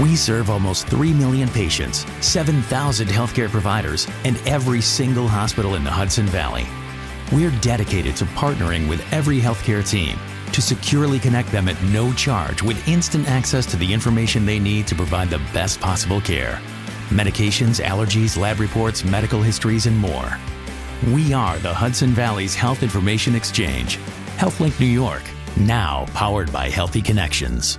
We serve almost 3 million patients, 7,000 healthcare providers, and every single hospital in the Hudson Valley. We're dedicated to partnering with every healthcare team to securely connect them at no charge with instant access to the information they need to provide the best possible care. Medications, allergies, lab reports, medical histories, and more. We are the Hudson Valley's Health Information Exchange, HealthLink New York, now powered by Healthy Connections.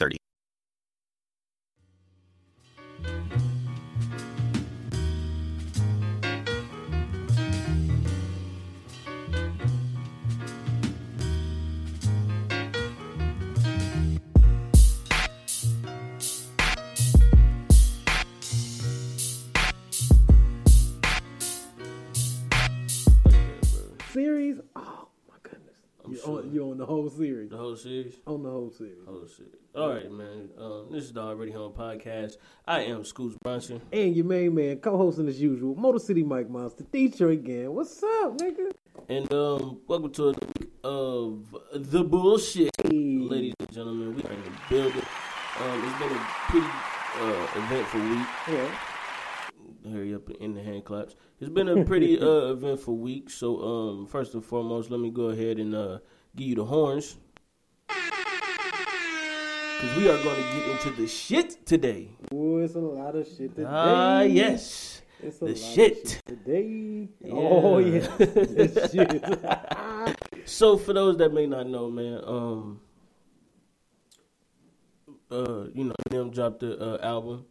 3030. Series? You on, you on the whole series. The whole series? On the whole series. Oh shit! All right, man. Um, this is the Already Home podcast. I am Scoots Bronson. And your main man, co-hosting as usual, Motor City Mike Monster, Detroit again. What's up, nigga? And um, welcome to another week of the bullshit, ladies and gentlemen. We are in the building. Um, it's been a pretty uh, eventful week. Yeah. Hurry up in the hand claps. It's been a pretty uh, eventful week. So um, first and foremost, let me go ahead and uh, give you the horns. Cause we are going to get into the shit today. Boy, it's a lot of shit today. Ah, yes. It's a the lot of shit. today. Oh yeah. shit. So for those that may not know, man, um, uh, you know, Eminem dropped the uh, album.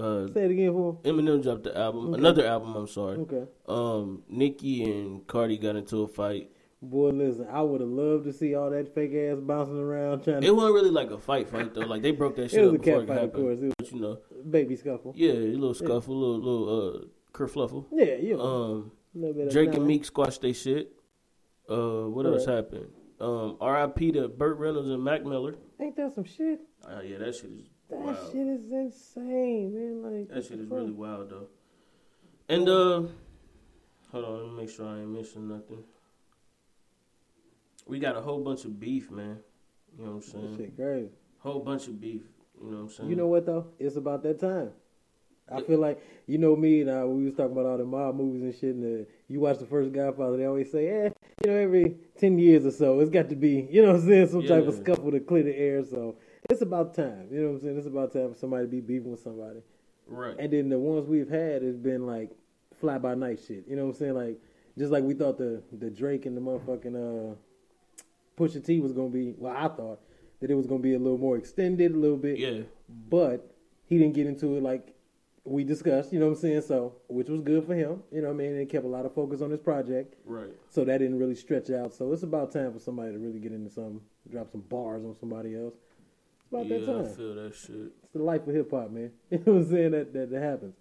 Uh, Say it again for him. Eminem dropped the album, Okay. another album. I'm sorry. Okay. Um, Nicki and Cardi got into a fight. Boy, listen, I would have loved to see all that fake ass bouncing around trying It to wasn't really like a fight, fight though. Like they broke that shit It was up a before cat it fight, of course. It But you know, baby scuffle. yeah, a little scuffle, a little, little uh, kerfluffle. Yeah, you know. Um, bit Drake and. Meek squashed they shit. Uh, what else Right. happened? Um, R.I.P. to Burt Reynolds and Mac Miller. Ain't that some shit? Oh yeah, that shit is That shit is insane, man. Like That shit is fuck? really wild though. And uh, hold on, let me make sure I ain't missing nothing. We got a whole bunch of beef, man. You know what I'm That saying? shit crazy. Whole bunch of beef. You know what I'm saying? You know what though? It's about that time. I feel like you know me and I, we was talking about all the mob movies and shit. And uh, you watch the first Godfather, they always say, "Eh, you know, every ten years or so, it's got to be, you know, what I'm saying, some type of scuffle to clear the air." So it's about time. You know what I'm saying? It's about time for somebody to be beefing with somebody. right? And then the ones we've had has been like fly by night shit. You know what I'm saying? Like just like we thought the the Drake and the motherfucking uh Pusha T was gonna be. Well, I thought that it was gonna be a little more extended, a little bit. yeah, But he didn't get into it like we discussed. You know what I'm saying? So which was good for him. You know what I mean? And kept a lot of focus on his project. right. So that didn't really stretch out. So it's about time for somebody to really get into something, drop some bars on somebody else. About that Yeah, I time. feel that shit. It's the life of hip hop, man. You know what I'm saying? That, that that happens.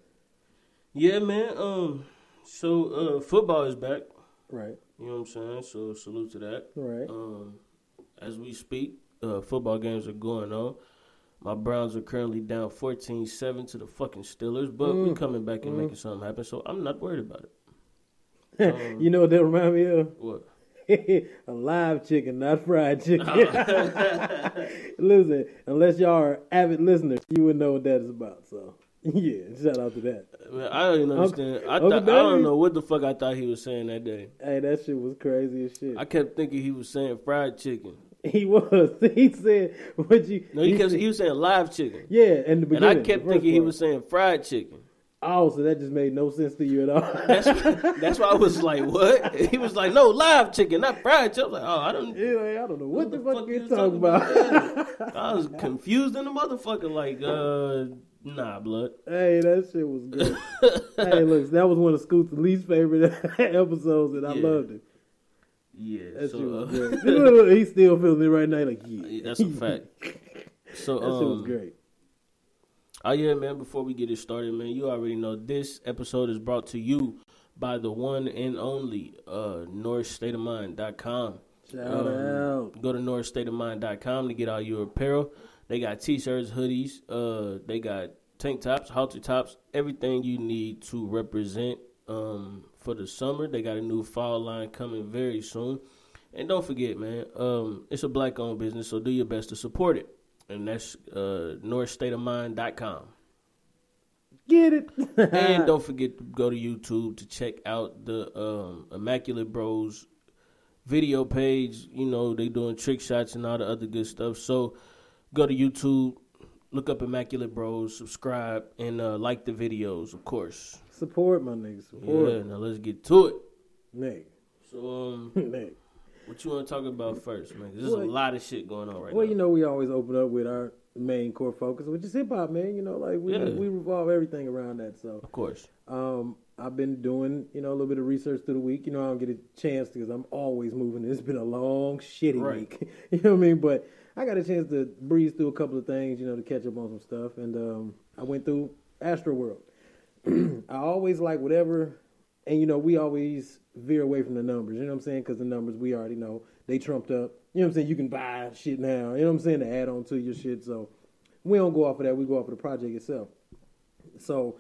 Yeah, man. Um, so uh, football is back. Right. You know what I'm saying? So salute to that. Right. Um, as we speak, uh, football games are going on. My Browns are currently down 14-7 to the fucking Steelers, but we're coming back and making something happen, so I'm not worried about it. Um, you know what that remind me of? What? a live chicken, not fried chicken. Listen, unless y'all are avid listeners, you wouldn't know what that is about. So, yeah, shout out to that. Man, I don't even understand. I Uncle thought I don't know what the fuck I thought he was saying that day. Hey, that shit was crazy as shit. I kept thinking he was saying fried chicken. he was. He said, "What you?" No, he, kept, said- he was saying live chicken. yeah, the And. I kept thinking he was saying fried chicken. Oh, so that just made no sense to you at all. That's that's why I was like, what? He was like, no, live chicken, not fried chicken. I was like, oh, I don't. Yeah, I don't know what, the, fuck, you was talking about. I was confused in the motherfucker. Like, uh, nah, blood. hey, that shit was good. hey, look, that was one of Scoot's least favorite episodes, and I Yeah. loved it. Yeah, That shit so was uh, good. He's still feeling it right now. Like, yeah, that's a fact. So That shit was um, great. Oh yeah, man. Before we get it started, man, you already know this episode is brought to you by the one and only uh, NorthStateOfMind.com. Shout Um, out. Go to NorthStateOfMind.com to get all your apparel. They got t-shirts, hoodies. Uh, they got tank tops, halter tops, everything you need to represent um, for the summer. They got a new fall line coming very soon. And don't forget, man, um, it's a black-owned business, so do your best to support it. And that's uh, NorthStateOfMind.com. Get it. and don't forget to go to YouTube to check out the um, Immaculate Bros video page. You know, they doing trick shots and all the other good stuff. So go to YouTube, look up Immaculate Bros, subscribe, and uh, like the videos, of course. Support my niggas. Support. Yeah, now let's get to it. Nigga. So, um, Nigga. What you want to talk about first, man? there's Well, a lot of shit going on right Well, now. Well, you know, we always open up with our main core focus, which is hip hop, man. You know, like we Yeah. we revolve everything around that. So, of course. um, I've been doing you know a little bit of research through the week. You know, I don't get a chance because I'm always moving. It's been a long shitty Right. week. you know what I mean? But I got a chance to breeze through a couple of things. You know, to catch up on some stuff, and um, I went through Astroworld. I always like whatever, and you know, we always veer away from the numbers. You know what I'm saying? Because the numbers we already know they trumped up. You know what I'm saying? You can buy shit now. You know what I'm saying? To add on to your shit. So we don't go off of that. We go off of the project itself. So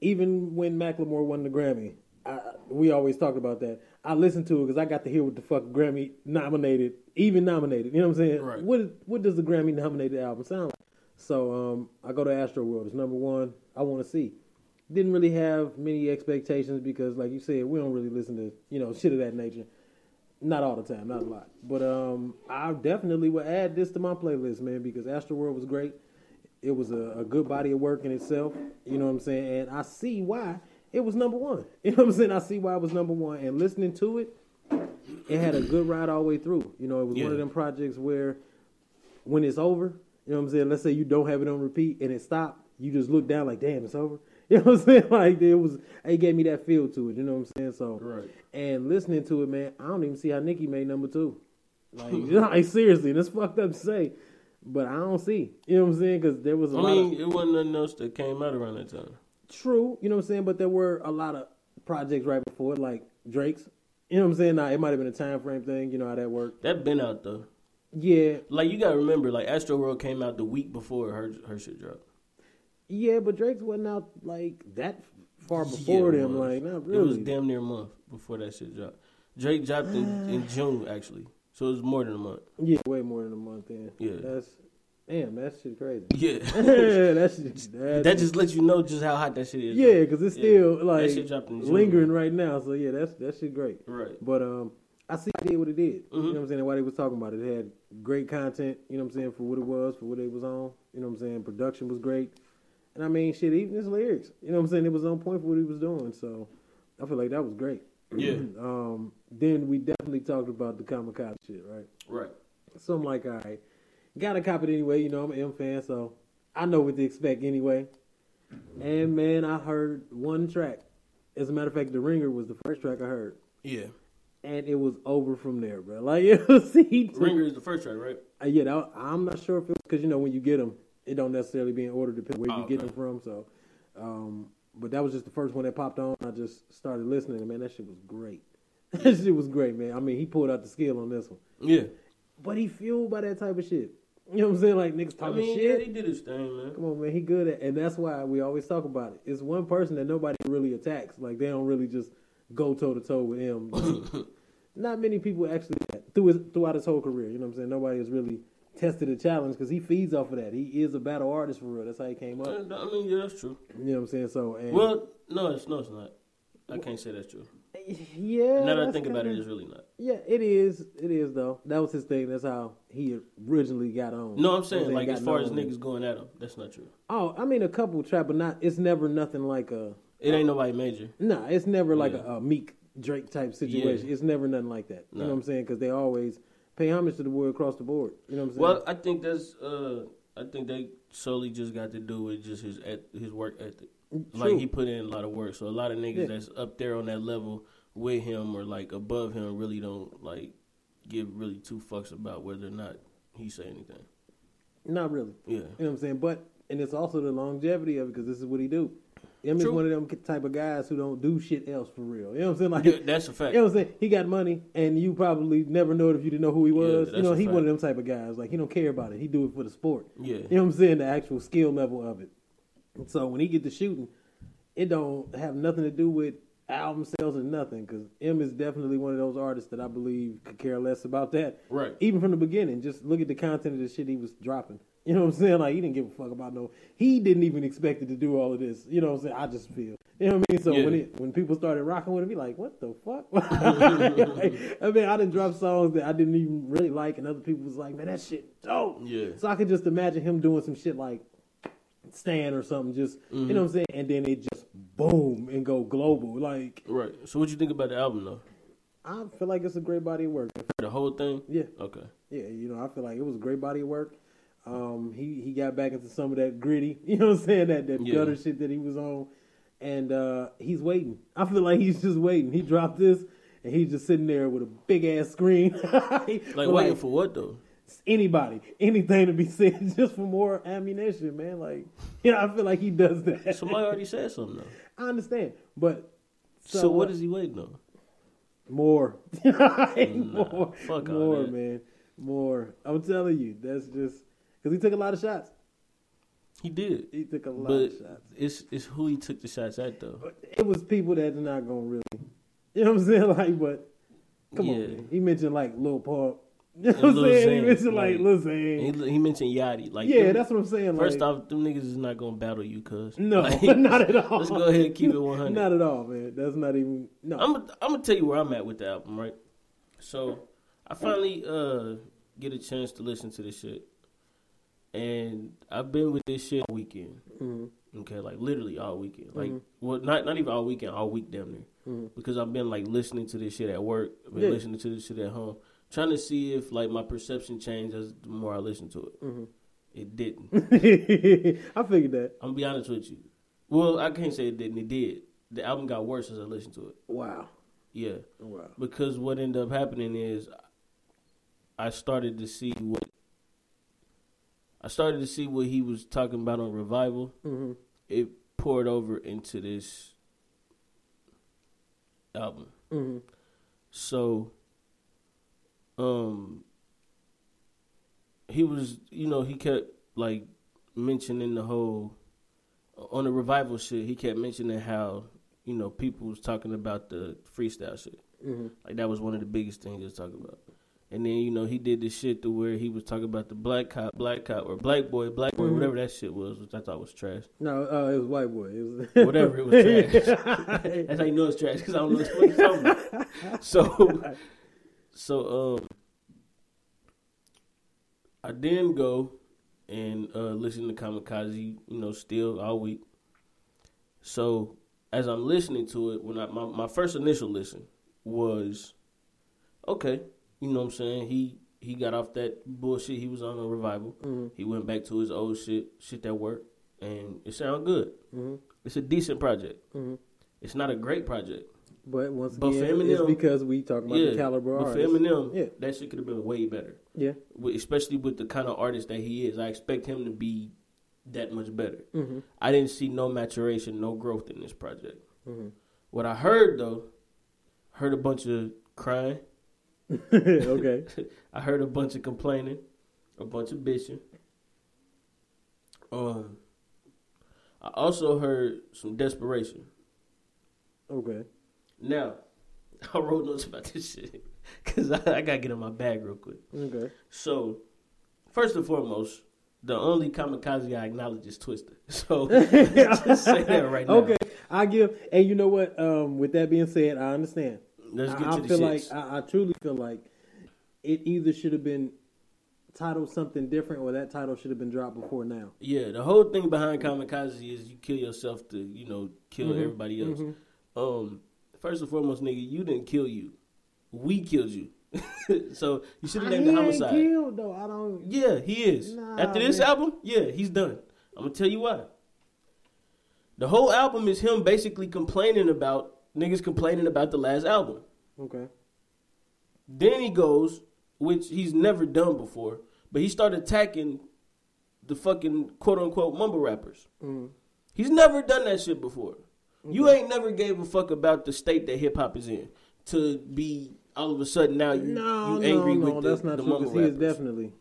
even when Macklemore won the Grammy, I, we always talk about that. I listened to it because I got to hear what the fuck Grammy nominated, even nominated. You know what I'm saying? Right. What what does the Grammy nominated album sound like? So um, I go to Astroworld. It's number one. I want to see. Didn't really have many expectations because, like you said, we don't really listen to you know shit of that nature. Not all the time, not a lot. But um, I definitely would add this to my playlist, man, because Astroworld was great. It was a, a good body of work in itself. You know what I'm saying? And I see why it was number one. You know what I'm saying? I see why it was number one. And listening to it, it had a good ride all the way through. You know, it was one of them projects where when it's over, you know what I'm saying? Let's say you don't have it on repeat and it stopped, you just look down like, damn, it's over. You know what I'm saying? Like it was, it gave me that feel to it. You know what I'm saying? So, Right. and listening to it, man, I don't even see how Nicki made number two. Like, like seriously, that's fucked up to say, but I don't see. You know what I'm saying? Because there was a I lot I mean, of it wasn't nothing else that came out around that time. true. You know what I'm saying? But there were a lot of projects right before, it, like Drake's. You know what I'm saying? Now it might have been a time frame thing. You know how that worked. That been out though. Yeah, Like you gotta remember, like Astroworld came out the week before her her shit dropped. Yeah, but Drake's wasn't out like that far before Yeah, them. Like not It was damn near a month before that shit dropped. Drake dropped in, in June actually, so it was more than a month. yeah, way more than a month. Then Yeah. that's damn. That shit crazy. Yeah, that shit. That, that just lets you know just how hot that shit is. yeah, because it's Yeah. still That like shit dropped in June. lingering right now. So yeah, that's that shit great. right. But um, I see it did what it did. Mm-hmm. You know what I'm saying? And why they was talking about it. It had great content. You know what I'm saying? For what it was, for what it was on. You know what I'm saying? Production was great. And I mean, shit, even his lyrics. You know what I'm saying? It was on point for what he was doing. So I feel like that was great. Yeah. um, then we definitely talked about the kamikaze shit, right? Right. So I'm like, all right, gotta cop it anyway. You know, I'm an Em fan, so I know what to expect anyway. And man, I heard one track. As a matter of fact, the ringer was the first track I heard Yeah. and it was over from there, bro. Like you he took- Ringer is the first track, right? Uh, yeah, that, I'm not sure if it was because you know when you get them, it don't necessarily be in order depending where Oh, you get okay. them from. So, um, but that was just the first one that popped on. I just started listening, and man, that shit was great. that shit was great, man. I mean, he pulled out the skill on this one, Yeah. but he fueled by that type of shit. You know what I'm saying? Like niggas I talking mean, yeah, shit. he did his thing, man. Come on, man, he good at, and that's why we always talk about it. It's one person that nobody really attacks. Like they don't really just go toe to toe with him. Not many people actually through his, throughout his whole career. You know what I'm saying? Nobody has really tested a challenge because he feeds off of that. He is a battle artist for real. That's how he came up. I mean, yeah, that's true. You know what I'm saying? So, and Well, no, it's no, it's not. I can't say that's true. yeah. now that I think about it, it's really not. yeah, it is. It is though. That was his thing. That's how he originally got on. No, I'm You know saying like as far as niggas going at him, that's not true. Oh, I mean a couple trap, but not. It's never nothing like a. It ain't nobody major. Nah, it's never like Yeah. a, a Meek Drake type situation. Yeah. It's never nothing like that. You No. know what I'm saying? Because they always pay homage to the boy across the board. You know what I'm saying? Well, I think that's. uh I think they solely just got to do with just his his work ethic. Like he put in a lot of work, so a lot of niggas Yeah. that's up there on that level with him or like above him really don't like give really two fucks about whether or not he say anything. Not really. Yeah. You know what I'm saying? But and it's also the longevity of it because this is what he do. Em is one of them type of guys who don't do shit else for real. You know what I'm saying? Like Yeah, that's a fact. You know what I'm saying? He got money, and you probably never know it if you didn't know who he was. that's you know, he fact. one of them type of guys. Like he don't care about it. He do it for the sport. Yeah. You know what I'm saying? The actual skill level of it. And so when he get to shooting, it don't have nothing to do with album sales or nothing. Because Em is definitely one of those artists that I believe could care less about that. Right. Even from the beginning, just look at the content of the shit he was dropping. You know what I'm saying? Like he didn't give a fuck about no. He didn't even expect it to do all of this. You know what I'm saying? I just feel. You know what I mean? So Yeah. when it when people started rocking with him, be like, what the fuck? Like, I mean, I didn't drop songs that I didn't even really like, and other people was like, man, that shit dope. Yeah. So I could just imagine him doing some shit like Stan or something, just you know mm-hmm. what I'm saying, and then it just boom and go global. Like Right. So what you think about the album though? I feel like it's a great body of work. The whole thing? Yeah, Okay. yeah, you know, I feel like it was a great body of work. Um, he he got back into some of that gritty, you know what I'm saying, that that Yeah. gutter shit that he was on, and uh, he's waiting. I feel like he's just waiting. He dropped this, and he's just sitting there with a big ass screen, Like waiting for what though? anybody, anything to be said, just for more ammunition, man. Like, you know, I feel like he does that. Somebody already said something though. I understand, but So, what is he waiting on? more? more, fuck more, man, more. I'm telling you, that's just because he took a lot of shots. He did. He took a lot But of shots. it's it's who he took the shots at though. But it was people that are not gonna really, you know what I'm saying? Like, but come Yeah. on, man. he mentioned like Lil Pump. You know what I'm saying? He mentioned like, like- Lil Xan. He, he mentioned Yachty. Like Yeah, them- that's what I'm saying. First like, off, them niggas is not gonna battle you, cuz. no, Like, not at all. Let's go ahead and keep it 100. Not at all, man. That's not even no. I'm gonna I'm gonna tell you where I'm at with the album, right? So I finally uh get a chance to listen to this shit, and I've been with this shit all weekend. Mm-hmm. Okay, like literally all weekend. Like, well, not not even all weekend, all week damn near. Because I've been like listening to this shit at work. I've been Mm-hmm. Yeah. listening to this shit at home, trying to see if like my perception changed as the more I listen to it. Mm-hmm. It didn't. I figured that. I'm gonna be honest with you. Well, I can't say it didn't. It did. The album got worse as I listened to it. Wow. Yeah. Wow. because what ended up happening is I started to see what I started to see what he was talking about on revival. Mm-hmm. It poured over into this album. Mm-hmm. So, um, he was, you know, he kept like mentioning the whole on the revival shit. He kept mentioning how you know people was talking about the freestyle shit. Mm-hmm. Like that was one of the biggest things he was talking about. And then you know he did this shit to where he was talking about the black cop, black cop, or black boy, black boy, Mhm. whatever that shit was, which I thought was trash. No, uh, it was white boy. It was Whatever, it was trash. That's how you know it's trash because I don't know what you're talking about. So, so um, I then go and uh, listen to Kamikaze, you know, still all week. So as I'm listening to it, when I my, my first initial listen was okay, you know what I'm saying? He he got off that bullshit he was on a revival. Mhm. He went back to his old shit, shit that worked, and it sounded good. hmm It's a decent project. hmm It's not a great project. But once But again, it's because we talk about yeah, the caliber but for. Eminem, Yeah. that shit could have been way better. Yeah. Especially with the kind of artist that he is, I expect him to be that much better. Mm-hmm. I didn't see no maturation, no growth in this project. Mm-hmm. What I heard though, heard a bunch of crying. okay. I heard a bunch of complaining, a bunch of bitching. Um, I also heard some desperation. Okay. Now, I wrote notes about this shit because I, I gotta get in my bag real quick. Okay. So, first and foremost, the only kamikaze I acknowledge is Twista. So, just say that right now. Okay. I give, and you know what? Um, with that being said, I understand. Let's get I, to I the feel shits. like I, I truly feel like it either should have been titled something different, or that title should have been dropped before now. yeah, the whole thing behind kamikaze is you kill yourself to, you know, kill Mhm. everybody else. Mhm. Um, first and foremost, nigga, you didn't kill you. We killed you. so you should have named He ain't homicide. killed though. I don't. Yeah, he is. Nah, After this man. album, yeah, he's done. I'm gonna tell you why. The whole album is him basically complaining about niggas complaining about the last album. Okay. Then he goes, which he's never done before, but he started attacking the fucking quote unquote mumble rappers. Mm-hmm. He's never done that shit before. You ain't never gave a fuck about the state that hip hop is in to be all of a sudden now you No, you angry no, no, with the, that's not the true. he is definitely,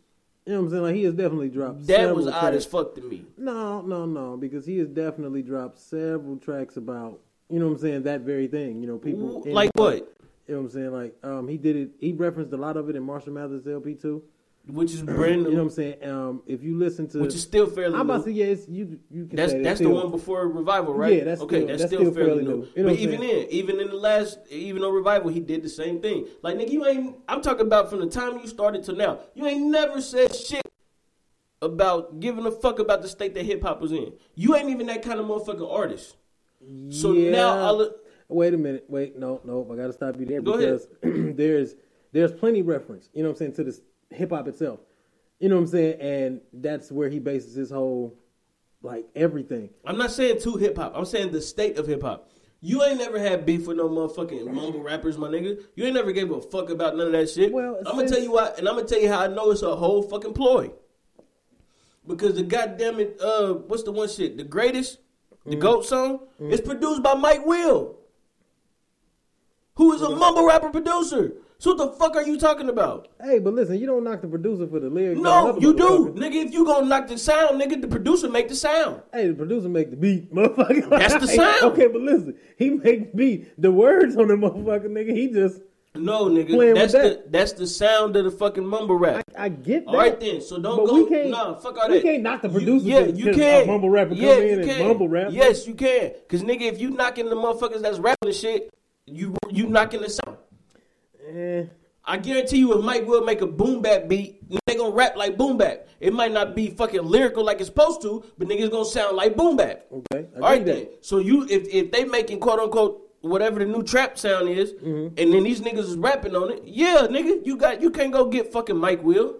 you know what I'm saying? Like he has definitely dropped. that was several odd as fuck to me. No, no, no, because he has definitely dropped several tracks about, you know what I'm saying, that very thing. You know, people Like what? You know what I'm saying? Like, um, he did it. He referenced a lot of it in Marshall Mathers LP too. Which is brand new. You know what I'm saying? Um, if you listen to, which is still fairly I'm about to say, yeah, it's, you you can That's say that's still, the one before revival, right? Yeah, that's okay. still- that's, that's still, still fairly, fairly new. new. You know but even in even in the last even on revival, he did the same thing. Like nigga, you ain't. I'm talking about from the time you started to now. You ain't never said shit about giving a fuck about the state that hip hop was in. You ain't even that kind of motherfucking artist. So Yeah. now of, Wait a minute. Wait, no, no. I got to stop you there Go ahead. because there's there's plenty reference. You know what I'm saying to this hip hop itself. You know what I'm saying, and that's where he bases his whole like everything. I'm not saying to hip hop. I'm saying the state of hip hop. You ain't never had beef with no motherfucking mumble rappers, my nigga. You ain't never gave a fuck about none of that shit. Well, I'm gonna tell you why, and I'm gonna tell you how I know it's a whole fucking ploy. Because the goddamn it, uh, what's the one shit? The greatest, the Mm. goat song, is produced by Mike Will, who is a mumble rapper producer. So what the fuck are you talking about? Hey, but listen, you don't knock the producer for the lyrics. No, you do, nigga. If you gonna knock the sound, nigga, the producer make the sound. Hey, the producer make the beat, motherfucker. That's the sound. okay, but listen, he make beat. The words on the motherfucker, nigga. He just No, nigga, that's with the that's the sound of the fucking mumble rap. I get that. All right then, so don't But go. we can't- nah, fuck all we that. can't knock the You- producer yeah, you you 'cause can. a mumble rapper come in you and mumble rap. Yes, you can. Cause nigga, if you knocking the motherfuckers that's rapping the shit, you you knocking the sound. Eh, I guarantee you, if Mike Will make a boom bap beat, they gonna rap like boom bap. It might not be fucking lyrical like it's supposed to, but niggas gonna sound like boom bap. okay, I All right get then. that. So you, if if they making quote unquote whatever the new trap sound is, Mm-hmm. and then these niggas is rapping on it, yeah, nigga, you got you can't go get fucking Mike Will.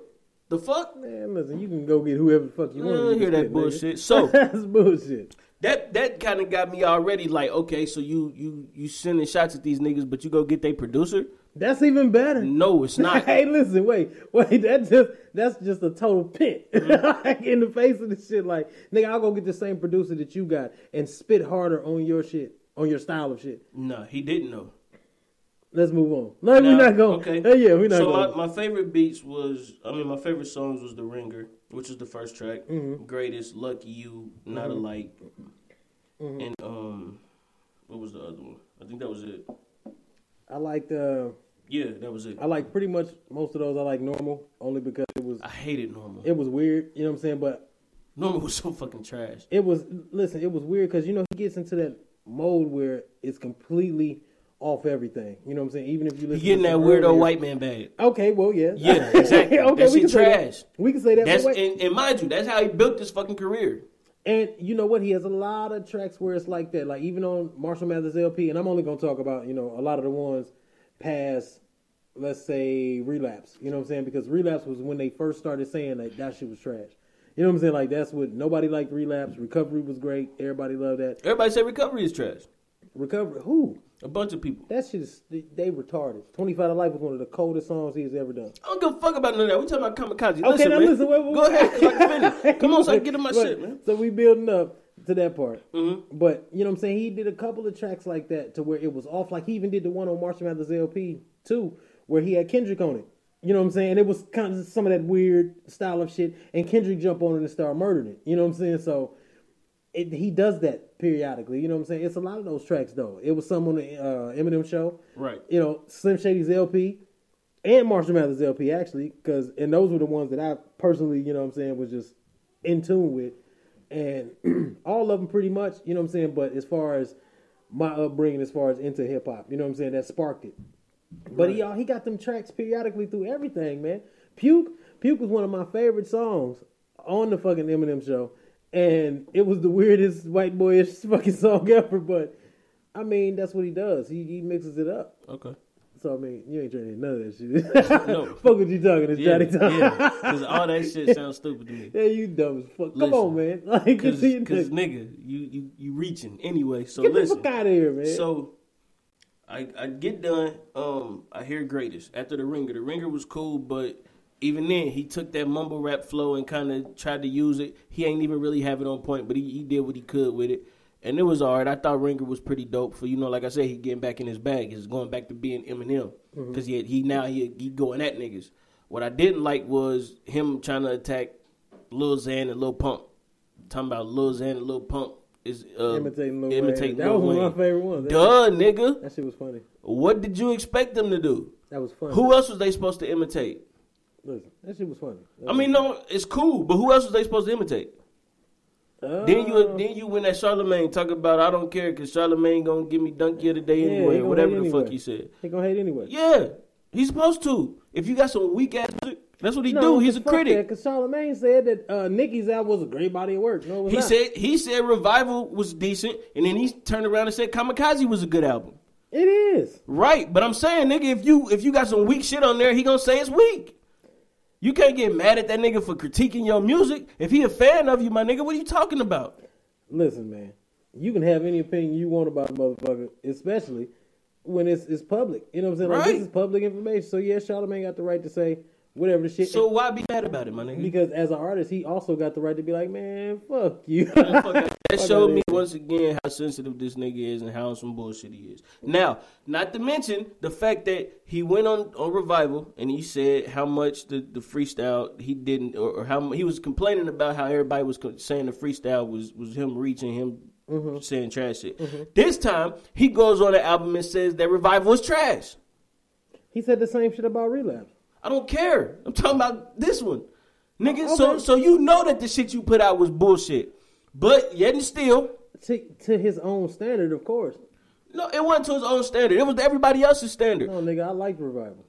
The fuck? Man, listen, you can go get whoever the fuck you I want. don't hear get that spit, nigga. bullshit. So That's bullshit. that that kind of got me already like, okay, so you you you sending shots at these niggas, but you go get their producer? That's even better. No, it's not. hey, listen, wait, wait. That just that's just a total pit Mm-hmm. like in the face of this shit. Like, nigga, I'll go get the same producer that you got and spit harder on your shit, on your style of shit. no, he didn't know. Let's move on. No, Now, we're not going. Okay. Hey, yeah, we're not so going. my, my favorite beats was, I mean, my favorite songs was The Ringer, which is the first track. Mm-hmm. Greatest, Lucky You, Not Alike, and um, what was the other one? I think that was it. I liked. Uh, Yeah, that was it. I like pretty much most of those. I like normal only because it was I hated Normal. it was weird. You know what I'm saying? But Normal was so fucking trash. it was listen. It was weird because you know he gets into that mode where it's completely off everything. You know what I'm saying? Even if you You listen, getting that weirdo earlier- white man bag. Okay, well, yeah, Yeah, exactly. okay, That we can trash. that. We can say that. That's and, and mind you, that's how he built this fucking career. And you know what? He has a lot of tracks where it's like that. Like even on Marshall Mathers LP, and I'm only gonna talk about you know a lot of the ones past, let's say relapse. You know what I'm saying? Because relapse was when they first started saying that that shit was trash. You know what I'm saying? Like that's what nobody liked. Relapse, recovery was great. Everybody loved that. Everybody said recovery is trash. Recovery, who? A bunch of people. That shit is they, retarded. Twenty Five to Life was one of the coldest songs he's ever done. I don't give a fuck about none of that. We talking about kamikaze. Okay, listen, now man. listen. Wait, wait, Go ahead. Finish. Come on, so I can get in my But- shit, man. So we building up to that part. Mm-hmm. But you know what I'm saying? He did a couple of tracks like that to where it was off. Like he even did the one on Marshall Mathers LP too, where he had Kendrick on it. You know what I'm saying? It was kind of some of that weird style of shit, and Kendrick jump on it and start murdering it. You know what I'm saying? So it, he does that periodically. You know what I'm saying? It's a lot of those tracks though. It was some on the uh, Eminem show, Right. You know, Slim Shady's LP and Marshall Mathers LP actually, because and those were the ones that I personally, you know what I'm saying, was just in tune with, and all of them pretty much, you know what I'm saying. But as far as my upbringing, as far as into hip hop, you know what I'm saying, that sparked it. But he he got them tracks periodically through everything, man. Puke Puke was one of my favorite songs on the fucking Eminem show, and it was the weirdest white boyish fucking song ever. But I mean, that's what he does. He he mixes it up. Okay. So I mean, you ain't hear none of that shit. No. fuck what you talking, it's Yeah, Johnny Time. yeah. Because all that shit sounds stupid to me. Yeah, you dumb as fuck. Come on, man. Like, Because, nigga, you, you you reaching anyway. So get the fuck out of here, man. So I I get done. Um, I hear greatest after the ringer. The ringer was cool, but even then, he took that mumble rap flow and kind of tried to use it. He ain't even really have it on point, but he, he did what he could with it. And it was alright. I thought Ringer was pretty dope for you know, like I said, he getting back in his bag. He's going back to being Eminem because he he now he he going at niggas. What I didn't like was him trying to attack Lil Xan and Lil Pump. Talking about Lil Xan and Lil Pump is uh, Imitating Lil imitating Wayne. That Lil was Wayne. my favorite one. That, Duh, nigga. that shit was funny. What did you expect them to do? That was funny. Who else was they supposed to imitate? Listen, that shit was funny. That I mean, no, it's cool, but who else was they supposed to imitate? was- Then you Uh, then you win that Charlemagne talk about I don't care because Charlemagne gonna give me dunk of the day Yeah, anyway, he or gonna whatever hate the fuck he said. he gonna hate anyway. Yeah, he's supposed to. If you got some weak ass music, that's what he No, do. He's a critic. Because Charlemagne said that uh, Nicki's album was a great body of work. No, He not. said he said Revival was decent, and then he turned around and said Kamikaze was a good album. it is. Right, but I'm saying, nigga, if you if you got some weak shit on there, he gonna say it's weak. You can't get mad at that nigga for critiquing your music. If he a fan of you, my nigga, what are you talking about? Listen, man, you can have any opinion you want about a motherfucker, especially when it's it's public. You know what I'm saying? Like, Right. this is public information. So yeah, Charlemagne got the right to say whatever the shit. So why be mad about it, my nigga? because as an artist, he also got the right to be like, man, fuck you. Fuck that. That showed me once again how sensitive this nigga is and how some bullshit he is. Now, not to mention the fact that he went on, on revival and he said how much the, the freestyle he didn't, or, or how he was complaining about how everybody was saying the freestyle was was him reaching him. Mm-hmm. Saying trash shit. This time he goes on the album and says that revival is trash. he said the same shit about relapse. I don't care. I'm talking about this one, nigga. Okay. So so you know that the shit you put out was bullshit, but yet and still, To, to his own standard, of course. No, it wasn't to his own standard. It was everybody else's standard. No, nigga, I liked revival.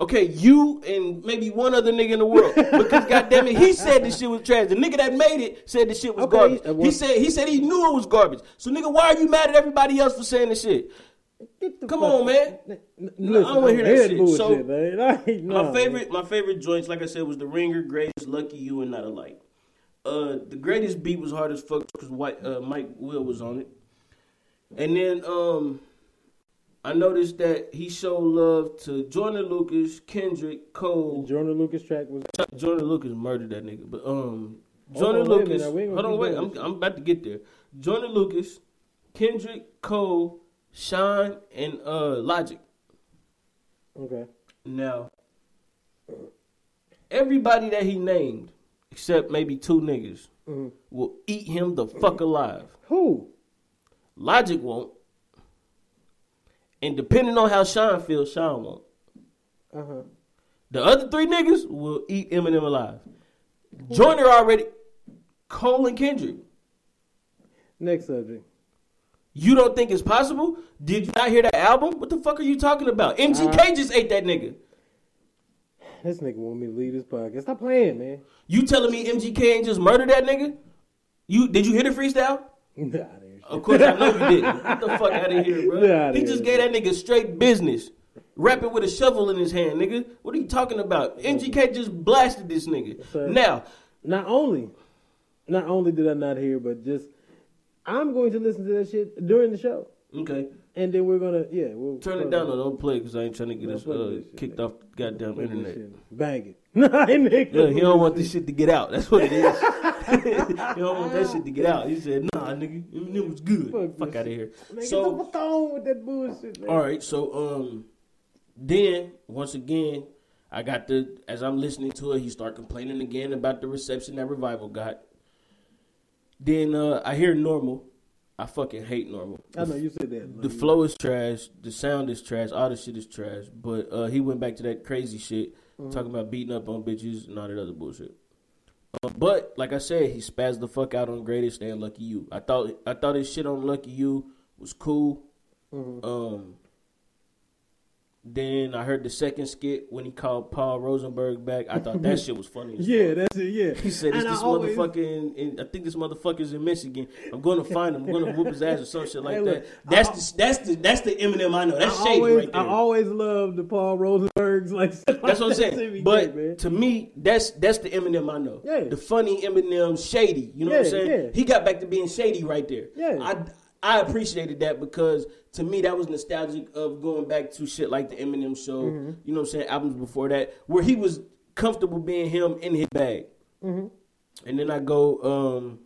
Okay, you and maybe one other nigga in the world. Because goddamn it, he said this shit was trash. The nigga that made it said the shit was Okay, garbage. he said he said he knew it was garbage. So nigga, why are you mad at everybody else for saying the shit? The Come on, man. Listen, I don't wanna hear that shit. bullshit, So, man. I ain't- my favorite, my favorite joints, like I said, was the Ringer, Greatest, Lucky You, and Not Alike. Uh, the greatest beat was hard as fuck because White uh, Mike Will was on it, and then um, I noticed that he showed love to Joyner Lucas, Kendrick, Cole. man. Joyner Lucas track was Joyner Lucas murdered that nigga, but um, Hold Joyner on, Lucas. Hold on, wait. I'm. I'm about to get there. Joyner Lucas, Kendrick, Cole, Sean, and uh, Logic. okay. Now, everybody that he named, except maybe two niggas, Mhm. will eat him the fuck alive. Who? Logic won't. And depending on how Sean feels, Sean won't. Uh huh. The other three niggas will eat Eminem alive. Joyner already, Cole and Kendrick. Next subject. You don't think it's possible? Did you not hear that album? What the fuck are you talking about? MGK just ate that nigga. This nigga want me to leave this podcast. Stop playing, man. You telling me MGK ain't just murdered that nigga? You did you hear the freestyle? Nah. Of course, I know you didn't. Get the fuck out of here, bro. Outta he just gave that nigga straight business. Rapping with a shovel in his hand, nigga. What are you talking about? MGK just blasted this nigga. Sir. Now, Not only, not only did I not hear, but just I'm going to listen to that shit during the show, okay, and then we're gonna yeah we'll turn it down or don't play because I ain't trying to get us uh, kicked off the goddamn internet. Bang it. Nah, nigga. Yeah, he don't want this shit to get out. That's what it is. he don't want that shit to get out. He said, "Nah, nigga, it was good. Fuck Fuck out of here." So, get the fuck with that bullshit, man. All right, so um, then once again, I got the as I'm listening to it, he start complaining again about the reception that revival got. Then uh, I hear normal. I fucking hate normal. I know you said that. The flow is trash. The sound is trash. All the shit is trash. But uh, he went back to that crazy shit, talking about beating up on bitches and all that other bullshit. Uh, but like I said, he spazzed the fuck out on Greatest and Lucky You. I thought I thought his shit on Lucky You was cool. Um. Then I heard the second skit when he called Paul Rosenberg back. I thought that shit was funny. As Yeah, that's it. Yeah. He said, "It's And I this always- motherfucker in. I think this motherfucker's in Michigan. I'm going to find him. I'm going to whoop his ass or some shit like Hey, look, that. That's the that's the that's the Eminem I know. That's I shady always, right there. I always love the Paul Rosenbergs. Like that's what I'm saying. But to me, that's that's the Eminem I know. Yeah. The funny Eminem, shady. You know what I'm saying? yeah. He got back to being shady right there. Yeah. I I appreciated that because to me that was nostalgic of going back to shit like the Eminem show. Mm-hmm. You know what I'm saying? Albums before that where he was comfortable being him in his bag. Mm-hmm. And then I go, um,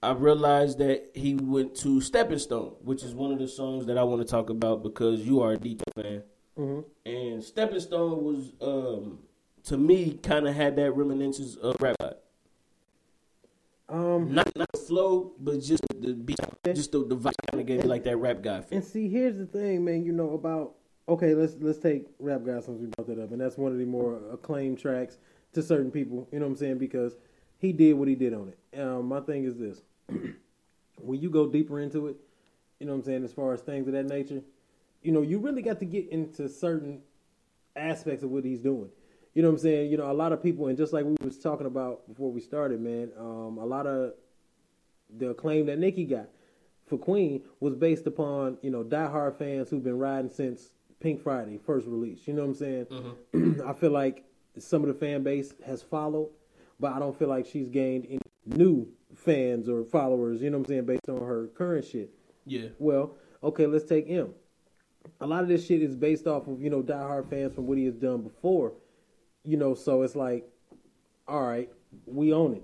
I realized that he went to Stepping Stone, which is one of the songs that I want to talk about because you are a Deep fan. Mm-hmm. And Stepping Stone was, um, to me, kind of had that reminiscence of Rap. Um, Not not the flow, but just the beat, just the, the vibe kind of gave me like that Rap God feel. And see, here's the thing, man. You know about okay. Let's let's take Rap God since we brought that up, and that's one of the more acclaimed tracks to certain people. You know what I'm saying? Because he did what he did on it. Um, my thing is this: when you go deeper into it, you know what I'm saying, as far as things of that nature, you know, you really got to get into certain aspects of what he's doing. You know what I'm saying? You know, a lot of people, and just like we was talking about before we started, man, um, a lot of the acclaim that Nicki got for Queen was based upon, you know, diehard fans who've been riding since Pink Friday first release. You know what I'm saying? I feel like some of the fan base has followed, but I don't feel like she's gained any new fans or followers, you know what I'm saying, based on her current shit. Yeah. Well, okay, let's take Em. A lot of this shit is based off of, you know, diehard fans from what he has done before. You know, so it's like, all right, we own it.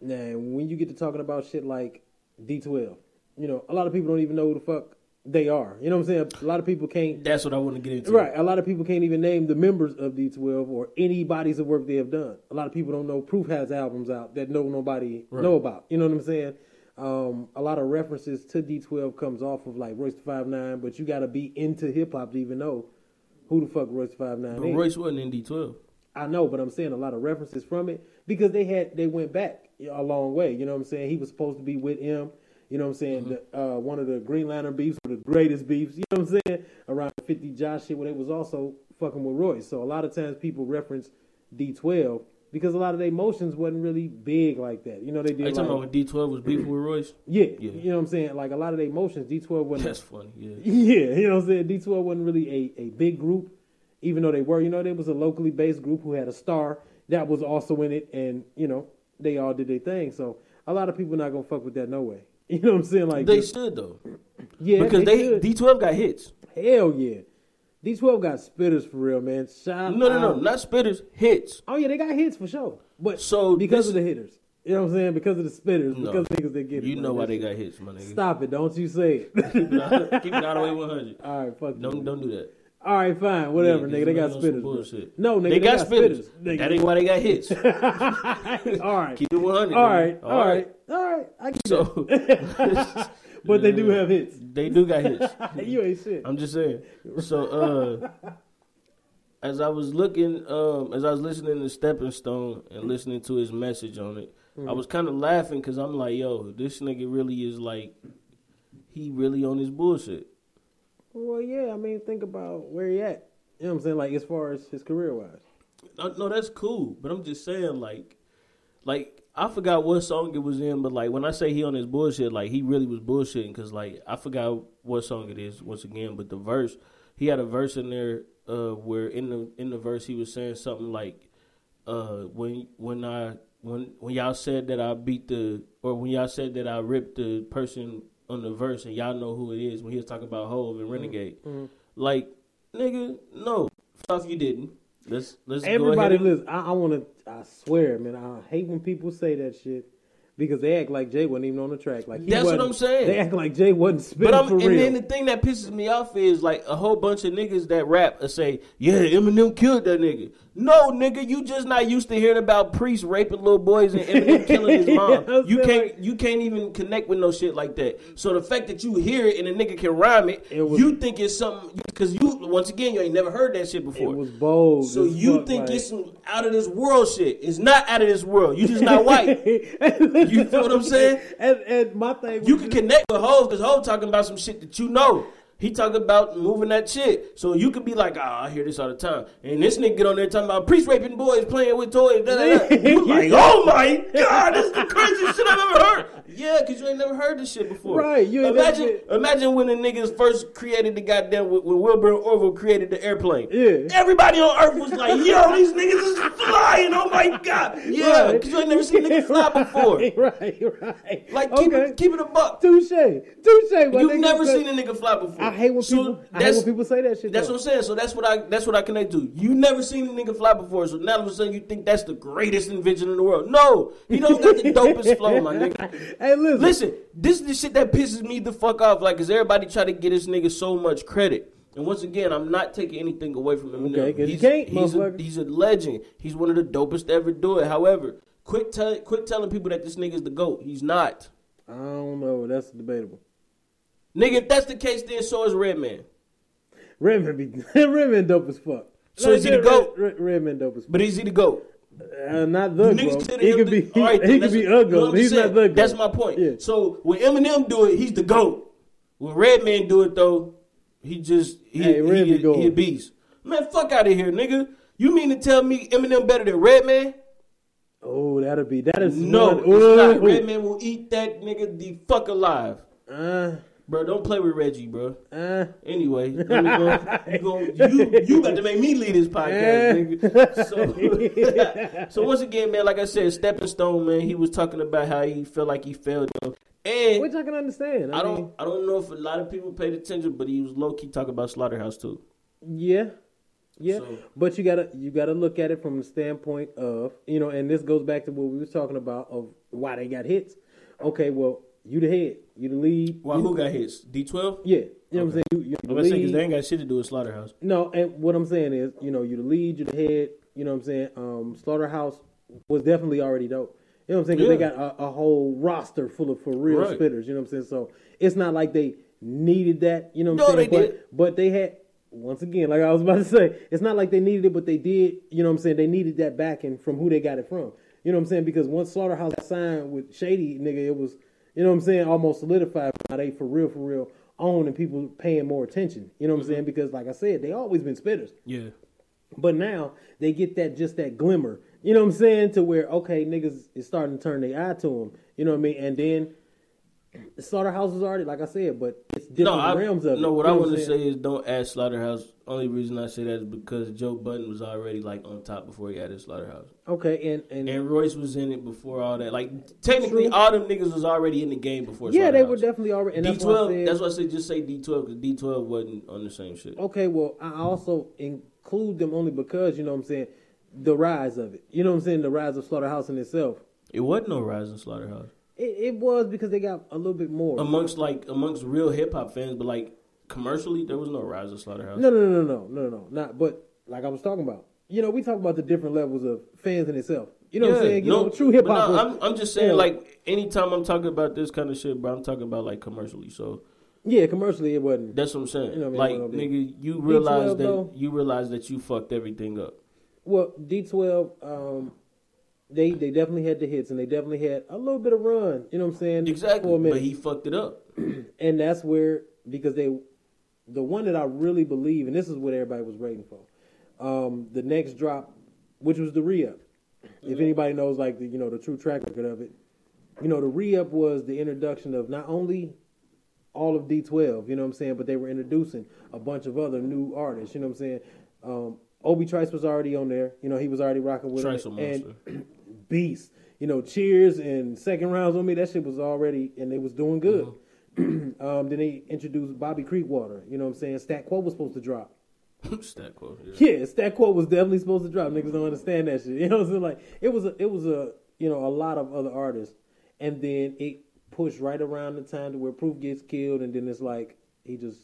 Now, when you get to talking about shit like D12, you know, a lot of people don't even know who the fuck they are. You know what I'm saying? A lot of people can't. That's what I want to get into. Right. A lot of people can't even name the members of D12 or any bodies of work they have done. A lot of people don't know Proof has albums out that no nobody Right. know about. You know what I'm saying? Um, a lot of references to D12 comes off of like Royce the Five Nine, but you got to be into hip hop to even know who the fuck Royce the Five Nine But is. Royce wasn't in D12. I know, but I'm saying a lot of references from it because they had they went back a long way. You know what I'm saying? He was supposed to be with him. You know what I'm saying? The, uh, one of the Green Lantern beefs, were the greatest beefs. You know what I'm saying? Around 50 Josh shit, where they was also fucking with Royce. So a lot of times people reference D12 because a lot of their emotions wasn't really big like that. You know they Are did. you talking about when D12 was beefing with Royce? yeah, Yeah. you know what I'm saying? Like a lot of their emotions, D12 wasn't. That's funny. Yeah. Yeah, you know what I'm saying? D12 wasn't really a, a big group, even though they were. You know, they was a locally based group who had a star that was also in it, and, you know, they all did their thing. So a lot of people not going to fuck with that no way. You know what I'm saying? Like, They should though, yeah, because they, should. D12 got hits. Hell yeah. D12 got spitters for real, man. Shout No, no, no, out. not spitters, hits. Oh, yeah, they got hits for sure. But So because this- of the hitters. You know what I'm saying? Because of the spitters. No. Because of niggas that get it. You know why they got hits, my nigga. Stop it. Don't you say it. Keep it all- keep it all the way 100. all right, fuck you. Don't don't do that. All right, fine, whatever, Yeah, nigga. They got niggas on some spitters. No, nigga, they, got, spitters. nigga. That ain't why they got hits. all right, Keep it 100. all nigga. right, all right, all right. I get So but they do have hits. they do got hits. you ain't shit. I'm just saying. So uh as I was looking, um, as I was listening to Stepping Stone and listening to his message on it, I was kind of laughing because I'm like, yo, this nigga really is like, he really on his bullshit. Well, yeah. I mean, think about where he at. You know what I'm saying? Like as far as his career wise. No, that's cool, but I'm just saying, like, like I forgot what song it was in, but like when I say he on his bullshit, like he really was bullshitting because like I forgot what song it is once again, but the verse he had a verse in there uh, where in the in the verse he was saying something like uh, when when I when when y'all said that I beat the or when y'all said that I ripped the person on the verse and y'all know who it is when he was talking about Hove and mm-hmm. Renegade, mm-hmm. like nigga, no, stuff you didn't. Let's let's go Everybody listen. I, I want to. I swear, man. I hate when people say that shit because they act like Jay wasn't even on the track. Like he That's what I'm saying. They act like Jay wasn't spitting But I'm, for and real. then the thing that pisses me off is like a whole bunch of niggas that rap and say, "Yeah, Eminem killed that nigga." No, nigga, you just not used to hearing about priests raping little boys and Eminem killing his mom. I'm you can't, like- you can't even connect with no shit like that. So the fact that you hear it and a nigga can rhyme it, It was- you think it's something because you once again you ain't never heard that shit before. it was bold. so you think like- it's some out of this world shit? It's not out of this world. You just not white. You feel what I'm saying? And, and my thing, You can just- connect with Hov because Hov talking about some shit that you know. He talking about moving that shit. So you could be like, oh, I hear this all the time. And this nigga get on there talking about priest raping boys playing with toys. Da, da, da. You like, oh my God, this is the craziest shit I've ever heard. Yeah, because you ain't never heard this shit before. Right, you imagine, imagine when the niggas first created the goddamn when Wilbur Orville created the airplane. Yeah. everybody on Earth was like, "Yo, these niggas is flying! Oh my god!" Yeah, Right. because you ain't never seen niggas fly before. Right, right. Like, keep, okay. it, keep it a buck. Touche, touche. You've never because seen a nigga fly before. I hate when So people. I hate when people say that shit. That's though. what I'm saying. So that's what I that's what I connect to. You never seen a nigga fly before, so now all of a sudden you think that's the greatest invention in the world. No, he don't got the dopest flow, my nigga. Hey, listen. Listen, this is the shit that pisses me the fuck off. Like, cause everybody try to get this nigga so much credit. And once again, I'm not taking anything away from him. Okay, he's, can't, he's, a, he's a legend. He's one of the dopest to ever do it. However, quit tell, quit telling people that this nigga's the goat. He's not. I don't know. That's debatable. Nigga, if that's the case, then so is Redman. Redman be Redman dope as fuck. So is he the GOAT? Red- Redman dope as fuck. But is he the goat? Uh, not the Niggas. He could be. He, right, he could be a GOAT. He's saying? not the GOAT. That's my point. Yeah. So when Eminem do it, he's the goat. When Redman do it though, he just he Hey, he, be he a beast. Man, fuck out of here, nigga. You mean to tell me Eminem better than Redman? Oh, that'll be that is No, one- it's not. Redman will eat that nigga the fuck alive. Uh, Bro, don't play with Reggie, bro. uh, Anyway, go, you, go, you you got to make me lead this podcast, nigga. So, so once again, man, like I said, Stepping Stone, man, he was talking about how he felt like he failed them, and which I can understand. I, I mean, don't I don't know if a lot of people paid attention, but he was low key talking about Slaughterhouse too. Yeah, yeah. So- but you gotta you gotta look at it from the standpoint of you know, and this goes back to what we was talking about of why they got hits. Okay, well, you the head, you the lead. Why you- who got hits? D twelve. Yeah, you know what I'm saying. You, you're the I'm gonna because they ain't got shit to do with Slaughterhouse. No, and what I'm saying is, you know, you the lead, you the head. You know what I'm saying? Um, Slaughterhouse was definitely already dope. You know what I'm saying? 'Cause they Yeah. got a, a whole roster full of for real Right. spitters. You know what I'm saying? So it's not like they needed that. You know what No, I'm saying? they but, did. But they had once again, like I was about to say, it's not like they needed it, but they did. You know what I'm saying? They needed that backing from who they got it from. You know what I'm saying? Because once Slaughterhouse got signed with Shady, nigga, it was you know what I'm saying, almost solidified. Now they for real, for real own and people paying more attention. You know what I'm mm-hmm. saying? Because like I said, they always been spitters. Yeah. But now they get that just that glimmer. You know what I'm saying? To where okay, niggas is starting to turn their eye to them. You know what I mean? And then the slaughterhouse is already like I said, but it's different No, I, realms of it. no. What You I know want I'm to say is don't add Slaughterhouse. Only reason I say that is because Joe Budden was already like on top before he added Slaughterhouse. Okay, and and, And Royce was in it before all that. Like technically, True. all them niggas was already in the game before. yeah, they were definitely already. D that's why I twelve. That's why I said just say D twelve because D twelve wasn't on the same shit. Okay, well, I also include them only because you know what I'm saying the rise of it. You know what I'm saying the rise of slaughterhouse in itself. It wasn't no Rising Slaughterhouse It, it was because they got a little bit more. amongst like amongst real hip hop fans, but like commercially, there was no Rising Slaughterhouse. No, no, no, no, no, no, no, not. But like I was talking about, you know, we talk about the different levels of fans in itself. You know what I'm saying? You know, true hip hop. no, I'm, I'm just saying, yeah. like, anytime I'm talking about this kind of shit, but I'm talking about like commercially. So yeah, commercially it wasn't. that's what I'm saying. You know what I like, mean, I nigga, you realize that though? you realize that you fucked everything up. Well, D12, um, they they definitely had the hits and they definitely had a little bit of run. You know what I'm saying? Exactly, For a minute. but he fucked it up. and that's where because they the one that I really believe, and this is what everybody was waiting for. Um, the next drop, which was the re-up. If anybody knows like the you know the true track record of it, you know the re-up was the introduction of not only all of D12, you know what I'm saying, but they were introducing a bunch of other new artists, you know what I'm saying. Um, Obi Trice was already on there, you know he was already rocking with Trice it, and Beast, you know Cheers and Second Rounds on me, that shit was already and they was doing good. Mm-hmm. um, then they introduced Bobby Creekwater. You know what I'm saying? Stat Quo was supposed to drop. Stat Quo. Yeah. Yeah, Stat Quo was definitely supposed to drop. Niggas don't understand that shit. You know what I'm saying? Like it was a it was a you know a lot of other artists, and then it pushed right around the time to where Proof gets killed, and then it's like he just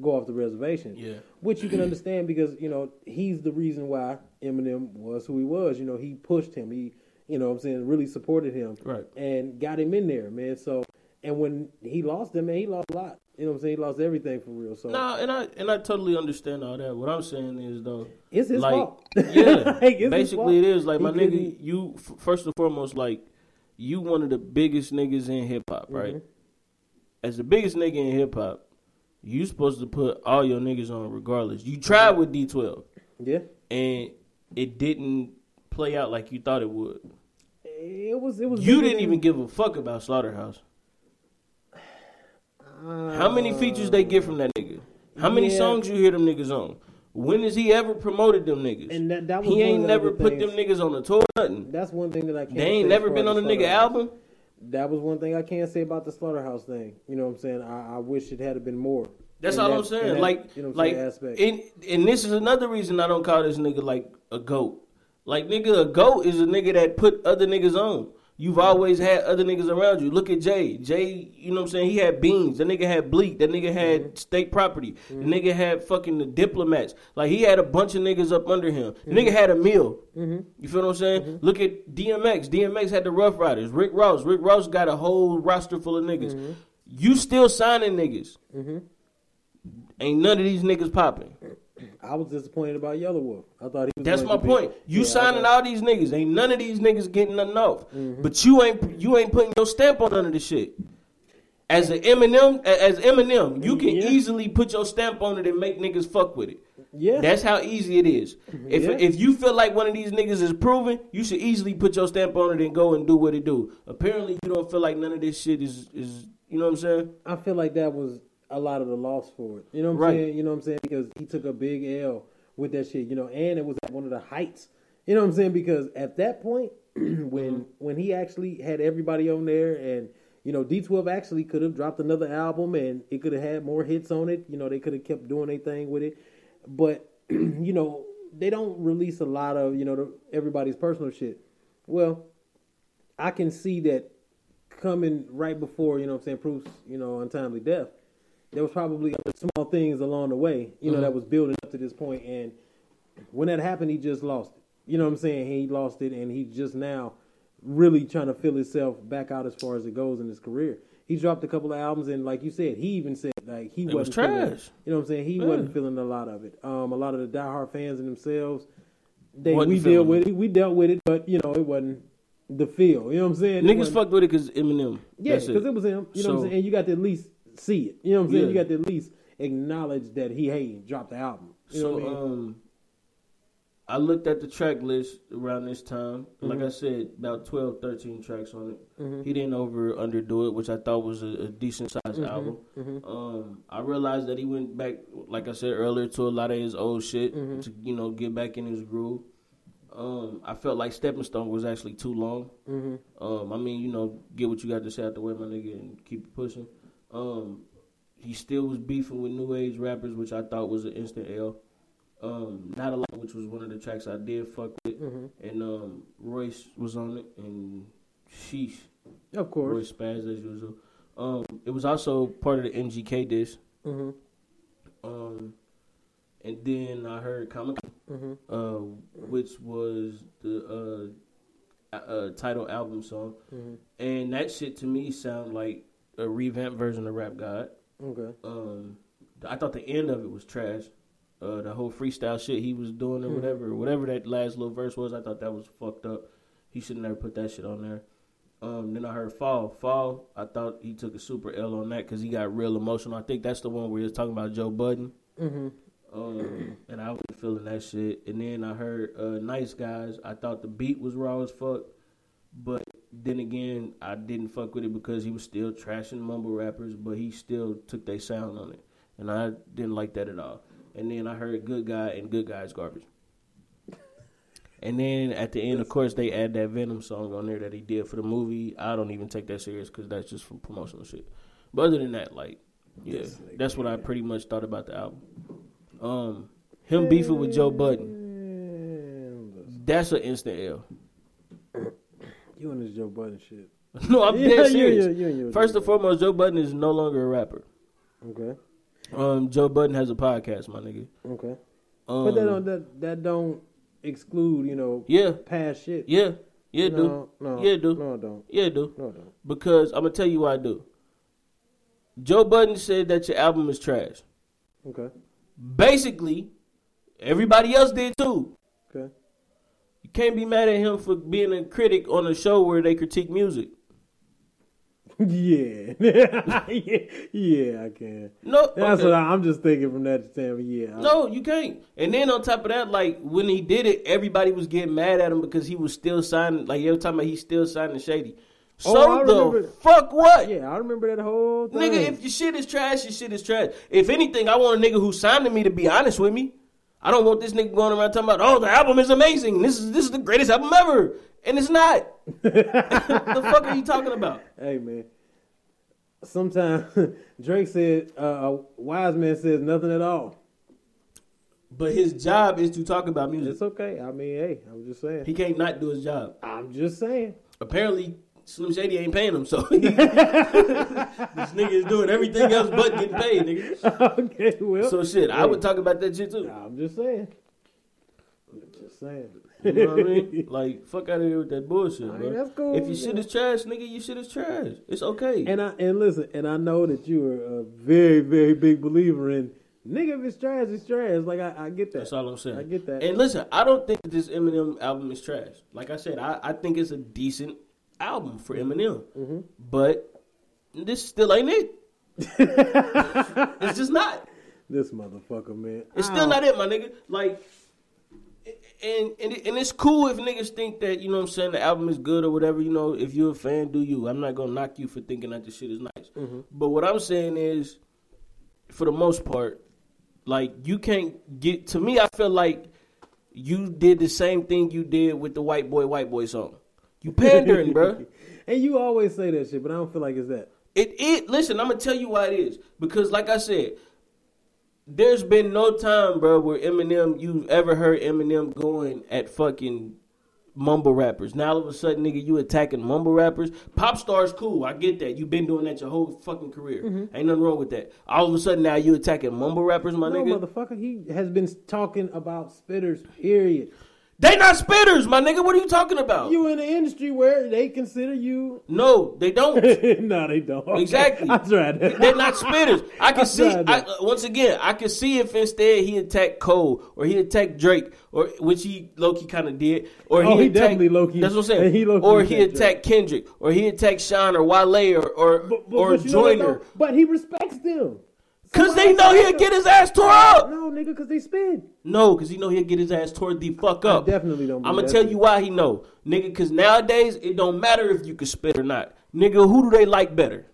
go off the reservation. Yeah. which you can understand because you know he's the reason why Eminem was who he was. You know he pushed him. He you know what I'm saying really supported him. Right. and got him in there, man. So and when he lost them, man, he lost a lot. You know what I'm saying? He lost everything for real. So No, and I and I totally understand all that. What I'm saying is though, It's his like, fault. Yeah, Like, basically it is. Like my He nigga, couldn't- you first and foremost, like you one of the biggest niggas in hip hop, Mm-hmm. right? As the biggest nigga in hip hop, you supposed to put all your niggas on regardless. You tried with D12, yeah. and it didn't play out like you thought it would. It was it was. You didn't even give a fuck about Slaughterhouse. How many features they get from that nigga? How many yeah. songs you hear them niggas on? When has he ever promoted them niggas? And that- that he ain't the never other put them niggas on a tour, nothing. That's one thing that I can't. They ain't never been on a nigga album. That was one thing I can't say about the slaughterhouse thing. You know what I'm saying? I, I wish it had been more. That's all that- I'm saying. that, like, you know what I'm like, and and this is another reason I don't call this nigga like a goat. Like, nigga, a goat is a nigga that put other niggas on. You've always had other niggas around you. Look at Jay. Jay, you know what I'm saying? He had beans. That nigga had Bleek. That nigga had Mm-hmm. state property. The nigga had fucking the diplomats. Like he had a bunch of niggas up under him. The Mm-hmm. nigga had a meal. You feel what I'm saying? Look at DMX. DMX had the Rough Riders. Rick Ross. Rick Ross got a whole roster full of niggas. Mm-hmm. You still signing niggas. Ain't none of these niggas popping. I was disappointed about Yelawolf. I thought he was. That's my be- point. You Yeah, signing all these niggas. Ain't none of these niggas getting nothing off. Mm-hmm. But you ain't you ain't putting your stamp on none of this shit. As an Eminem, as Eminem, you can Yeah. easily put your stamp on it and make niggas fuck with it. Yeah. That's how easy it is. If Yeah. if you feel like one of these niggas is proven, you should easily put your stamp on it and go and do what it do. Apparently, you don't feel like none of this shit is is you know what I'm saying? I feel like that was a lot of the loss for it. You know what I'm Right. saying? You know what I'm saying? Because he took a big L with that shit, you know, and it was at one of the heights. You know what I'm saying? Because at that point, when Mm-hmm. when he actually had everybody on there and you know, D12 actually could have dropped another album and it could have had more hits on it. You know, they could have kept doing their thing with it. But, you know, they don't release a lot of, you know, the, everybody's personal shit. Well, I can see that coming right before, you know what I'm saying, Proof's, you know, untimely death, there was probably other small things along the way, you know, that was building up to this point and when that happened he just lost it. You know what I'm saying? He lost it and he's just now really trying to fill himself back out as far as it goes in his career. He dropped a couple of albums and like you said, he even said like he It was wasn't feeling, trash. you know what I'm saying? He wasn't feeling a lot of it. Um a lot of the diehard fans and themselves they Wasn't we deal with it. it. We dealt with it, but you know, it wasn't the feel. You know what I'm saying? Niggas fucked with it because Eminem. yeah, because it. was him. You know what I'm saying? And you got to at least see it. You know what I'm saying? Yeah. You got to at least acknowledge that he hey dropped the album. You know so what I mean? um, I looked at the track list around this time. Like Mm-hmm. I said, about 12, 13 tracks on it. He didn't over underdo it, which I thought was a, a decent sized Mm-hmm. album. Um, I realized that he went back, like I said earlier, to a lot of his old shit Mm-hmm. to you know get back in his groove. Um, I felt like Stepping Stone was actually too long. Mm-hmm. Um, I mean, you know, get what you got to say out the way, my nigga, and keep pushing. Um, he still was beefing with new age rappers, which I thought was an instant L. Um, Not Alike, which was one of the tracks I did fuck with, Mm-hmm. and um, Royce was on it, and sheesh, of course. Royce spaz as usual. Um, it was also part of the MGK disc. Mm-hmm. Um, and then I heard Comic, Mm-hmm. uh, which was the uh, uh, title album song, Mm-hmm. and that shit to me sound like a revamped version of Rap God. Okay. Um, I thought the end of it was trash. Uh, the whole freestyle shit he was doing Hmm. or whatever, whatever that last little verse was, I thought that was fucked up. He should never put that shit on there. Um, then I heard Fall. Fall, I thought he took a super L on that because he got real emotional. I think that's the one where he was talking about Joe Budden. Mm-hmm. Um, and I was feeling that shit. And then I heard uh, Nice Guys. I thought the beat was raw as fuck. But then again, I didn't fuck with it because he was still trashing mumble rappers, but he still took their sound on it. And I didn't like that at all. And then I heard Good Guy and Good Guy's Garbage. And then at the end, of course, they add that Venom song on there that he did for the movie. I don't even take that serious because that's just for promotional shit. But other than that, like, yeah, that's what I pretty much thought about the album. Um, him beefing with Joe Budden, that's an instant L. You and this Joe Budden shit. no, I'm Yeah, dead serious. yeah, yeah, First and foremost, Joe Budden is no longer a rapper. Okay. Um, Joe Budden has a podcast, my nigga. Okay. Um, but that don't that that don't exclude you know yeah, past shit. yeah, yeah, dude. no, no, Yeah, dude. No, I don't. Yeah, dude. No, I don't. Because I'm gonna tell you why I do. Joe Budden said that your album is trash. Okay. Basically, everybody else did too. Can't be mad at him for being a critic on a show where they critique music. Yeah, yeah, yeah, I can. No, That's okay. what I, I'm just thinking from that standpoint. Yeah, No, you can't. And then on top of that, like when he did it, everybody was getting mad at him because he was still signing. Like every time he's still signing shady. Oh, so Oh, the remember- fuck what? yeah, I remember that whole thing. Nigga, if your shit is trash, your shit is trash. If anything, I want a nigga who signed to me to be honest with me. I don't want this nigga going around talking about, oh, the album is amazing. This is this is the greatest album ever, and it's not. the fuck are you talking about? Hey man, sometimes Drake said uh, a wise man says nothing at all. But his job is to talk about music. It's okay. I mean, hey, I'm just saying. He can't not do his job. I'm just saying. Apparently, Slim Shady ain't paying him, so this nigga is doing everything else but getting paid, nigga. okay, well. So shit, I would talk about that shit too. I'm just saying. I'm just saying. You know what I mean? Like, fuck out of here with that bullshit, I bro. that's cool, If your shit is trash, nigga, your shit is trash. It's okay. And I and listen, and I know that you are a very, very big believer in nigga. If it's trash, it's trash. Like I, I get that. That's all I'm saying. I get that. And listen, I don't think that this Eminem album is trash. Like I said, I, I think it's a decent album for Eminem. Mm-hmm. But this still ain't it. it's just not. this motherfucker, man. It's still don't- it, my nigga. Like, and and and it's cool if niggas think that you know what I'm saying the album is good or whatever. You know, if you're a fan, do you? I'm not gonna knock you for thinking that this shit is nice. But what I'm saying is, for the most part, like you can't get to me. I feel like you did the same thing you did with the white boy, white boy song. You pandering, bro. And you always say that shit, but I don't feel like it's that. It it listen, I'm gonna tell you why it is. Because like I said, there's been no time, bro, where Eminem you've ever heard Eminem going at fucking mumble rappers. Now all of a sudden, nigga, you attacking mumble rappers. Pop stars, cool. I get that. You've been doing that your whole fucking career. Mm-hmm. Ain't nothing wrong with that. All of a sudden now you attacking mumble rappers, my No, nigga. motherfucker, he has been talking about spitters. Period. They not spitters, my nigga. What are you talking about? You in the industry where they consider you? no, they don't. no, they don't. Okay. Exactly. I tried that. They're not spitters. I can see. I, uh, once again, I can see if instead he attacked Cole or he attacked Drake, or which he Loki kind of did, or Oh, he attacked, definitely low-key- That's what I'm saying. he or he attacked Kendrick, or he attacked Sean or Wale or or, But, but, or but you know what, Joyner. But he respects them. Because they know he'll get his ass tore up. No, nigga, because they spin. No, because he know he'll get his ass tore the fuck I up. definitely don't. I'm gonna tell you why he know, nigga. Because nowadays it don't matter if you can spit or not, nigga. Who do they like better?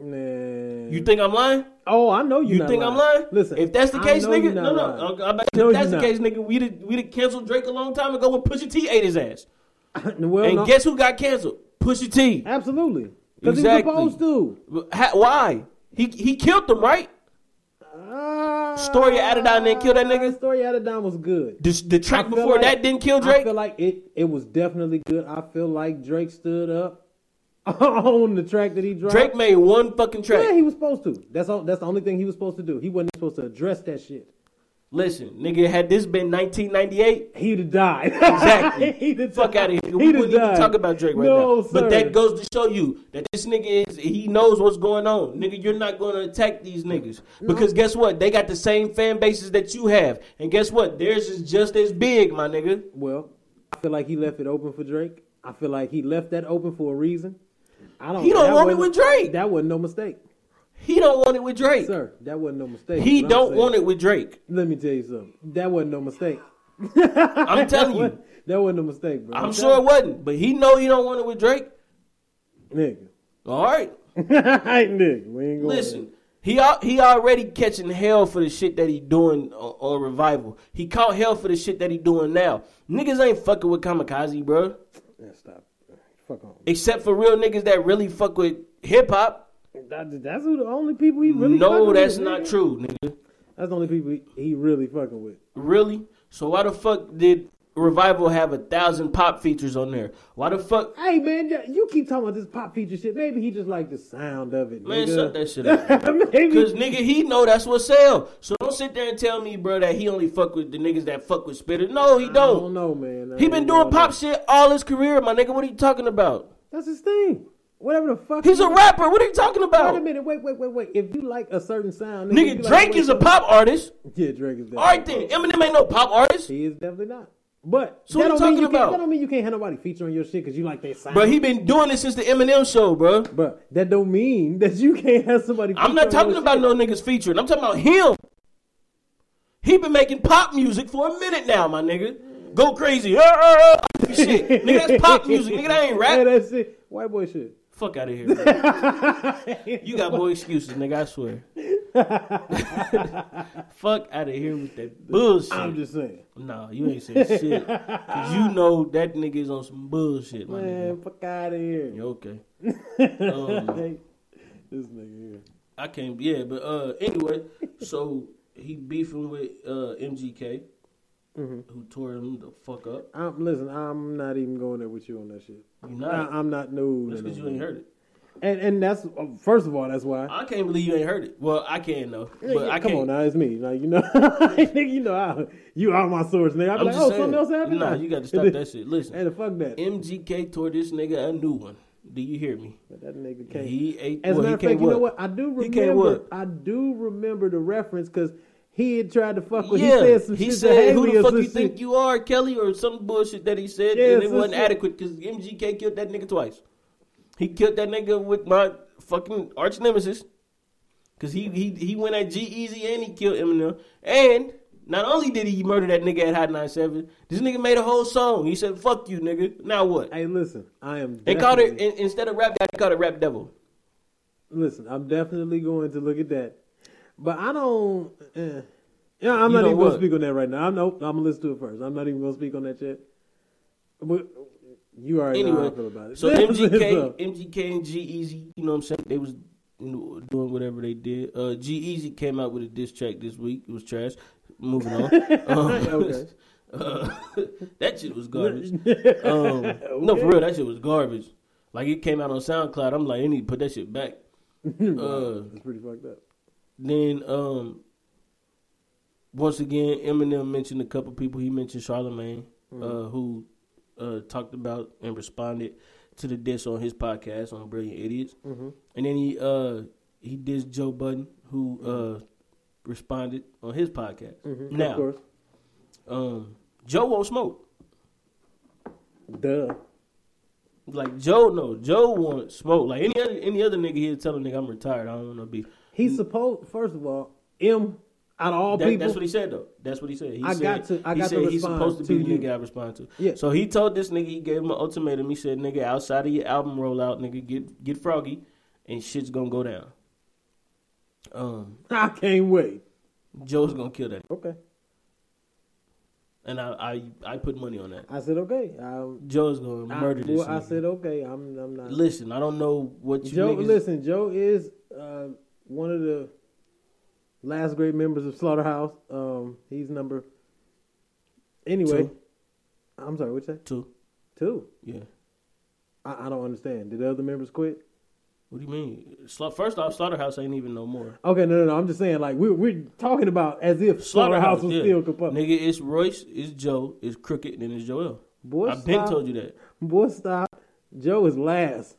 Man. You think I'm lying? Oh, I know you. You think I'm lying? Listen, if that's the case, nigga, no, no. lying. I'm- I'm about- No, if that's the not. case, nigga, we'd have, we'd have canceled Drake a long time ago when Pusha T ate his ass. well, and no, guess who got canceled? Pusha T. absolutely. Because Exactly. he was supposed to. Ha- Why? He he killed them, right? Story of Adidon didn't kill that nigga? Story of Adidon was good. The, the track before like- that didn't kill Drake. I feel like it. It was definitely good. I feel like Drake stood up on the track that he dropped. Drake made one fucking track. Yeah, he was supposed to. That's all. That's the only thing he was supposed to do. He wasn't supposed to address that shit. Listen, nigga, had this been 1998, He'd have died. Exactly. He'd have fuck out of here. We wouldn't even talk about Drake right no, now. Sir. But that goes to show you that this nigga is he knows what's going on. Nigga, you're not gonna attack these niggas. Because guess what? They got the same fan bases that you have. And guess what? Theirs is just as big, my nigga. Well, I feel like he left it open for Drake. I feel like he left that open for a reason. I don't. He don't want it with Drake. That wasn't no mistake, He don't want it with Drake. sir. That wasn't no mistake. He What don't want it with Drake. Let me tell you something. That wasn't no mistake. I'm telling That you. that wasn't no mistake, bro. I'm sure it wasn't. But he know he don't want it with Drake. nigga. All right. nigga, we ain't going. Listen, he he already catching hell for the shit that he doing on, on revival. He caught hell for the shit that he doing now. Niggas ain't fucking with Kamikaze, bro. Yeah, stop. Fuck on. Except for real niggas that really fuck with hip hop. That, that's who the only people he really. No, fucking that's with, not nigga. true, nigga. That's the only people he, he really fucking with. Really? So why the fuck did revival have a thousand pop features on there? Why the fuck? Hey man, you keep talking about this pop feature shit. Maybe he just like the sound of it. Man, nigga. shut that shit up. Maybe. Cause nigga, he know that's what sell. So don't sit there and tell me, bro, that he only fuck with the niggas that fuck with spitter. No, he don't. don't know, man. I He been doing pop shit all his career, my nigga. What are you talking about? That's his thing. Whatever the fuck. He's he- a rapper. What are you talking about? Wait a minute. Wait, wait, wait, wait. If you like a certain sound, nigga, Nigga, like Drake way is a pop artist. Yeah, Drake is. All right then, Eminem ain't no pop artist. He is definitely not. But So that what don't you mean you can't, about? that don't mean you can't have nobody feature on your shit because you like their sound. Bro, he been doing this since the Eminem show, bro. But that don't mean that you can't have somebody. I'm not talking about shit. no niggas featuring. I'm talking about him. He been making pop music for a minute now, my nigga. Go crazy. Ah, ah, ah. Shit. nigga, that's pop music. Nigga, that ain't rap. that's it. White boy shit. Fuck out of here. You got more excuses, nigga, I swear. Fuck out of here with that bullshit. I'm just saying. Nah, you ain't saying shit. Cause you know that nigga is on some bullshit, my Man, nigga. fuck out of here. You okay. Um, this nigga here. I can't. Yeah, but uh, anyway, so he beefing with uh MGK, Mm-hmm. who tore him the fuck up. I'm, listen, I'm not even going there with you on that shit. You I, not? I'm not. new. That's because you ain't heard it. And and that's uh, first of all, that's why. I can't believe you ain't heard it. Well, I can though, Yeah, but yeah, I come can't. on now, it's me. Like you know, nigga, you know, I, you are my source, nigga. I'm, I'm like, just oh, saying. something else happened. Nah, you got to stop that shit. Listen, Hey, the fuck that. MGK tore this nigga a new one. Do you hear me? But that nigga can't. He ate. As a well, matter of fact, you know what? I do remember. what? I do remember the reference because he had tried to fuck with. Yeah, he said some he shit. said, "Who the fuck you think you are, Kelly?" or some bullshit that he said, Yeah, and it wasn't shit. adequate because MGK killed that nigga twice. He killed that nigga with my fucking arch nemesis because he he he went at G-Eazy and he killed Eminem. And not only did he murder that nigga at Hot 97, this nigga made a whole song. He said, "Fuck you, nigga." Now what? Hey, listen, I am. They called it instead of rap they called it rap devil. Listen, I'm definitely going to look at that, but I don't. Eh. Yeah, I'm You not even gonna speak on that right now. I'm nope. I'm gonna listen to it first. I'm not even going to speak on that shit. But you already know how Anyway, I feel about it. so MGK, MGK and G-Eazy, you know what I'm saying? They was doing whatever they did. Uh, G-Eazy came out with a diss track this week. It was trash. Moving on. Um, Okay. uh, that shit was garbage. Um, No, for real, that shit was garbage. Like it came out on SoundCloud. I'm like, they need to put that shit back. Uh, it's pretty fucked up. Then um, once again, Eminem mentioned a couple people. He mentioned Charlemagne, uh, who uh, talked about and responded to the diss on his podcast on Brilliant Idiots. Mm-hmm. And then he uh, he dissed Joe Budden, who uh, responded on his podcast. of Now, course, um, Joe won't smoke. duh. Like Joe, no, Joe won't smoke. Like any other any other nigga, he'd tell a nigga I'm retired. I don't want to be. He's supposed. First of all, M out of all That- people. that's what he said though. That's what he said. He I said, got to- I he got to he's supposed to be the nigga I respond to. Yeah. So he told this nigga, he gave him an ultimatum. He said, "Nigga, outside of your album rollout, nigga, get get froggy, and shit's gonna go down." Um, I can't wait. Joe's gonna kill that, Okay, and I I, I put money on that. I said okay. Um, Joe's gonna I, murder this. well, I said okay. I'm. I'm not. Listen, I don't know what you Joe, niggas. listen. Joe is uh, one of the last great members of Slaughterhouse. Um, he's number. Anyway, Two. I'm sorry. What's that? Two, Two. yeah. I, I don't understand. Did the other members quit? What do you mean? First off, Slaughterhouse ain't even no more. Okay, no, no, no. I'm just saying, like we're we're talking about as if Slaughterhouse was yeah. still composed. Nigga, it's Royce, it's Joe, it's Crooked, and then it's Joell. Boy, I've been told you that. Boy, stop. Joe is last.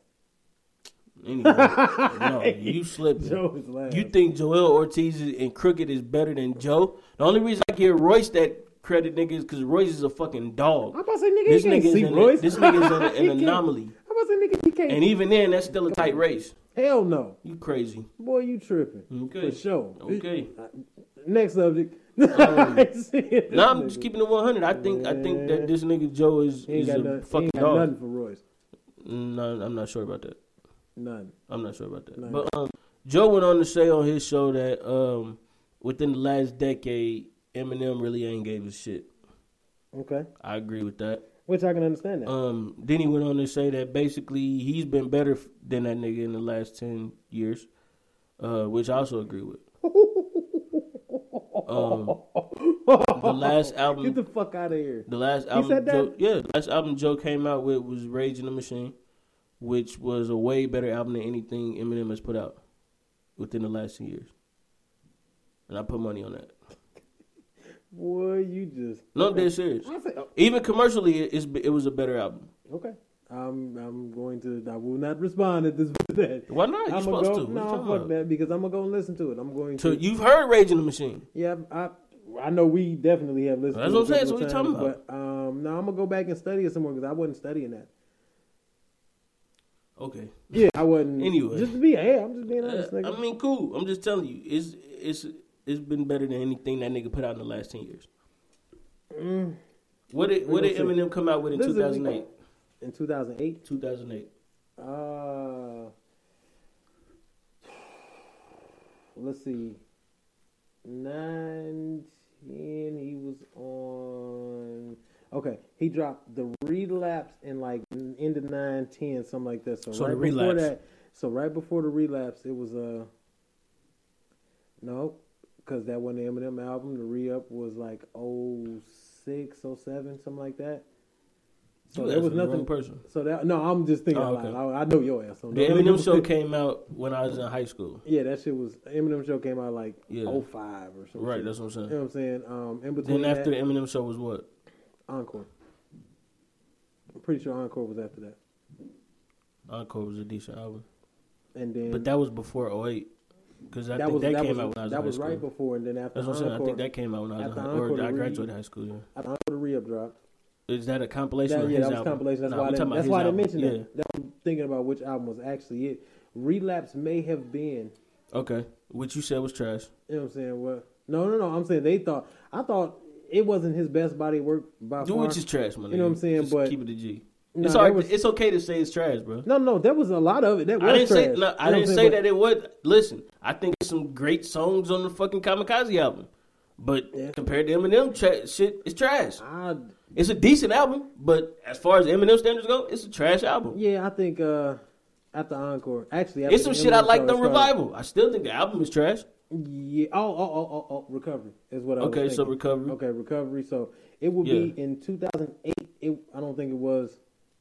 Anyway, no, you slipping. Is. You think Joell Ortiz and Crooked is better than Joe? The only reason I give Royce that credit, nigga, is because Royce is a fucking dog. I'm about to say, nigga, This nigga's see Royce. this nigga's an, an anomaly. I'm about to say, nigga, you can't. And even then, that's still a tight race. Hell no. You crazy. Boy, you tripping. Okay. For sure. Okay. Next subject. Um, Now I'm nigga. just keeping it 100. I think I think that this nigga Joe is, He is a he fucking ain't got dog. nothing for Royce. No, I'm not sure about that. None. I'm not sure about that. No. But um, Joe went on to say on his show that um, within the last decade, Eminem really ain't gave a shit. Okay. I agree with that. Which I can understand that. Um, then he went on to say that basically he's been better than that nigga in the last ten years, uh, which I also agree with. Um, the last album, Get the fuck out of here. the last album, said that? Joe, yeah, the last album Joe came out with was Rage in the Machine, which was a way better album than anything Eminem has put out within the last ten years. And I put money on that. Boy, you just. No, I'm dead serious. Say, oh, Even commercially, it, was a better album. okay. I'm I'm going to I will not respond at this that. Why not? You're I'm supposed go. No, talking fuck about? that because I'm gonna go and listen to it. I'm going So to. you've heard Rage in the Machine. Yeah, I I know we definitely have listened. That's to what I'm saying, so what you of talking times, But um, no, I'm gonna go back and study it some more because I wasn't studying that. Okay. Yeah, I wasn't. Anyway. just to be, hey, I'm just being honest, Uh, nigga. I mean, cool. I'm just telling you, it's it's it's been better than anything that nigga put out in the last ten years. What did what did see. Eminem come out with in 2008? in 2008, 2008. uh, let's see, nine, ten. He was on. Okay, he dropped the relapse in like end of nine, ten, something like that. So, So right before that, so right before the relapse, it was uh, no, because that wasn't the Eminem album. The re up was like 06, 07, something like that. So You there was asking the wrong nothing. person. So that no, I'm just thinking. Oh, okay. I, I know your ass. So The Eminem show came out when I was in high school. Yeah, that shit was Eminem show came out like Yeah. 05 or something. Right, that's what I'm saying. You know what I'm saying? Um, in between Then after that, the Eminem show was what? Encore. I'm pretty sure Encore was after that, Encore was a decent album, and then but that was before 08. Because I that think was that, that came was out when I was that in high was school. right before, and then after That's what I'm saying. I think that came out when I was high or I re- graduated high school. Yeah. after Encore, the re-up dropped. Is that a compilation That, yeah, his that was album? compilation. That's Nah, why they, that's why they album. mentioned yeah. that. that. I'm thinking about which album was actually it. Relapse may have been. Okay, which you said was trash. You know what I'm saying? What? No, no, no. I'm saying they thought. I thought it wasn't his best body work by Do far. which is trash, man. You know what I'm saying? Just But- keep it a G. No, it's was- it's okay to say it's trash, bro. No, no, there was a lot of it. That was I didn't say trash. You know I didn't say But- that it was. Listen, I think some great songs on the fucking Kamikaze album, but Yeah. compared to Eminem tra- shit, it's trash. I, It's a decent album, but as far as Eminem standards go, it's a trash album. yeah, I think uh, after Encore, actually, after It's some shit I like the revival. I still think the album is trash. Yeah. Oh, oh, oh, oh, oh, recovery is what I was Okay, so. Recovery. Okay, recovery. So it would Yeah. be in 2008. It, I don't think it was.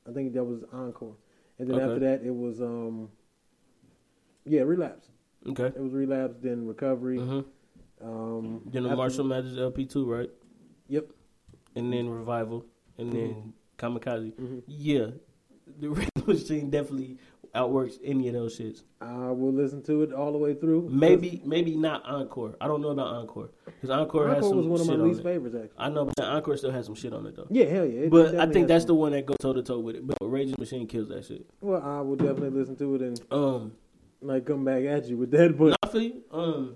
I think that was Encore, and then Okay. after that it was um. Yeah, relapse. Okay. It was relapse, then recovery. hmm Um, Then the after- Marshall Mathers LP two, right? Yep. And then revival, and then Mm-hmm. Kamikaze. Yeah, the Rhythm Machine definitely outworks any of those shits. I will listen to it all the way through. Maybe, maybe not Encore. I don't know about Encore because Encore, has Encore some was one of my least favorites, actually. I know, but Encore still has some shit on it though. Yeah, hell yeah. It but I think that's some- the one that goes toe to toe with it. But Rage Machine kills that shit. Well, I will definitely listen to it and Um, like come back at you with that. But I feel you. Um,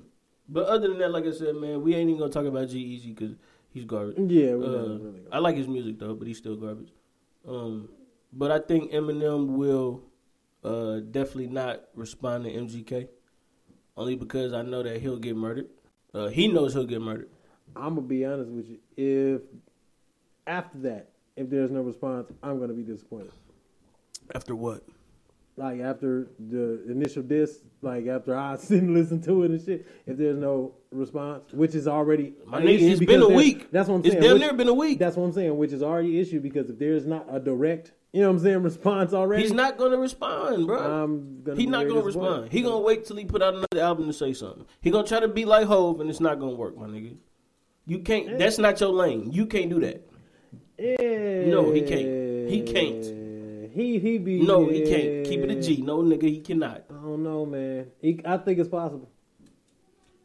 but other than that, like I said, man, we ain't even gonna talk about G because he's garbage. yeah, we're Uh, really. I like his music though, but he's still garbage. Um, but I think Eminem will uh, definitely not respond to MGK, only because I know that he'll get murdered. Uh, he knows he'll get murdered. I'm gonna be honest with you. If after that, if there's no response, I'm gonna be disappointed. After what? Like after the initial diss, like after I sit and listen to it and shit, if there's no response, which is already My nigga, issue it's been a week. That's what I'm It's saying. damn which- near been a week. That's what I'm saying, which is already issue because if there's not a direct, you know what I'm saying, response already, He's not gonna respond, bro. I'm gonna He be not gonna respond. He gonna wait till he put out another album to say something. He gonna try to be like Hove, and it's not gonna work, my nigga. You can't. That's not your lane. You can't do that. Yeah. No, he can't. He can't. He he be No, he can't. Keep it a G. No, nigga, he cannot. I don't know, man. He, I think it's possible.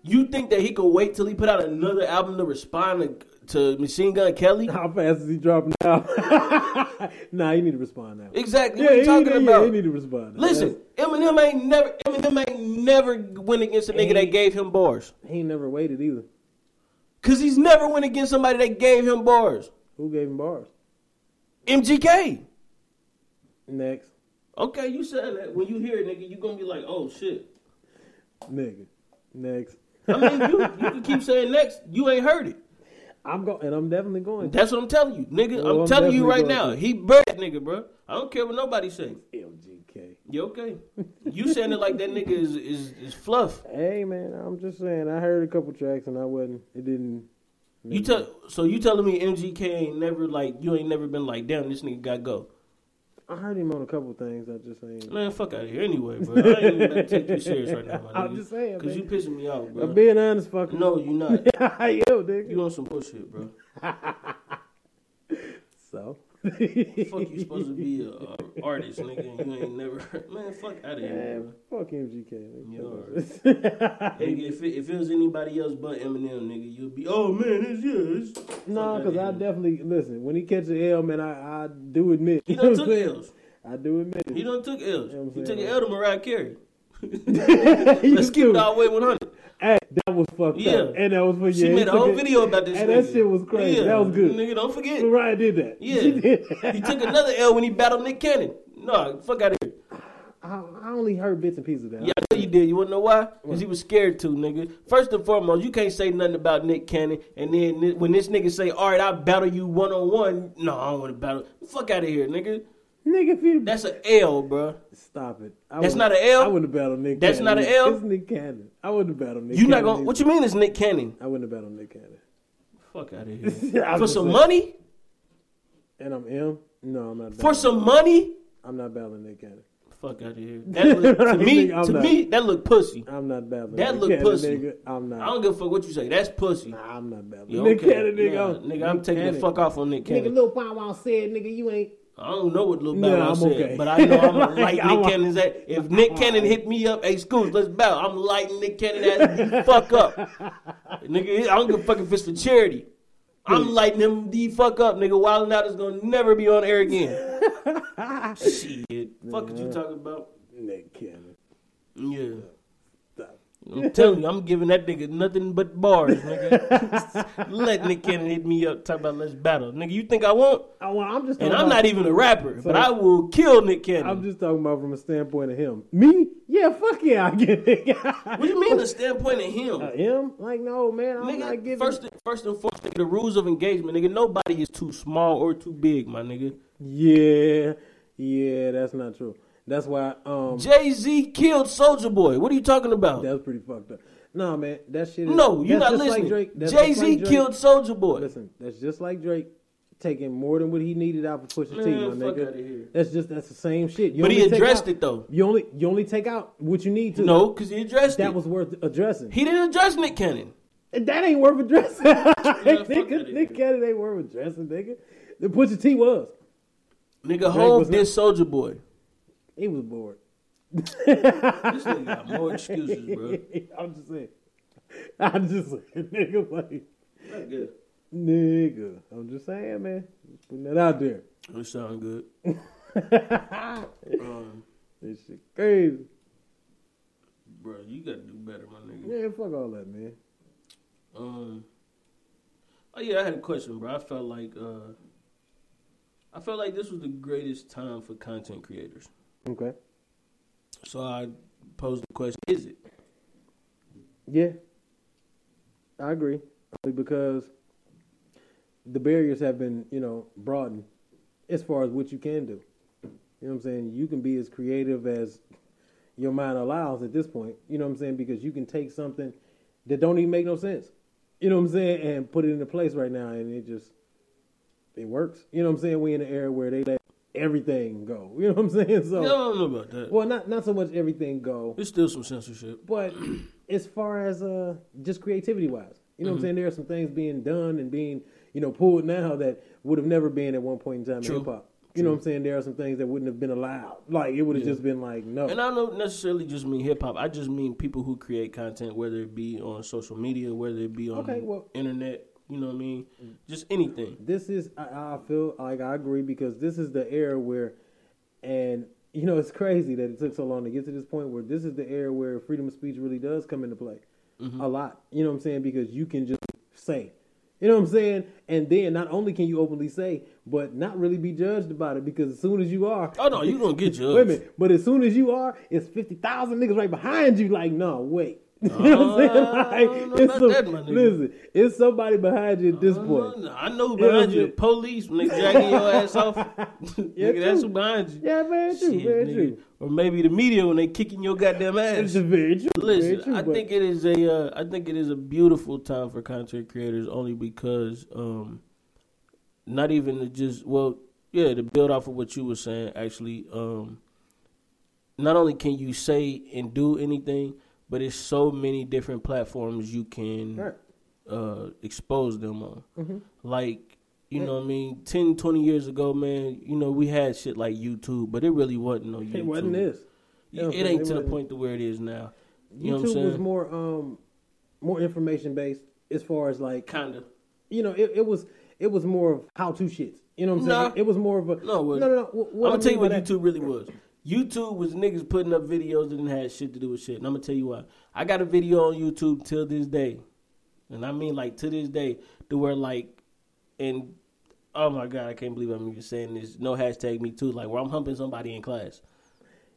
You think that he could wait till he put out another album to respond to, to Machine Gun Kelly? How fast is he dropping out? nah, he need to respond now. Exactly. Yeah, what you talking yeah, about? he need to respond. Now. Listen, Eminem ain't never. Eminem ain't never went against a nigga that gave him bars. He ain't never waited either. Cause he's never went against somebody that gave him bars. Who gave him bars? MGK. Next, Okay, you said that. When you hear it, nigga, you gonna be like, oh shit. nigga. Next. I mean, you you can keep saying next. You ain't heard it. I'm going, and I'm definitely going. That's what I'm telling you, nigga. Well, I'm, I'm telling you right now. to. He buried nigga, bro. I don't care what nobody say. LGK. You okay? You saying it like that nigga is is, is fluff. Hey man, I'm just saying. I heard a couple tracks and I wasn't. It didn't. You tell so you telling me MGK ain't never like you ain't never been like damn this nigga got go. I heard him on a couple things. I just ain't. Man, fuck out of here anyway, bro. I ain't even take you serious right now, my nigga. I'm just saying, Cause you pissing me off, bro. I'm being honest, fucker. no, you not. Yo, nigga. You on some bullshit, bro. So fuck you supposed to be a, artist, nigga? You ain't never man. Fuck out of here, Man, fuck MGK. nigga. You Nigga, if it, if it was anybody else but Eminem, nigga, you'd be, oh man, it's yours. no, because I definitely listen. When he catch an L, man, I, I do admit. He done took? L's. I do admit. He done took L's. know He took an L to Mariah Carey. Let's keep it all the way 100. Hey, that was fucked Yeah. up. And that was for She yeah, he made a whole it- video about this And nigga. that shit was crazy. That was good. Nigga, don't forget. Mariah did that. Yeah. She did. he took another L when he battled Nick Cannon. No, fuck out of here. I, I only heard bits and pieces of that. Yeah, I know you did. You wanna know why? Because he was scared to, nigga. First and foremost, you can't say nothing about Nick Cannon, and then when this nigga say, "All right, I'll battle you one on one," no, I don't want to battle. Fuck out of here, nigga. Nigga, if you That's an L, bro. stop it. I That's wouldn't- an L. I wouldn't have battled Nick. That's Cannon. not a L? It's Nick Cannon. I wouldn't have battled Nick. You not gonna? either. What you mean is Nick Cannon? I wouldn't have battled Nick Cannon. Fuck out of I'm here. For some saying. money? And I'm M. No, I'm not. For some money? I'm not battling Nick Cannon. Fuck out of here. That look, to me, I'm to not. me, that look pussy. I'm not battling. That Nick look Cannon, pussy. Nigga. I'm not. I don't give a fuck what you say. That's pussy. Nah, I'm not battling. Nick okay? Cannon, nigga. Nah, I'm- nigga, I'm Nick taking the fuck off on Nick Cannon. Nigga, Cannon. Lil Bow Wow said, nigga, you ain't. I don't know what Lil Bow Wow said, okay. but I know I'm gonna Like, light Nick a- Cannon's ass. If Nick Cannon hit me up, hey, Scoots, let's battle. I'm lighting Nick Cannon ass the fuck up. nigga, I don't give a fuck if it's for charity. I'm lighting him the fuck up, nigga. Wildin' Out is gonna never be on air again. Shit. Fuck what you talking about? Nick Cannon. Yeah. I'm telling you, I'm giving that nigga nothing but bars, nigga. Let Nick Cannon hit me up, talk about let's battle. Nigga, you think I won't? I, well, I'm just. And I'm not even a rapper, So- but I will kill Nick Cannon. I'm just talking about from a standpoint of him. Me? Yeah, fuck yeah, I get it. what do you mean the standpoint of him? Uh, him? Like, no, man, I'm not giving. first, first and foremost, nigga, the rules of engagement, nigga, nobody is too small or too big, my nigga. Yeah, yeah, that's not true. That's why. Um, Jay Z killed Soulja Boy. What are you talking about? that's pretty fucked up. No, man, that shit. Is, no, you're not just like listening. Jay Z like killed Soulja Boy. Listen, that's just like Drake taking more than what he needed out for Pusha T, my nigga. That's just that's the same shit. You But he addressed out- it though. You only you only take out what you need to. No, because he addressed it. that it. was worth addressing. he didn't address Nick Cannon. That ain't worth addressing. outta nigga, Nick. Cannon ain't worth addressing, nigga. The Pusha T was. Nigga, Hove was did Soulja Boy. He was bored. This nigga got more excuses, bro. I'm just saying. I'm just saying, nigga. Like, Not good. nigga. I'm just saying, man. Just putting that out there. It sound good. um, This shit crazy. bro, you gotta do better, my nigga. Man, fuck all that, man. Um. Oh yeah, I had a question, bro. I felt like uh, I felt like this was the greatest time for content creators. Okay. So I posed the question: Is it? Yeah. I agree. Only because the barriers have been, you know, broadened as far as what you can do. You know what I'm saying? You can be as creative as your mind allows at this point. You know what I'm saying? Because you can take something that don't even make no sense. You know what I'm saying? And put it into place right now and it just it works. You know what I'm saying? We in an era where they let everything go. You know what I'm saying? So Yeah, I don't know about that. well not not so much everything go. There's still some censorship. But as far as uh, just creativity wise, you know what I'm saying? There are some things being done and being, you know, pulled now that would have never been at one point in time True. in hip hop. You know what I'm saying? There are some things that wouldn't have been allowed. Like it would have just been like no. And I don't necessarily just mean hip hop. I just mean people who create content, whether it be on social media, whether it be on Okay, the well- internet. You know what I mean? Just anything. this is I, I feel like I agree because this is the era where, and you know it's crazy that it took so long to get to this point where this is the era where freedom of speech really does come into play mm-hmm. a lot. You know what I'm saying? Because you can just say, you know what I'm saying, and then not only can you openly say, but not really be judged about it because as soon as you are, Oh no, you gonna get judged. wait a minute, but as soon as you are, it's fifty thousand niggas right behind you. Like no, wait. You know what I'm saying? Don't know it's about that, my nigga. listen, it's somebody behind you at this point. Uh, I know Yeah, behind you, the police when they dragging your ass off. nigga, that's who behind you. Yeah, very true, Shit, very nigga. true. Or maybe the media when they kicking your goddamn ass. It's very true. very Listen, true, I but- think it is a, uh, I think it is a beautiful time for content creators only because, um, not even to just well, yeah, to build off of what you were saying. Actually, um, not only can you say and do anything, but it's so many different platforms you can Right. uh, expose them on. Mm-hmm. Like You know what I mean? 10, 20 years ago, man, you know, we had shit like YouTube, but it really wasn't no YouTube. It wasn't this. It, Yeah, it ain't it to the point to where it is now. You know what I'm YouTube was more um more information based as far as like Kinda. you know it, it was it was more of how to shits. You know what I'm Nah. saying? It was more of a No, it no no no. What, I'm gonna I tell you what that- YouTube really was. YouTube was niggas putting up videos that didn't have shit to do with shit. And I'm gonna tell you why. I got a video on YouTube till this day. And I mean like to this day, to where like and oh my god, I can't believe I'm even saying this. No hashtag me too, like where I'm humping somebody in class.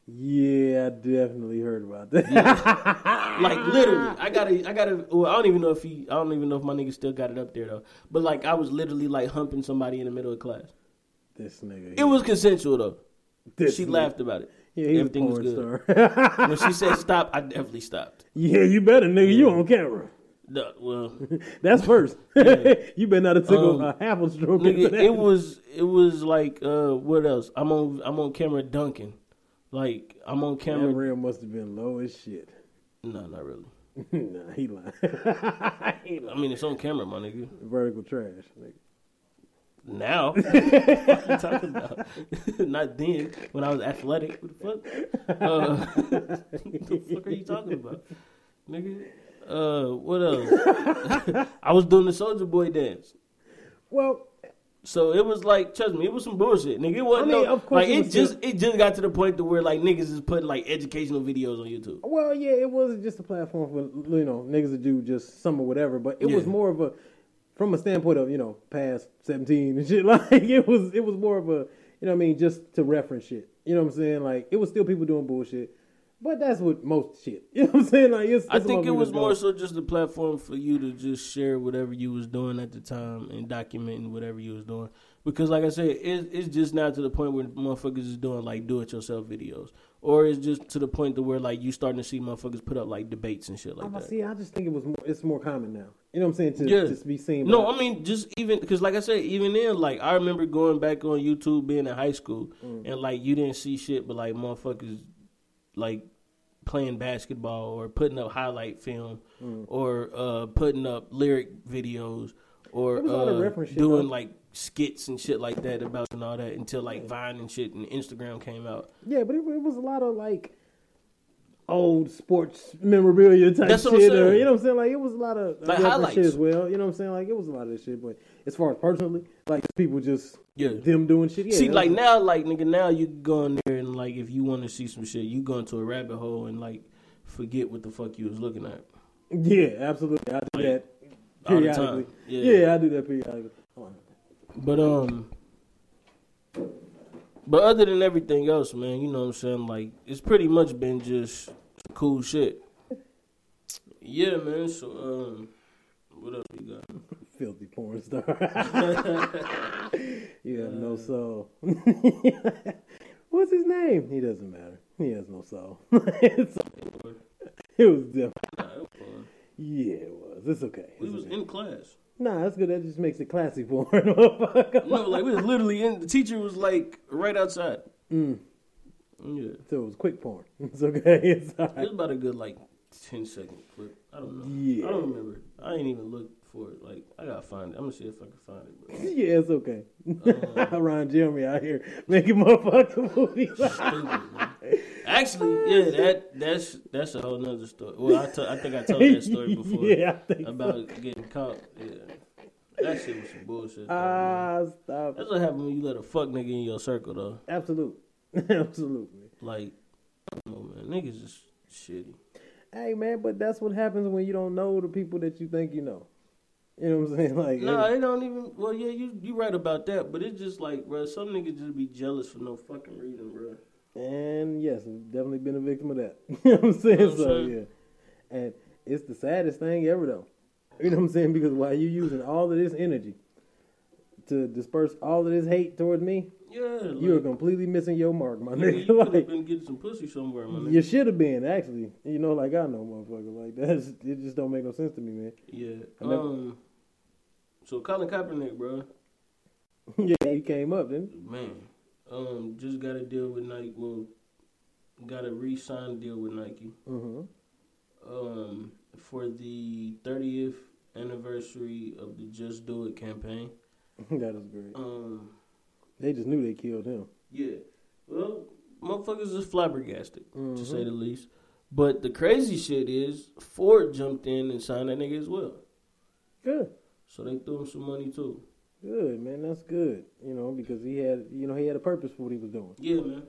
Yeah, I definitely heard about that. Like literally, I gotta, I gotta. Well, I don't even know if he, I don't even know if my nigga still got it up there though. But like, I was literally like humping somebody in the middle of class. this nigga. It was consensual though. This she laughed about it. Yeah, he's Everything was porn good. star. When she said stop, I definitely stopped. yeah, you better, nigga. You on camera. No, well, That's first. you better not have took Um, a, half a stroke. nigga, it was, it was like, uh, what else? I'm on, I'm on camera dunking. Like I'm on camera. That rail must have been low as shit. No, not really. nah, he lying. he I mean, it's on camera, my nigga. Vertical trash. Nigga. Now, talking about? Not then, when I was athletic. What the fuck? Uh, what the fuck are you talking about, nigga? Uh, what else? I was doing the Soulja Boy dance, Well, so it was like, trust me, it was some bullshit, nigga. It wasn't I mean, no, of course like it it just it just got to the point to where like niggas is putting like educational videos on YouTube. well, yeah, it wasn't just a platform for you know niggas to do just some or whatever, but it was more of a from a standpoint of you know past seventeen and shit. Like it was, it was more of a you know what I mean just to reference shit. You know what I'm saying? Like it was still people doing bullshit, but that's what most shit. You know what I'm saying? Like it's, I it's think it was more so just a platform for you to just share whatever you was doing at the time and documenting whatever you was doing. Because, like I said, it, it's just now to the point where motherfuckers is doing like do-it-yourself videos, or it's just to the point to where like you starting to see motherfuckers put up like debates and shit like I'm that. see. I just think it was more. It's more common now. You know what I'm saying? To Yeah. just be seen. No, by- I mean just even because, like I said, even then, like I remember going back on YouTube, being in high school, Mm. and like you didn't see shit, but like motherfuckers, like playing basketball or putting up highlight film Mm. or uh putting up lyric videos or uh, doing like skits and shit like that about and all that until like Vine and shit and Instagram came out. Yeah, but it, it was a lot of like old sports memorabilia type That's what I'm shit. Or, you know what I'm saying? Like it was a lot of Like highlights. shit as well. You know what I'm saying? Like it was a lot of this shit. But as far as personally, like people just Yeah. them doing shit. Yeah, see, like now, like nigga, now you go in there and like if you want to see some shit, you go into a rabbit hole and like forget what the fuck you was looking at. yeah, absolutely. I do Like, that periodically. Yeah. Yeah. I do that periodically. But um, but other than everything else, man, you know what I'm saying? Like it's pretty much been just cool shit. Yeah, man. So um, what else you got? Filthy porn star. you have no soul. What's his name? He doesn't matter. He has no soul. It was different. Nah, it was fun. Yeah, it was. It's okay. We was okay. in class. Nah, that's good. That just makes it classy porn. motherfucker. No, like we was literally in. The teacher was like right outside. Mm. Yeah, So it was quick porn. It's okay. It's it was about a good like 10 second clip. I don't know. Yeah. I don't remember. I ain't even looked for it. Like I gotta find it. I'm gonna see if I can find it. Bro. Yeah, it's okay. Uh, Ron Jeremy out here making motherfucking movies. Stupid. Actually, yeah, that that's that's a whole nother story. Well, I to- I think I told that story before yeah, about getting caught. Yeah, that shit was some bullshit. Ah, stop. That's what happens when you let a fuck nigga in your circle, though. Absolute. Absolutely. Like, man, niggas is shitty. Hey, man, but that's what happens when you don't know the people that you think you know. You know what I'm saying? Like, No, they don't even. Well, yeah, you you right about that, but it's just like, bro, some niggas just be jealous for no fucking reason, bro. And yes, I've definitely been a victim of that. you know what I'm saying? know what I'm so saying? yeah. And it's the saddest thing ever though. You know what I'm saying? Because while you using all of this energy to disperse all of this hate towards me, Yeah, like, you are completely missing your mark, my nigga, you nigga. could have like been getting some pussy somewhere, my nigga. you should have been actually. You know, like I know, motherfucker. Like that's it. Just don't make no sense to me, man. Yeah. I never- Um. So Colin Kaepernick, bro, yeah, he came up, didn't? he? man, um, just got a deal with Nike. Well, got a re-sign deal with Nike. Mhm. Um, for the 30th anniversary of the Just Do It campaign. that is great. Um, They just knew they killed him. yeah. Well, motherfuckers is flabbergasted to Mm-hmm. say the least. But the crazy shit is Ford jumped in and signed that nigga as well. Good. So they threw him some money too. Good, man. That's good. You know, because he had, you know, he had a purpose for what he was doing. Yeah, man.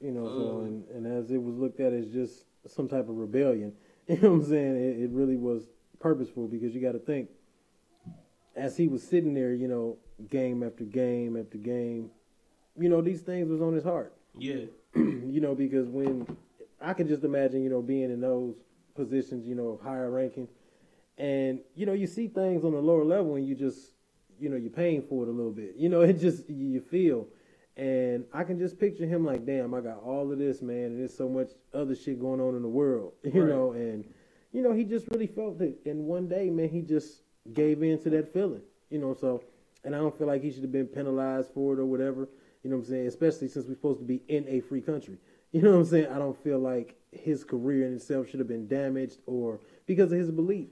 You know, so Um, and, and as it was looked at as just some type of rebellion, you know what I'm saying? It, it really was purposeful because you got to think, as he was sitting there, you know, game after game after game, you know, these things was on his heart. Yeah. you know, because when I can just imagine, you know, being in those positions, you know, higher ranking, and you know, you see things on the lower level, and you just, you know, you're paying for it a little bit. You know, it just you feel, and I can just picture him like, damn, I got all of this, man, and there's so much other shit going on in the world, you Right. know, and you know, he just really felt it, and one day, man, he just gave in to that feeling, you know, so, and I don't feel like he should have been penalized for it or whatever. You know what I'm saying? Especially since we're supposed to be in a free country. You know what I'm saying? I don't feel like his career in itself should have been damaged or because of his belief.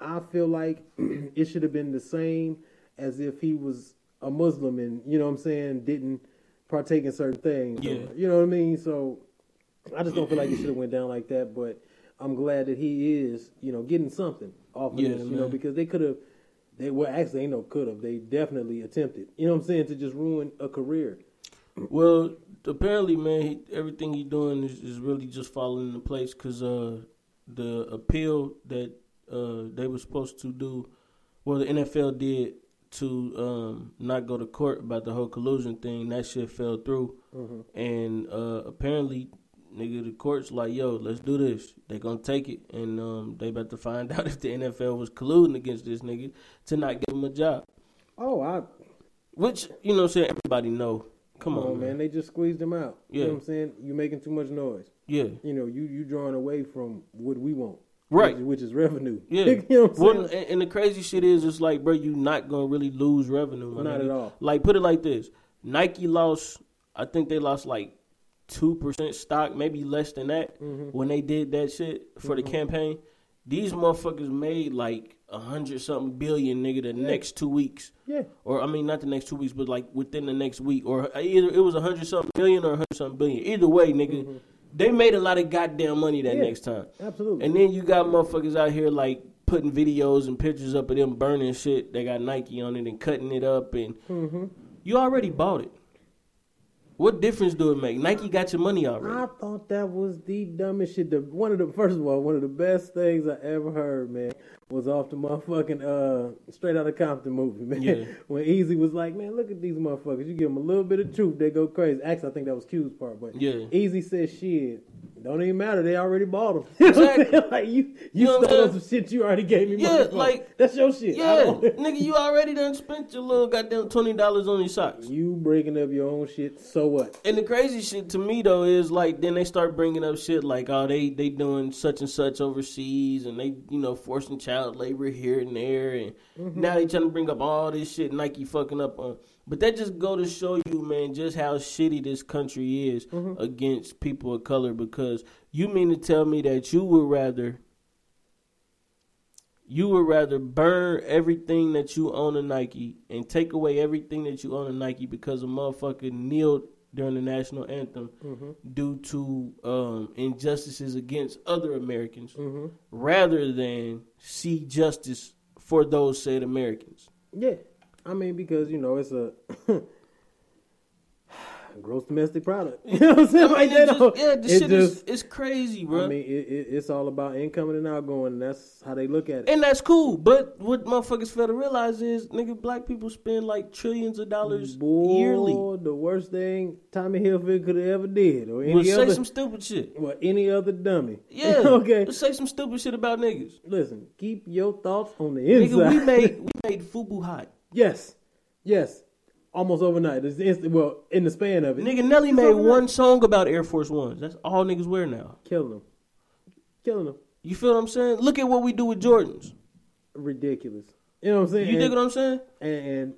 I feel like it should have been the same as if he was a Muslim and, you know what I'm saying, didn't partake in certain things. Yeah. Or, you know what I mean? So I just don't feel like it should have went down like that, but I'm glad that he is, you know, getting something off of Yeah, this, you know, because they could have they well actually ain't no could have. They definitely attempted. You know what I'm saying, to just ruin a career. Well, apparently, man, he, everything he's doing is, is really just falling into place because uh, the appeal that uh, they were supposed to do, well, the NFL did to um, not go to court about the whole collusion thing. That shit fell through, and uh, apparently, nigga, the court's like, "Yo, let's do this." They gonna take it, and um, they about to find out if the NFL was colluding against this nigga to not give him a job. Oh, I Which you know, I'm saying everybody know. Come on, on, man. They just squeezed him out. You Yeah. know what I'm saying? You're making too much noise. Yeah. You know, you you drawing away from what we want. Right. Which, which is revenue. Yeah. you know what I'm well, saying? and, and the crazy shit is, it's like, bro, you're not gonna really lose revenue. Not nigga. at all. Like, put it like this: Nike lost. I think they lost like two percent stock, maybe less than that, Mm-hmm. when they did that shit for the campaign. These motherfuckers made like a hundred something billion, nigga, the next two weeks. Yeah. Or I mean, not the next two weeks, but like within the next week, or either it was a hundred something million or a hundred something billion. Either way, nigga, they made a lot of goddamn money that. Yeah. next time. Absolutely. And then you got motherfuckers out here like putting videos and pictures up of them burning shit. They got Nike on it and cutting it up, and Mm-hmm. you already bought it. What difference do it make? Nike got your money already. I thought that was the dumbest shit. The one of the first of all, one of the best things I ever heard, man, was off the motherfucking uh straight out of Compton movie, man. Yeah. When Eazy was like, Man, look at these motherfuckers. You give them a little bit of truth, they go crazy. Actually I think that was Q's part, but Yeah. Eazy said shit. Don't even matter, they already bought them. You know what I'm Exactly. Like you you You know stole some shit you already gave me Yeah, like- that's your shit. Yeah, nigga, you already done spent your little goddamn twenty dollars on your socks. you breaking up your own shit, so what? And the crazy shit to me though is like then they start bringing up shit like oh they they doing such and such overseas and they you know forcing child labor here and there and mm-hmm. now they trying to bring up all this shit Nike fucking up on. But that just go to show you man just how shitty this country is mm-hmm. against people of color because you mean to tell me that you would rather you would rather burn everything that you own a Nike and take away everything that you own a Nike because a motherfucker kneeled during the national anthem mm-hmm. due to um, injustices against other Americans, rather than see justice for those said Americans. Yeah, I mean because you know it's a gross domestic product. You know what I'm saying? I mean, they it just- don't- yeah, the it shit is it's crazy, bro. I mean, it, it, it's all about incoming and outgoing, and that's how they look at it. and that's cool, but what motherfuckers fail to realize is, nigga, black people spend like trillions of dollars Boy, yearly. the worst thing Tommy Hilfiger could have ever did, or any Well, say other, some stupid shit. or any other dummy. Yeah. okay. Let's say some stupid shit about niggas. Listen, keep your thoughts on the inside. Nigga, we made we made Fubu hot. yes, yes, almost overnight. It's instant. Well, in the span of it, Nigga, Nelly made overnight. one song about Air Force Ones. That's all niggas wear now. killing them, killing them. You feel what I'm saying? Look at what we do with Jordans. Ridiculous. You know what I'm saying? You dig what I'm saying? and, and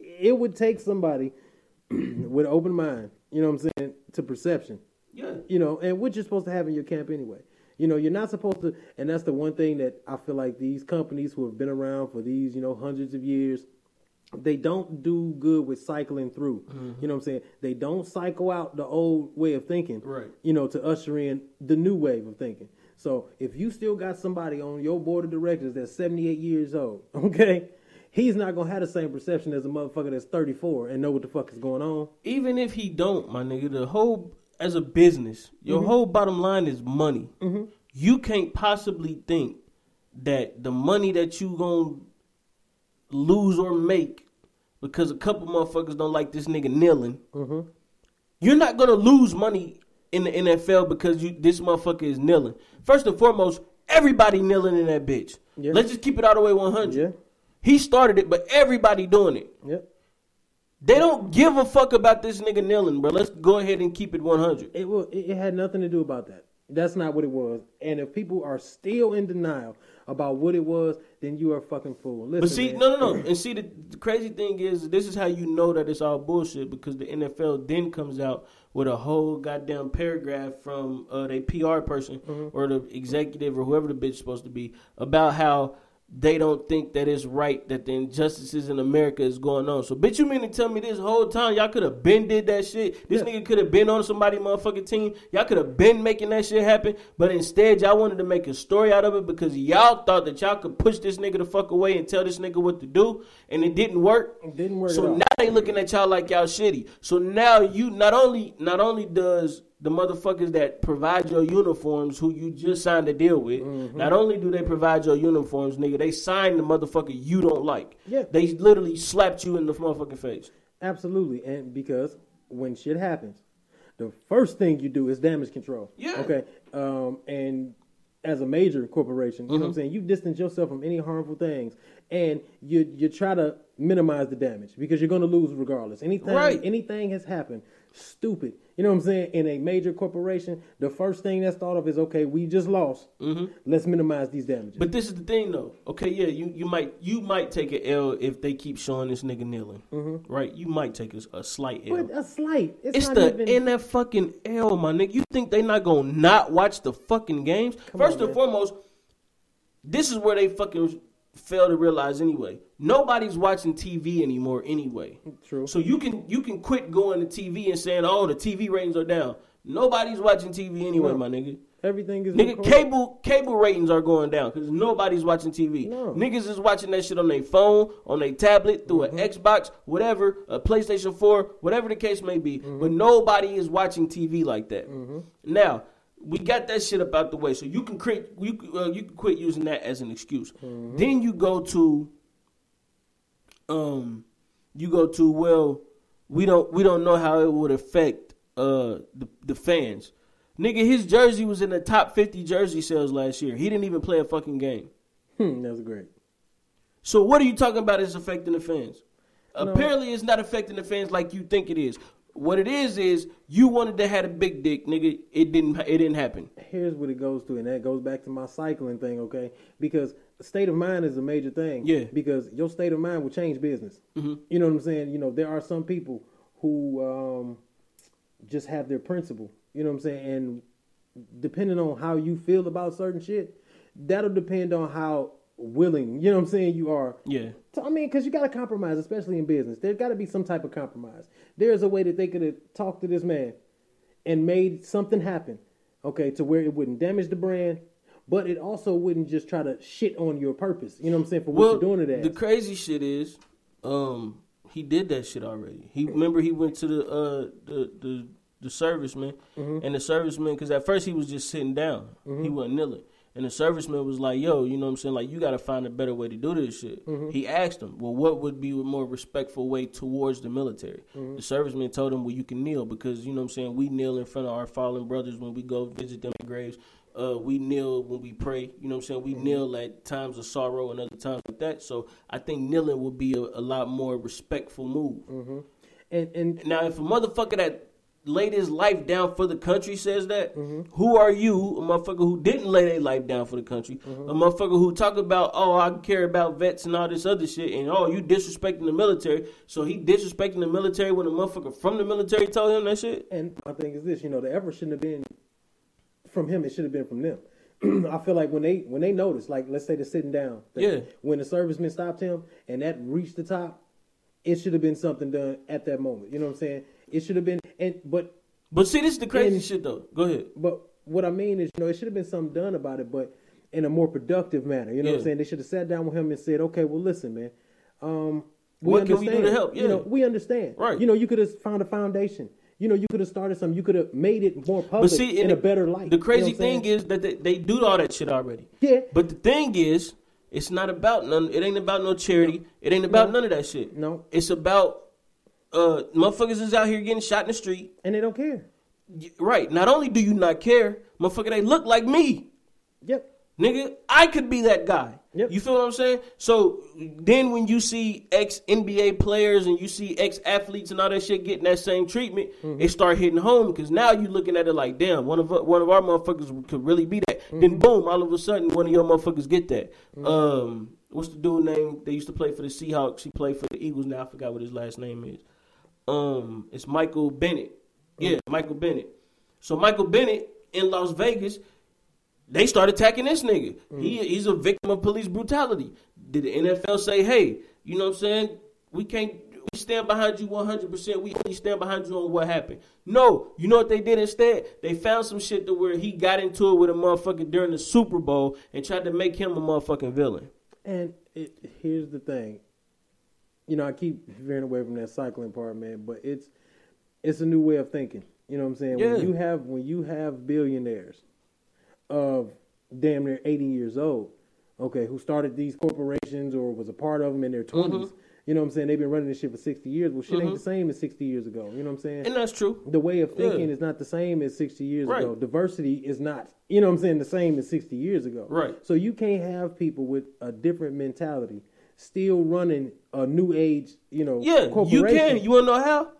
it would take somebody with an open mind, you know what I'm saying, to perception, Yeah. you know, and what you're supposed to have in your camp anyway. You know, you're not supposed to, and that's the one thing that I feel like these companies who have been around for these, you know, hundreds of years, they don't do good with cycling through. You know what I'm saying? They don't cycle out the old way of thinking. Right. You know, to usher in the new wave of thinking. So if you still got somebody on your board of directors that's 78 years old, okay, he's not gonna have the same perception as a motherfucker that's 34 and know what the fuck is going on. Even if he don't, my nigga, the whole as a business, your Mm-hmm. whole bottom line is money. You can't possibly think that the money that you gonna lose or make because a couple motherfuckers don't like this nigga kneeling. Mm-hmm. You're not gonna lose money in the NFL because you this motherfucker is kneeling. First and foremost, everybody kneeling in that bitch. Yeah. Let's just keep it all the way 100. Yeah. He started it, but everybody doing it. Yep. They don't give a fuck about this nigga kneeling, bro. Let's go ahead and keep it 100. It will. It had nothing to do about that. That's not what it was. And if people are still in denial about what it was, then you are a fucking fool. Listen, But see, man. no, no, no. And see, the, the crazy thing is, this is how you know that it's all bullshit because the NFL then comes out with a whole goddamn paragraph from uh, their PR person Mm-hmm. or the executive or whoever the bitch is supposed to be about how they don't think that it's right that the injustices in America is going on. So, bitch, you mean to tell me this whole time y'all could have been did that shit? This Yeah. nigga could have been on somebody motherfucking team. Y'all could have been making that shit happen, but instead y'all wanted to make a story out of it because y'all thought that y'all could push this nigga the fuck away and tell this nigga what to do, and it didn't work. It didn't work So at all. now they looking at y'all like y'all shitty. So now you not only not only does the motherfuckers that provide your uniforms, who you just signed a deal with, Mm-hmm. not only do they provide your uniforms, nigga, they signed the motherfucker you don't like. Yeah. They literally slapped you in the motherfucking face. Absolutely, and because when shit happens, the first thing you do is damage control. Yeah. Okay. Um, and as a major corporation, you know Mm-hmm. what I'm saying, you distance yourself from any harmful things, and you you try to minimize the damage because you're going to lose regardless. Anything Right. anything has happened, stupid. You know what I'm saying? In a major corporation, the first thing that's thought of is okay, we just lost. Let's minimize these damages. Mm-hmm. But this is the thing, though. Okay, yeah, you, you might you might take an L if they keep showing this nigga kneeling, right? You might take a, a slight L. Mm-hmm. But a slight. It's, It's not the even. in that fucking L, my nigga. You think they not gonna not watch the fucking games? First on, and man. foremost, this is where they fucking fail to realize anyway. Nobody's watching TV anymore anyway. True. So you can you can quit going to TV and saying, "Oh, the TV ratings are down." Nobody's watching TV anyway, No. my nigga. Everything is Nigga, cable cable ratings are going down because nobody's watching TV. No. Niggas is watching that shit on their phone, on their tablet, through Mm-hmm. an Xbox, whatever, a PlayStation 4, whatever the case may be. Mm-hmm. But nobody is watching TV like that. Now, we got that shit up out the way, so you can quit. You uh, you can quit using that as an excuse. Mm-hmm. Then you go to, um, you go to well, we don't we don't know how it would affect uh the the fans. Nigga, his jersey was in the top 50 jersey sales last year. He didn't even play a fucking game. Hmm, that's great. So what are you talking about is affecting the fans? Apparently it's not affecting the fans like you think it is. What it is is you wanted to have a big dick, nigga. It didn't it didn't happen. here's what it goes to, and that goes back to my cycling thing, okay? Because state of mind is a major thing. Yeah. Because your state of mind will change business. Mm-hmm. You know what I'm saying? You know, there are some people who um, just have their principle. You know what I'm saying? And depending on how you feel about certain shit, that'll depend on how willing, you know what I'm saying, you are Yeah. I mean, because you got to compromise, especially in business. There's got to be some type of compromise. There's a way that they could have talked to this man and made something happen, okay, to where it wouldn't damage the brand, but it also wouldn't just try to shit on your purpose. You know what I'm saying? For what Well, you're doing it as. the crazy shit is, um, he did that shit already. He remember he went to the uh the the the serviceman Mm-hmm. and the serviceman because at first he was just sitting down, he wasn't kneeling. And the serviceman was like, "Yo, you know what I'm saying? Like, you got to find a better way to do this shit." Mm-hmm. He asked him, "Well, what would be a more respectful way towards the military?" Mm-hmm. The serviceman told him, "Well, you can kneel because you know what I'm saying. We kneel in front of our fallen brothers when we go visit them in graves. Uh, we kneel when we pray. You know what I'm saying. We kneel at times of sorrow and other times like that. So I think kneeling would be a, a lot more respectful move. and and Now, if a motherfucker that laid his life down for the country says that, mm-hmm. who are you, a motherfucker who didn't lay their life down for the country, mm-hmm. a motherfucker who talk about, oh, I care about vets and all this other shit, and oh, you disrespecting the military, so he disrespecting the military when a motherfucker from the military told him that shit? and my thing is this, you know, the effort shouldn't have been from him. It should have been from them. I feel like when they when they noticed, like let's say they're sitting down, Yeah. when the servicemen stopped him and that reached the top, it should have been something done at that moment. You know what I'm saying? It should have been, and but But see, this is the crazy And- shit though. Go ahead. but what I mean is, you know, it should have been something done about it, but in a more productive manner. You know what I'm saying? They should have sat down with him and said, okay, well, listen, man. Um, we What can we do to understand. help? You know, Yeah. we understand. Right. You know, you could have found a foundation. You know, you could have started something. You could have made it more public But see, in a better light. The You know crazy I'm saying? thing is that they, they do all that shit already. Yeah. But the thing is, it's not about none. It ain't about no charity. It ain't about none of that shit. No. It's about uh motherfuckers is out here getting shot in the street. and they don't care. Right. Not only do you not care, motherfucker, they look like me. Yep. Nigga, I could be that guy. Yep. You feel what I'm saying? So then when you see ex NBA players and you see ex athletes and all that shit getting that same treatment, Mm-hmm. it start hitting home because now you're looking at it like, damn, one of our- one of our motherfuckers could really be that. Mm-hmm. Then boom, all of a sudden one of your motherfuckers get that. Um, what's the dude name? They used to play for the Seahawks. He played for the Eagles. Now I forgot what his last name is. Um, it's Michael Bennett. Yeah, Michael Bennett. So Michael Bennett in Las Vegas, they start attacking this nigga. He he's a victim of police brutality. Did the NFL say, hey, you know what I'm saying? We can't we stand behind you 100%. We only stand behind you on what happened. No, you know what they did instead? They found some shit to where he got into it with a motherfucker during the Super Bowl and tried to make him a motherfucking villain. And it, here's the thing. You know, I keep veering away from that cycling part, man, but it's it's a new way of thinking. You know what I'm saying? Yeah. When you have when you have billionaires of damn near 80 years old, okay, who started these corporations or was a part of them in their 20s. Mm-hmm. You know what I'm saying? They've been running this shit for 60 years. Well, shit ain't the same as 60 years ago. You know what I'm saying? And that's true. the way of thinking Yeah. is not the same as 60 years Right. ago. Diversity is not, you know what I'm saying, the same as 60 years ago. Right. So you can't have people with a different mentality still running a new age, you know, Yeah, you can. You wanna know how?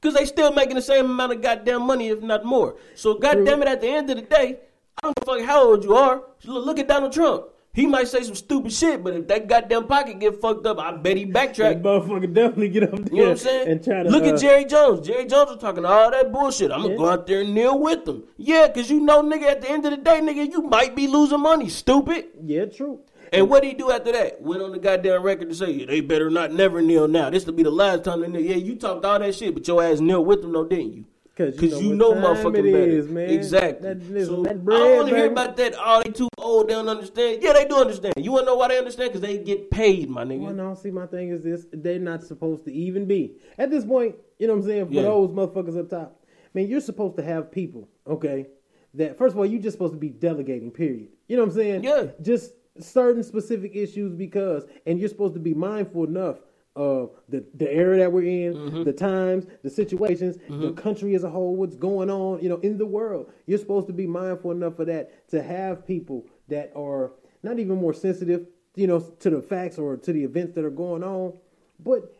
Because they still making the same amount of goddamn money, if not more. So goddamn it, at the end of the day, I don't fuck how old you are. Look, at Donald Trump. He might say some stupid shit, but if that goddamn pocket get fucked up, I bet he backtrack. that motherfucker definitely get up there You know what I'm saying? and try to Look uh, at Jerry Jones. Jerry Jones was talking all that bullshit. I'm gonna go out there and kneel with them. Yeah, cause you know, nigga, at the end of the day, nigga, you might be losing money, stupid. Yeah, true. And what he do after that? Went on the goddamn record to say, they better not never kneel now. This will be the last time they kneel. Yeah, you talked all that shit, but your ass kneel with them, though, didn't you? Because you, you know, know, time motherfucking it better. is, man. Exactly. That, listen, so that I don't want to hear about that. Oh, they too old. They don't understand. Yeah, they do understand. You want to know why they understand? Because they get paid, my nigga. Well, no, see, my thing is this: they're not supposed to even be at this point. You know what I'm saying? For Yeah. those motherfuckers up top, man, you're supposed to have people, okay? That first of all, you're just supposed to be delegating. Period. You know what I'm saying? Yeah. Just certain specific issues because, and you're supposed to be mindful enough of the the era that we're in, Mm-hmm. the times, the situations, the country as a whole, what's going on, you know, in the world. You're supposed to be mindful enough of that to have people that are not even more sensitive, you know, to the facts or to the events that are going on, but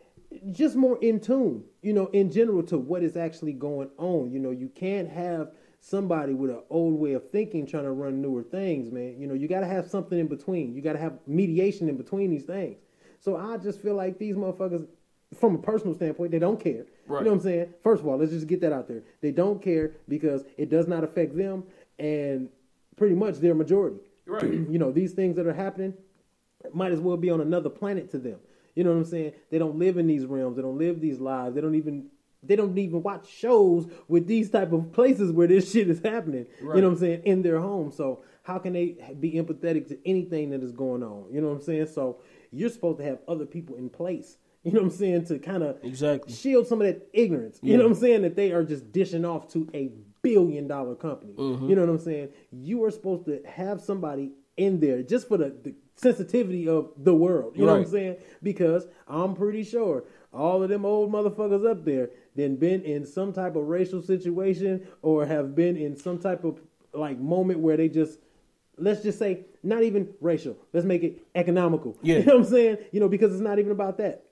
just more in tune, you know, in general to what is actually going on. You know, you can't have somebody with an old way of thinking trying to run newer things, man. You know, you got to have something in between. You got to have mediation in between these things. So I just feel like these motherfuckers, from a personal standpoint, they don't care. Right. You know what I'm saying? First of all, let's just get that out there. They don't care because it does not affect them, and pretty much they're majority. Right. you know, these things that are happening might as well be on another planet to them. You know what I'm saying? They don't live in these realms. They don't live these lives. They don't even they don't even watch shows with these type of places where this shit is happening. You know what I'm saying? In their home. So how can they be empathetic to anything that is going on? You know what I'm saying? So you're supposed to have other people in place. You know what I'm saying? To kind of Exactly. shield some of that ignorance. You know what I'm saying? That they are just dishing off to a billion dollar company. Mm-hmm. You know what I'm saying? You are supposed to have somebody in there just for the, the sensitivity of the world. You know what I'm saying? Because I'm pretty sure all of them old motherfuckers up there then been in some type of racial situation or have been in some type of like moment where they just let's just say not even racial. Let's make it economical. Yeah. You know what I'm saying? You know, because it's not even about that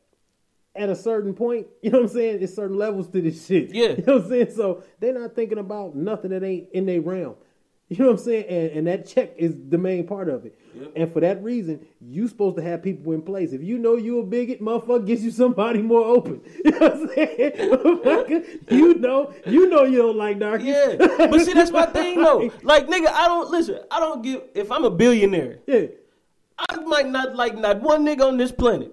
at a certain point, you know what I'm saying? It's certain levels to this shit. Yeah. You know what I'm saying? So they're not thinking about nothing that ain't in their realm. You know what I'm saying? And, and that check is the main part of it. And for that reason, you supposed to have people in place. If you know you a bigot, motherfucker, gets you somebody more open. You know what I'm saying? Motherfucker, you know, you know you don't like darkies. Yeah, but see, that's my thing though. Like, nigga, I don't listen. I don't give. If I'm a billionaire, Yeah. I might not like not one nigga on this planet.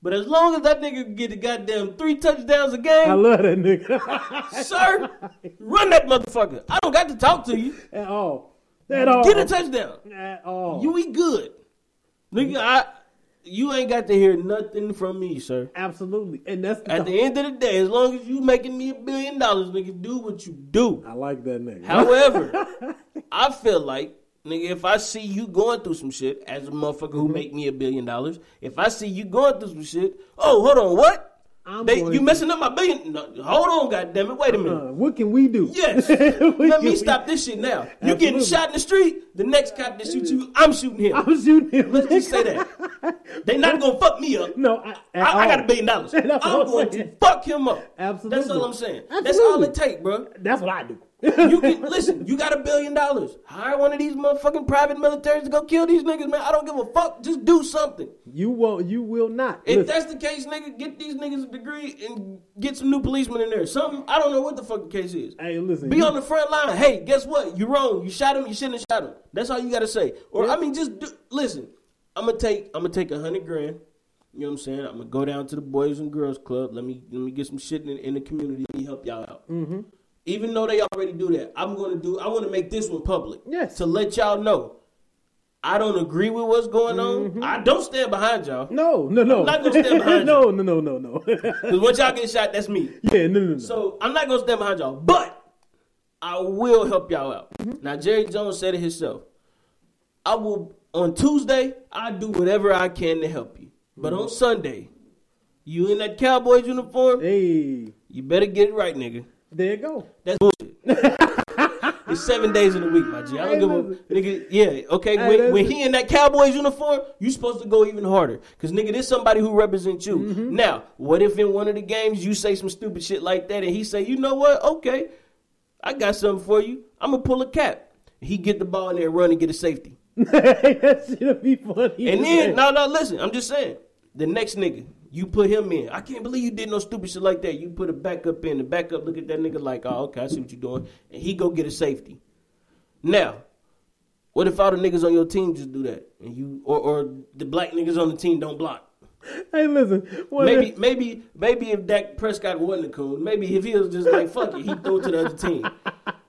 But as long as that nigga get the goddamn three touchdowns a game, I love that nigga sir, run that motherfucker. I don't got to talk to you. at all. At all. Get a touchdown. At all. You eat good. Nigga, I you ain't got to hear nothing from me, sir. Absolutely, and that's At the end of the day, as long as you making me a billion dollars, nigga, do what you do. I like that nigga. However, I feel like, nigga, if I see you going through some shit as a motherfucker who make me a billion dollars, if I see you going through some shit, oh, hold on, what? I'm They, you messing up my billion? No, hold on, goddamn it, wait a minute. Uh, what can we do? Yes. Let me stop this shit now. You getting shot in the street, the next cop that shoots you, I'm shooting him. I'm shooting him. Let's just say that. They not gonna fuck me up. No, I, I, I got a billion dollars. I'm going to fuck him up. Absolutely. That's all I'm saying. Absolutely. That's all it take, bro. That's what I do. You can listen. You got a billion dollars. Hire one of these motherfucking private militaries to go kill these niggas, man. I don't give a fuck. Just do something. You won't. You will not. If Listen, that's the case, nigga, get these niggas a degree and get some new policemen in there. Something. I don't know what the fuck the case is. hey, listen. Be you- on the front line. Hey, guess what? You wrong. You shot him. You shouldn't have shot him. That's all you got to say. Or Yeah. I mean, just do, listen. I'm gonna take. I'm gonna take a hundred grand. You know what I'm saying? I'm gonna go down to the Boys and Girls Club. Let me let me get some shit in, in the community. Let me help y'all out. Mm-hmm. Even though they already do that, I'm gonna do. I want to make this one public. Yes. To let y'all know, I don't agree with what's going on. Mm-hmm. I don't stand behind y'all. No, no, no. I'm not gonna stand behind no, no, no, no, no. Cause once y'all get shot, that's me. yeah, no, no, no. So I'm not gonna stand behind y'all, but I will help y'all out. Mm-hmm. Now Jerry Jones said it himself. I will on Tuesday. I do whatever I can to help you, but mm-hmm. on Sunday, you in that Cowboys uniform, hey, you better get it right, nigga. There you go. That's bullshit. it's seven days in a week, my G. I don't give a nigga. Yeah, okay. When, when he in that Cowboys uniform, you supposed to go even harder, cause nigga, this somebody who represents you. Mm-hmm. Now, what if in one of the games you say some stupid shit like that, and he say, you know what? Okay, I got something for you. I'm gonna pull a cap. He get the ball in there, run and get a safety. that should be funny. And then, no, no, listen. I'm just saying. The next nigga, you put him in. I can't believe you did no stupid shit like that. You put a backup in. The backup look at that nigga like, oh, okay, I see what you're doing. And he go get a safety. Now, what if all the niggas on your team just do that? And you or, or the black niggas on the team don't block? hey, listen. Maybe, if- maybe, maybe if Dak Prescott wasn't a coon, maybe if he was just like fuck it, he throw it to the other team.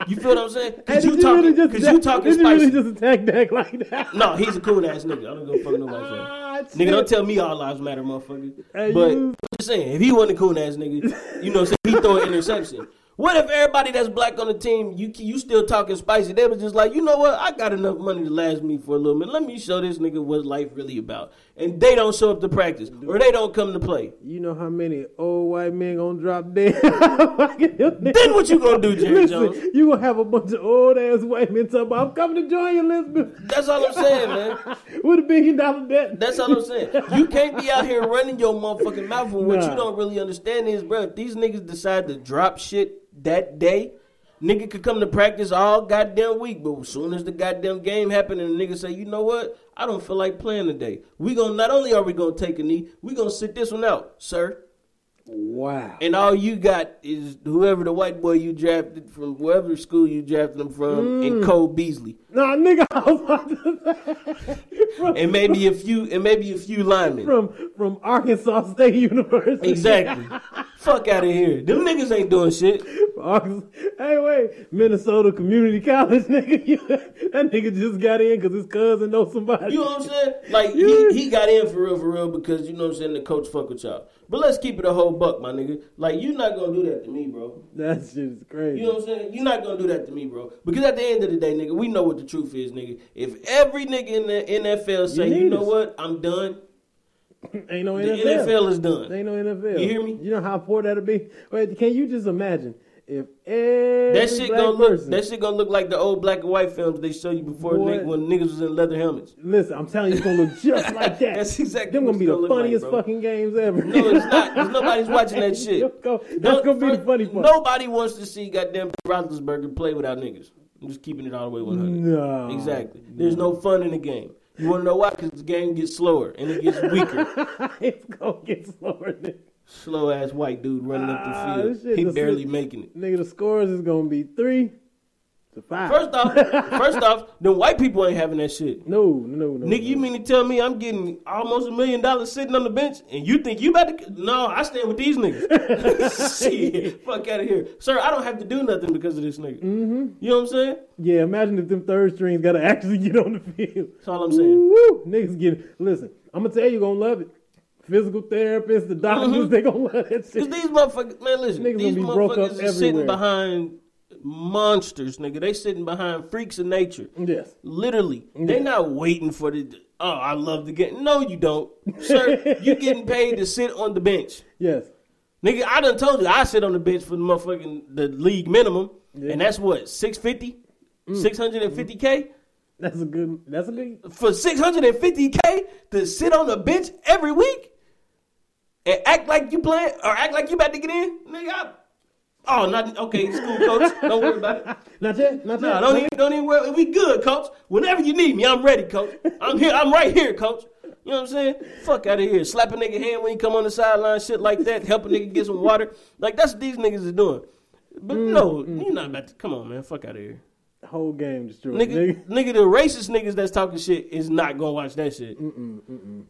You feel what I'm saying? Because did you talking, really just you talking did you spicy. really just attack Dak like that? No, he's a cool ass nigga. I don't go fuck nobody Nigga, don't tell me all lives matter, motherfucker. Hey, but you- I'm just saying, if he wasn't a cool ass nigga, you know, so he throw an interception. What if everybody that's black on the team, you you still talking spicy? They was just like, you know what? I got enough money to last me for a little bit. Let me show this nigga what life really about. And they don't show up to practice, or they don't come to play. You know how many old white men gonna drop dead? Then what you gonna do, Jerry Listen, Jones? you gonna have a bunch of old ass white men talking about, I'm coming to join you, Elizabeth, That's all I'm saying, man. with a billion dollar debt. That's all I'm saying. You can't be out here running your motherfucking mouth when what you don't really understand is, bro, if these niggas decide to drop shit that day, nigga could come to practice all goddamn week, but as soon as the goddamn game happened and the nigga say, you know what, I don't feel like playing today. We gonna not only are we gonna take a knee, we gonna sit this one out, sir. Wow. And all you got is whoever the white boy you drafted from wherever school you drafted him from, Mm. and Cole Beasley, Nah, nigga, I was about to from, and maybe a few, and maybe a few linemen. from from Arkansas State University. Exactly. Fuck out of here. Them niggas ain't doing shit. Hey, wait, Minnesota Community College, nigga. You, that nigga just got in because his cousin knows somebody. You know what I'm saying? Like he, he got in for real, for real, because you know what I'm saying. The coach fuck with y'all. But let's keep it a whole buck, my nigga. Like you're not gonna do that to me, bro. that shit is crazy. You know what I'm saying? You're not gonna do that to me, bro. Because at the end of the day, nigga, we know what the truth is, nigga. If every nigga in the NFL say, You you, know us. what, I'm done. Ain't no The NFL. NFL is done. Ain't no NFL. You hear me? You know how poor that'll be. Wait, can you just imagine if That shit gonna look. person, That shit gonna look like the old black and white films they show you before Boy. when niggas was in leather helmets. Listen, I'm telling you, it's gonna look just like that. That's exactly Them gonna be the like, funniest bro. fucking games ever. No, it's not. 'cause nobody's watching that shit. Go. That's Don't- gonna be the funny part. Nobody wants to see goddamn Roethlisberger play without niggas. I'm just keeping it all the way 100. No. Exactly. There's no fun in the game. You want to know why? Because the game gets slower and it gets weaker. it's gonna get slower. Nigga. Slow ass white dude running Ah, up the field. shit He barely making it. nigga, the scores is gonna be three to five. First off, first off, the white people ain't having that shit. no, no, no. Nigga, you mean to tell me I'm getting almost a million dollars sitting on the bench, and you think you about to? No, I stand with these niggas. Shit, fuck out of here, sir. I don't have to do nothing because of this nigga. Mm-hmm. You know what I'm saying? Yeah, imagine if them third strings got to actually get on the field. That's all I'm saying. Woo, niggas get listen. I'm gonna tell you, you gonna love it. Physical therapists, the doctors, they gonna love that Cause these motherfuckers, man, listen, Niggas these gonna be broke up motherfuckers is sitting behind monsters, nigga. They sitting behind freaks of nature. Yes, Literally, they not waiting for the. Oh, I love the game. No, you don't, sir. you getting paid to sit on the bench. yes. Nigga, I done told you I sit on the bench for the motherfucking the league minimum, Yeah. and that's what 650, Mm. 650k That's a good. That's a good. for 650k to sit on the bench every week and act like you playing or act like you about to get in, nigga. I, oh, not okay. School coach, don't worry about it. Not yet. Not No, yet. don't even don't even worry. We good, coach. Whenever you need me, I'm ready, coach. I'm here. I'm right here, coach. You know what I'm saying? Fuck out of here. Slap a nigga hand when you come on the sideline, shit like that. Help a nigga get some water. Like that's what these niggas is doing. But mm, no, mm. you're not about to. Come on, man. Fuck out of here. Whole game destroyed. Nigga, Nigga. nigga, the racist niggas that's talking shit is not gonna watch that shit.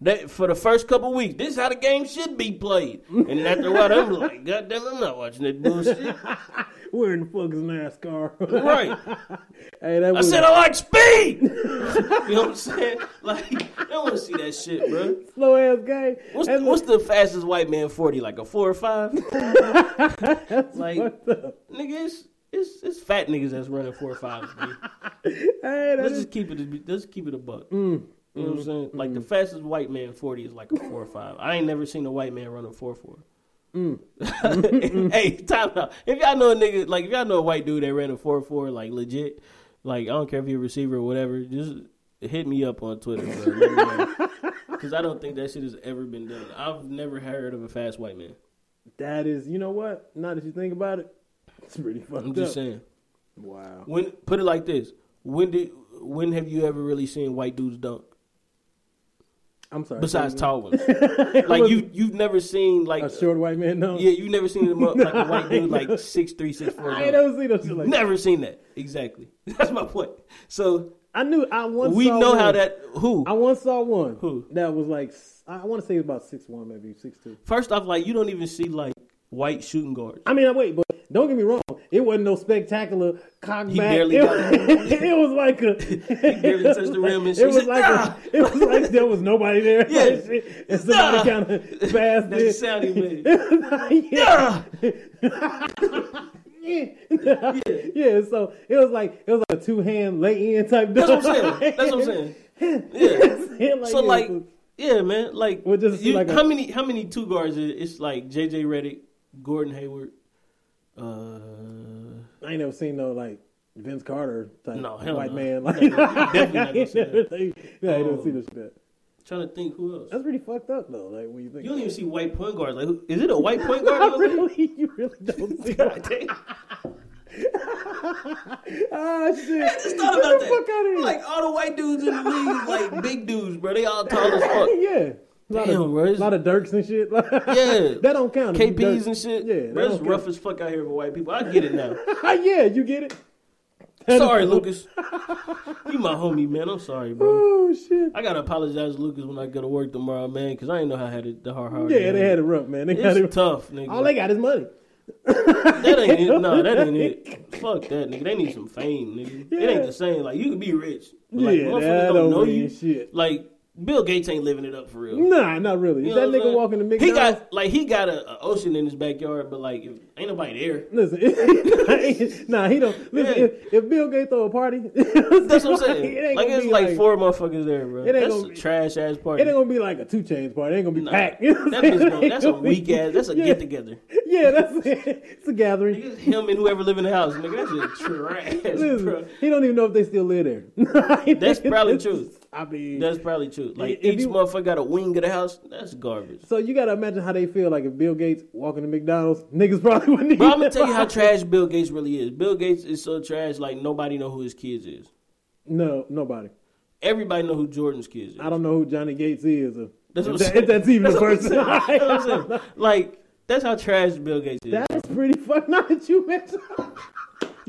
That for the first couple weeks, this is how the game should be played. And after a while, I'm like, God damn, I'm not watching that bullshit. Where in the fuck is NASCAR? right. hey, that I said I like speed. you know what I'm saying? Like, I don't want to see that shit, bro. slow ass game. What's the, what's the fastest white man forty? Like a four or five? like, fucked up. nigga, it's, it's fat niggas that's running four or fives. Dude. Hey, Let's just keep it. Let's keep it a buck. Mm, You know what I'm saying? Like the fastest white man forty is like a four or five. I ain't never seen a white man run a four four. Mm. hey, time out. If y'all know a nigga, like if y'all know a white dude that ran a four four, like legit, like I don't care if you're a receiver or whatever, just hit me up on Twitter, bro. Let me know. Because I don't think that shit has ever been done. I've never heard of a fast white man. that is. You know what? Now that you think about it, it's pretty fucked I'm just up. saying. Wow. When put it like this, when did when have you ever really seen white dudes dunk? I'm sorry. Besides tall ones, like you you've never seen like a short white man. No. yeah you've never seen them up like a white dude like six three six four. I ain't dunk. never seen shit like that. Never seen that. Exactly. That's my point. So I knew. I once. we know how that who. I once saw one. Who? That was like. I want to say it was about six one, maybe six two. First off, like you don't even see like white shooting guards. I mean, wait, but don't get me wrong. It wasn't no spectacular cock He back. barely it, got it was like a. He barely touched the rim and shit. It was like "Ah!" a, it was like there was nobody there. Yeah. and, shit, and somebody Nah. kind of passed That's it. sound he made. yeah. Ah! yeah. yeah, so it was like it was like a two hand lay in type. That's what I'm saying. That's what I'm saying. Yeah. like, So yeah, like, so- yeah, man. Like, Well, just you, like a- how many how many two guards? Is, it's like J.J. Redick, Gordon Hayward. Uh, I ain't never seen no like Vince Carter type No, white no. man. Like, definitely not I gonna see never that. seen- yeah, I Um, seen this shit. trying to think who else. That's pretty fucked up though. Like when you think, You don't even see white point guards. Like, who, is it a white point guard? really, you really don't see. God damn. ah shit! Just thought Get about the fuck out of that. here. Like all the white dudes in the league, like big dudes, bro. They all tall as fuck. yeah. A lot, Damn, of, bro, it's- lot of Dirks and shit. Yeah. that don't count. KPs and shit. Yeah, bro, it's don't rough count. as fuck out here for white people. I get it now. Ah, yeah, you get it. That sorry, is- Lucas. You my homie, man. I'm sorry, bro. Oh shit! I gotta apologize to Lucas when I go to work tomorrow, man, because I didn't know how I had it the hard hard. Yeah, they had it rough, man. They got It's it. tough, nigga. All they got is money. that ain't it. No, that ain't it. Fuck that, nigga. They need some fame, nigga. It ain't the same. Like you can be rich, but, like Yeah, motherfuckers that don't, don't know mean you. shit. Like Bill Gates ain't living it up for real. Nah, not really. You know that nigga saying? walking the He got like he got a, a ocean in his backyard, but like ain't nobody there. listen, nah, he don't. Listen, Yeah. if, if Bill Gates throw a party, That's what I'm saying. It ain't like it's be like, four motherfuckers there, bro. It ain't That's gonna a be- trash ass party. It ain't gonna be like a 2 Chainz party. It ain't gonna be Nah, packed. You know what that I'm bitch saying? gonna, that's a weak ass. That's a yeah. get together. Yeah, that's it. It's a gathering. Nigga, him and whoever live in the house, nigga. That's just trash, Listen, bro. he don't even know if they still live there. That's probably true. I mean, That's probably true. Like each you- motherfucker got a wing of the house. That's garbage. so you gotta imagine how they feel like if Bill Gates walking to McDonald's, niggas probably wouldn't. Eat I'm gonna tell you how trash Bill Gates really is. Bill Gates is so trash, like nobody know who his kids is. No, nobody. Everybody know who Jordan's kids is. I don't know who Johnny Gates is. Or, That's if, what I'm that- if that's even a That's I'm person. saying. That's what I'm saying. Like that's how trash Bill Gates is. That's pretty fuck. Not that you mentioned.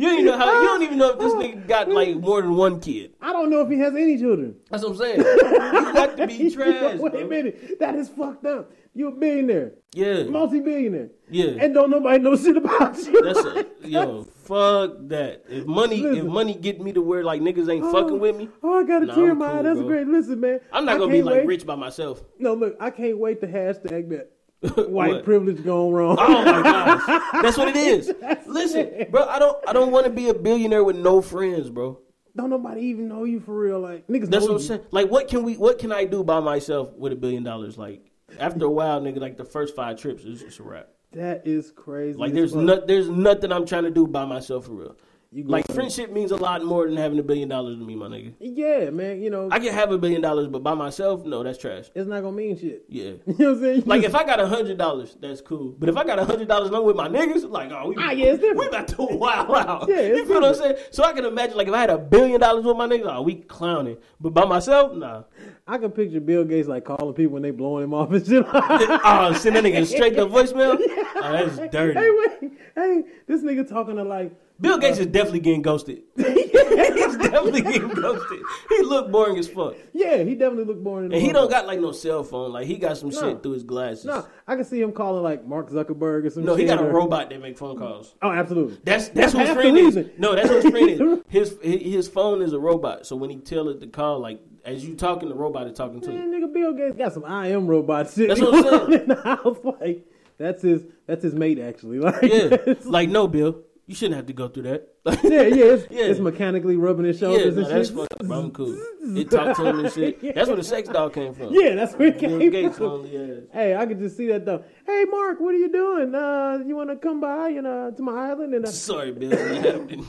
You don't even know how. You don't even know if this nigga got like more than one kid. I don't know if he has any children. That's what I'm saying. You got to be trash, Wait a minute, that is fucked up. You a billionaire, Yeah, multi-billionaire, yeah. and don't nobody know shit about you. That's a yo. Fuck that. If money, if money get me to where like niggas ain't fucking oh, with me, Oh, I got a Nah, tear in my eye. That's bro. great. Listen, man. I'm not I gonna be like wait. rich by myself. No, look, I can't wait to hashtag that white privilege gone wrong. Oh my gosh, that's what it is. Listen, bro, I don't, I don't want to be a billionaire with no friends, bro. Don't nobody even know you for real. Like niggas That's know what I'm you. saying. Like, what can we, what can I do by myself with a billion dollars? Like, after a while, nigga, like the first five trips is just a wrap. That is crazy. Like, there's not, there's nothing I'm trying to do by myself for real. You Like, going- friendship means a lot more than having a billion dollars to me, my nigga. Yeah, man. You know, I can have a billion dollars, but by myself, no, that's trash. it's not gonna mean shit. Yeah. You know what I'm saying? You Like just- if I got a hundred dollars, that's cool. But if I got a hundred dollars and I'm with my niggas, like oh we, Ah, yeah, it's different. we about to wow out. Yeah, it's you feel what I'm saying? So I can imagine like if I had a billion dollars with my niggas, oh we clowning. But by myself, nah. I can picture Bill Gates like calling people when they blowing him off and shit. oh, send that nigga straight to voicemail. Oh, that's dirty. hey, wait, hey, this nigga talking to like Bill Gates is definitely getting ghosted. He's definitely getting ghosted. He looked boring as fuck, yeah, he definitely looked boring. and he don't got like no cell phone. Like he got some No. shit through his glasses. No, I can see him calling like Mark Zuckerberg or some. No, he shit got a or- robot that make phone calls. Oh, absolutely. That's that's, That's what his friend is. No, that's what his friend is. His his phone is a robot. So when he tell it to call, like as you talking, the robot is talking to you. Man, nigga, Bill Gates got some I am robot shit. That's what I'm saying. In the house, like that's his that's his mate actually. Like, Yeah, like no, Bill, you shouldn't have to go through that. yeah, yeah, it's, Yeah. it's mechanically rubbing his yeah, shoulders no, and that's shit. fucked up. bro. I'm cool. It talked to him and shit. That's where the sex doll came from. Yeah, that's where it Bill came Gates from. ass. Hey, I could just see that though. Hey, Mark, what are you doing? Uh, you want to come by, you know, to my island and uh, Sorry, Bill.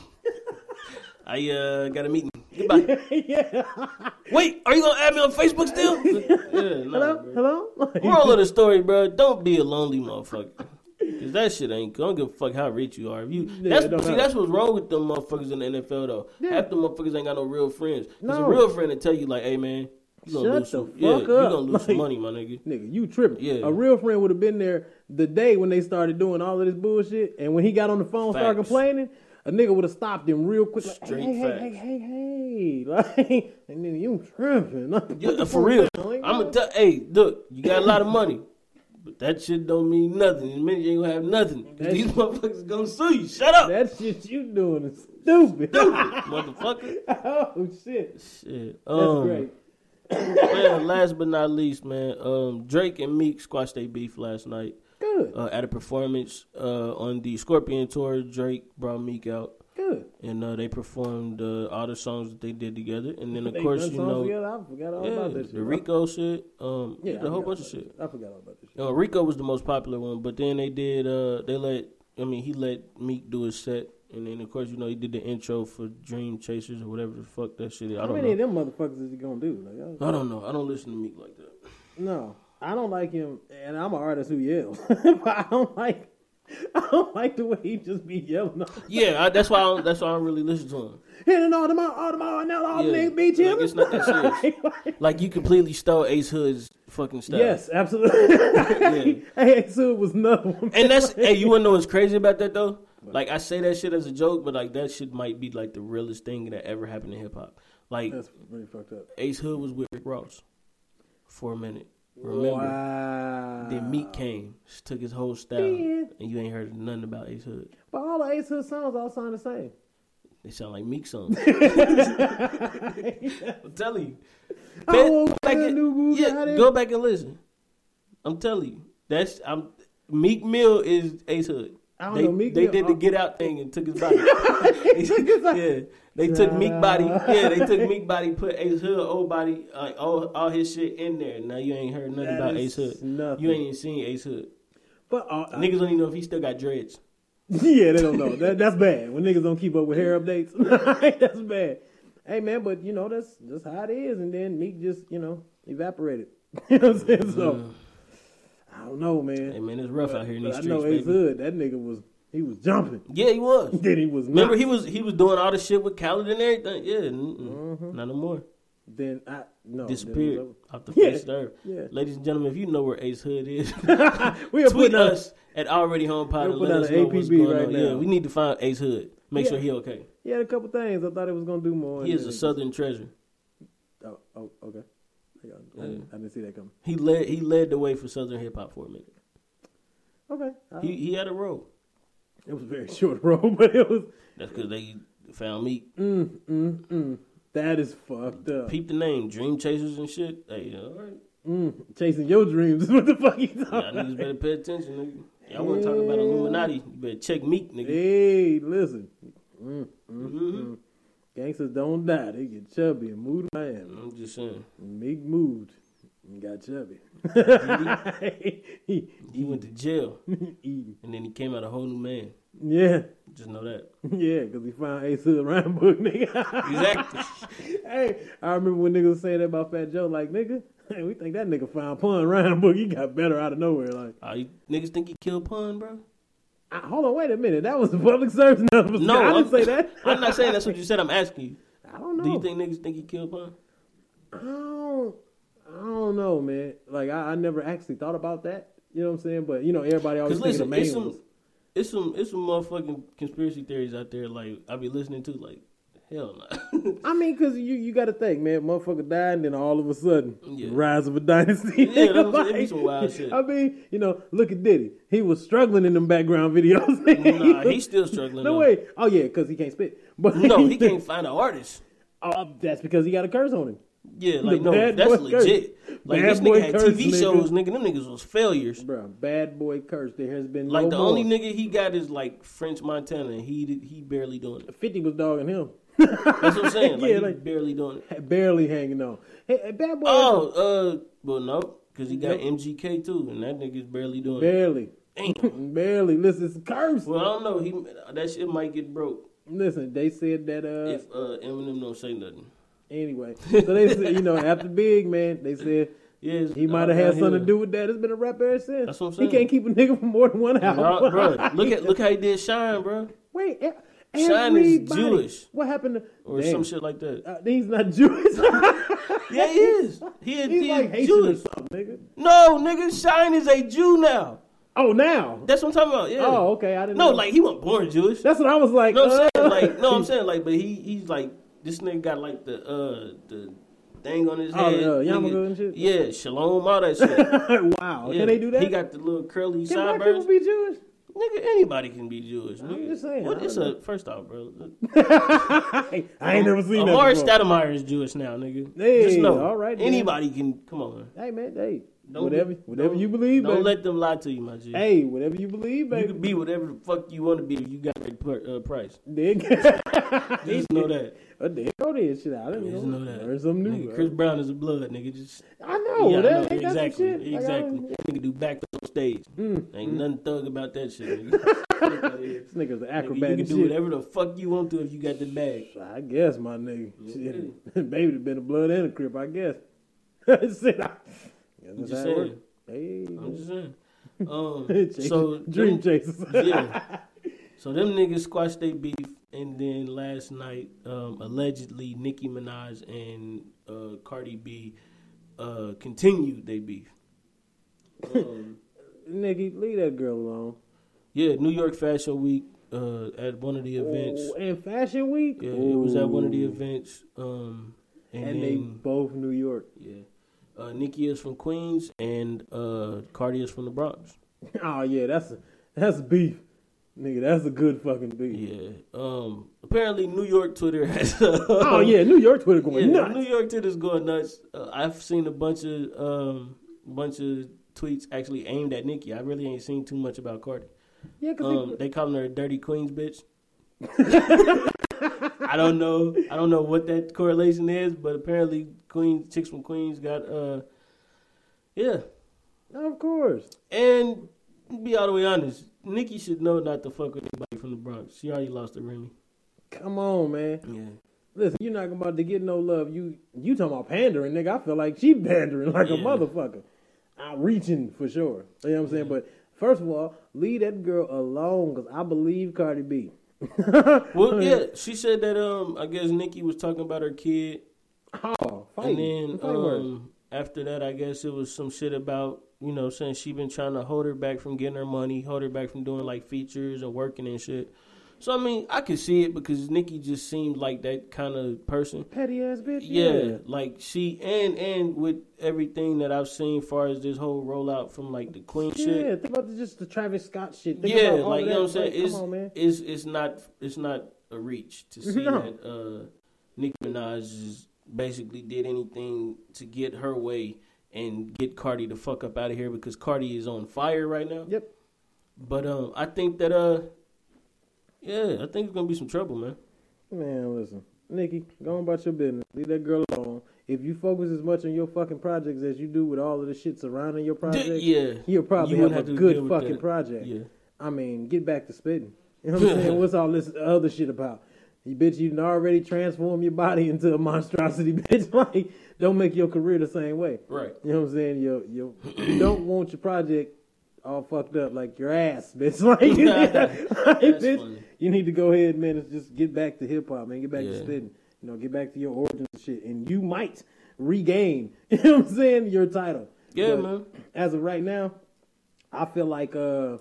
I uh got a meeting. Goodbye. yeah. Wait, are you gonna add me on Facebook still? yeah, nah, Hello, bro. hello. Moral of the story, bro, don't be a lonely motherfucker. Cause that shit ain't. I don't give a fuck how rich you are. If you, Yeah, that's see, that's what's wrong with them motherfuckers in the NFL though. Yeah. Half them motherfuckers ain't got no real friends. Cause a real friend will tell you like, hey man, you gonna Shut lose the some. Yeah, you gonna lose some money, my nigga. Nigga, you tripping. Yeah. A real friend would have been there the day when they started doing all of this bullshit. And when he got on the phone, started complaining, a nigga would have stopped him real quick. Like, Straight hey, hey, facts. hey, hey, hey, like, and then you tripping. Like, Yeah, for real. I'm gonna tell. Hey, look, you got a lot of money. But that shit don't mean nothing. In a minute, you ain't gonna have nothing. That's- These motherfuckers gonna sue you. Shut up, That shit you doing is stupid. motherfucker. oh shit, Shit. that's Um, great. Man, last but not least, man, um, Drake and Meek squashed their beef last night Good, uh, at a performance uh, on the Scorpion tour. Drake brought Meek out, good. and uh, they performed uh, all the songs that they did together. And then, of They course, you know, together? I forgot all yeah, about shit. the Rico shit, um, Yeah, a whole bunch of shit. I forgot all about this shit. Uh, Rico was the most popular one, but then they did. Uh, they let. I mean, he let Meek do his set, and then of course, you know, he did the intro for Dream Chasers or whatever the fuck that shit is. I How don't many know. of them motherfuckers is he gonna do? Like, I- I don't know. I don't listen to Meek like that. No, I don't like him, and I'm an artist who yells, but I don't like, I don't like the way he just be yelling. Yeah, I, that's why. I don't, that's why I don't really listen to him. Hitting all them out, all them out, now all Yeah, niggas beat like, him. it's not that serious. Like you completely stole Ace Hood's fucking stuff. yes, absolutely. hey, so it was another one. And that's hey, you wanna know what's crazy about that though? Like I say that shit as a joke, but like that shit might be like the realest thing that ever happened in hip hop. Like That's really fucked up. Ace Hood was with Rick Ross for a minute. Remember? Wow. Then Meek came, she took his whole style, and you ain't heard nothing about Ace Hood. But all the Ace Hood songs all sound the same. They sound like Meek songs. I'm telling you. Go back and- yeah, go back and listen. I'm telling you, that's I'm Meek Mill is Ace Hood. I don't they, know, Meek they did the oh. get out thing and took his body. his- yeah, they took Meek body. Yeah, they took Meek body, put Ace Hood old body, like all all his shit in there. Now you ain't heard nothing That about Ace Hood. nothing. You ain't even seen Ace Hood. But uh, Niggas don't even know if he still got dreads. yeah, they don't know. That, that's bad. When niggas don't keep up with hair updates, that's bad. Hey man, but you know that's just how it is. And then Meek just you know evaporated. you know what I'm saying? So I don't know, man. Hey man, it's rough out here in But these I know Ace baby. Hood. That nigga was he was jumping. Yeah, he was. Then he was Remember not. he was he was doing all the shit with Khaled and everything. Yeah. Mm-hmm. not no more. Then I no Disappeared off the Yeah, face of the earth. yeah. Ladies and gentlemen, if you know where Ace Hood is, we are tweet us at already home pod and put let us an what's APB going right on. now. Yeah, we need to find Ace Hood. Make Yeah. sure he okay. He had a couple things. I thought it was gonna do more. He is a Southern treasure. Oh, oh, okay. I, got- I didn't, I didn't see that coming. He led he led the way for Southern hip hop for a minute. Okay, He he had a role. It was a very short road, but it was. That's because they found me. Mm, mm, mm. That is fucked up. Peep the name, Dream Chasers and shit. Hey, all right. Mm, chasing your dreams is what the fuck you Y'all talking niggas better pay attention, nigga. Y'all want to talk about Illuminati? You better check Meek, nigga. Hey, listen. Mm, mm, Mm-hmm. mm. Gangsters don't die. They get chubby and move to Miami. I'm just saying. Meek moved and got chubby. he, He went to jail, and then he came out a whole new man. Yeah. Just know that. Yeah, because he found Ace Hood rhyme book, nigga. Exactly. hey, I remember when niggas was saying that about Fat Joe, like, nigga, hey, we think that nigga found Pun rhyme book. He got better out of nowhere. Like, Uh, you niggas think he killed Pun, bro? I, hold on, wait a minute. That was a public service announcement. No, I didn't I'm- say that. I'm not saying that's what you said. I'm asking you. I don't know. Do you think niggas think he killed Pun? I don't, I don't know, man. Like, I, I never actually thought about that. You know what I'm saying? But, you know, everybody always Because thinking the listen, it's some, it's some, it's some motherfucking conspiracy theories out there. Like I be listening to, like hell no. I mean, because you, you got to think, man, motherfucker died, and then all of a sudden, Yeah. rise of a dynasty. Yeah, that's what I'm saying. It be some wild shit. I mean, you know, look at Diddy. He was struggling in them background videos. nah, he's still struggling. no though. way. Oh yeah, because he can't spit. But No, he can't find an artist. Oh, that's because he got a curse on him. Yeah, like no, that's boy curse. legit. Like Bad this nigga had curse, TV nigga. shows, nigga. Them niggas was failures. Bro, bad boy curse. There has been Like no the more. only nigga he got is like French Montana, and he did- he barely doing it. Fifty was dogging him. That's what I'm saying. Like, Yeah, like- barely doing it. Barely hanging on. Hey, bad boy. Oh, uh, well, no, because he got Yep. MGK too, and that nigga's barely doing it. barely. Barely. Listen, it's curse. Well, I don't know. He that shit might get broke Listen, they said that. uh if uh, Eminem don't say nothing. Anyway, so they said, you know, after Big Man, they said Yeah, he might have had something to do with that. It's been a rap ever since. That's what I'm He can't keep a nigga for more than one album. Nah, bro, look at look how he did Shyne, bro, Wait, Shyne is Jewish. What happened to or Damn. some shit like that. Uh, he's not Jewish. Yeah, he is. He is, he's he like is Jewish. nigga. No, nigga, Shyne is a Jew now. Oh, now. That's what I'm talking about. Yeah. Oh, okay. I didn't. No, know. like he wasn't born Jewish. that's what I was like. No, I'm uh, saying like no, I'm saying like, but he he's like this nigga got like the uh the thing on his Oh, head. uh, nigga. yarmulke and shit? Yeah, shalom, all that shit. wow. Yeah. Can they do that? He got the little curly Can black people be Jewish? Nigga, anybody can be Jewish. Nigga. just saying, What I a first off, bro? I ain't never seen that. Amar'e. Stoudemire is Jewish now, nigga. Hey, Just know. all right. Anybody can. Come on. Hey man, hey, Don't- whatever, whatever you believe, Don't baby. let them lie to you, my G. hey, whatever you believe, you can be whatever the fuck you want to be if you got the uh, price. Dig. Just know that. Oh, there go this shit. I didn't Just know. know that. Learn something new. Nigga, Chris Brown is a blood, nigga. Just I know. yeah, I know. ain't that exactly, shit? Like, I exactly. don't- That nigga do backflip on stage. Mm, Ain't nothing thug about that shit. Nigga. Fuck outta here. This nigga's an Nigga, acrobat you can do shit. whatever the fuck you want to if you got the bag. I guess, my nigga. Shit. Baby been a blood and a crip, I guess. shit, I, I'm just how it work. saying. Hey, I'm just saying. Um, Chasing- so dream them- chasers. yeah. So them niggas squashed their beef, and then last night, um, allegedly, Nicki Minaj and uh, Cardi B uh, continued their beef. Um, Nigga, leave that girl alone. yeah, New York Fashion Week uh, at one of the events. Oh, and Fashion Week. Yeah, it was at one of the events. Um, and, And, they both New York. yeah, uh, Nicki is from Queens, and uh, Cardi is from the Bronx. Oh yeah, that's a, that's beef, nigga. That's a good fucking beef. Yeah. Um, apparently, New York Twitter has. uh, Oh yeah, New York Twitter going Yeah, nuts. New York Twitter's going nuts. Uh, I've seen a bunch of um, bunch of tweets actually aimed at Nicki. I really ain't seen too much about Cardi. Yeah, cause Um, they, they calling her a dirty Queens bitch. I don't know. I don't know what that correlation is, but apparently Queens chicks from Queens got uh, yeah. of course. And be all the way honest, Nicki should know not to fuck with anybody from the Bronx. She already lost to Remy. Come on, man. Yeah. Listen, you're not about to get no love. You you talking about pandering, nigga? I feel like she pandering like a motherfucker. I'm reaching for sure. You know what I'm saying? But first of all, leave that girl alone, cause I believe Cardi B. Well, yeah, she said that um, I guess Nicki was talking about her kid Oh, fight. and then um, after that, I guess it was some shit about you know since she been trying to hold her back from getting her money, hold her back from doing like features and working and shit. So I mean, I could see it because Nicki just seemed like that kind of person. Petty ass bitch. Yeah, like she and and with everything that I've seen, far as this whole rollout from like the Queen Yeah, shit. think about the, just the Travis Scott shit. Think yeah, like you know what I'm saying. Like, It's come on, man. it's it's not it's not a reach to see No. that uh, Nicki Minaj basically did anything to get her way and get Cardi the fuck up out of here because Cardi is on fire right now. Yep. But um, I think that uh, yeah, I think it's gonna be some trouble, man. Man, listen, Nicki, go on about your business. Leave that girl alone. If you focus as much on your fucking projects as you do with all of the shit surrounding your project, yeah, you'll probably You have wouldn't a good fucking that. project. Yeah. I mean, get back to spitting. You know what I'm saying? What's all this other shit about? You bitch, you already transform your body into a monstrosity, bitch. Like, don't make your career the same way. Right. You know what I'm saying? You you you don't want your project all fucked up like your ass, bitch. Like, like, bitch, funny. you need to go ahead, man, and just get back to hip hop, man. Get back Yeah. to spitting. You know, get back to your origins and shit, and you might regain. You know what I'm saying? Your title. Yeah, But man. As of right now, I feel like uh,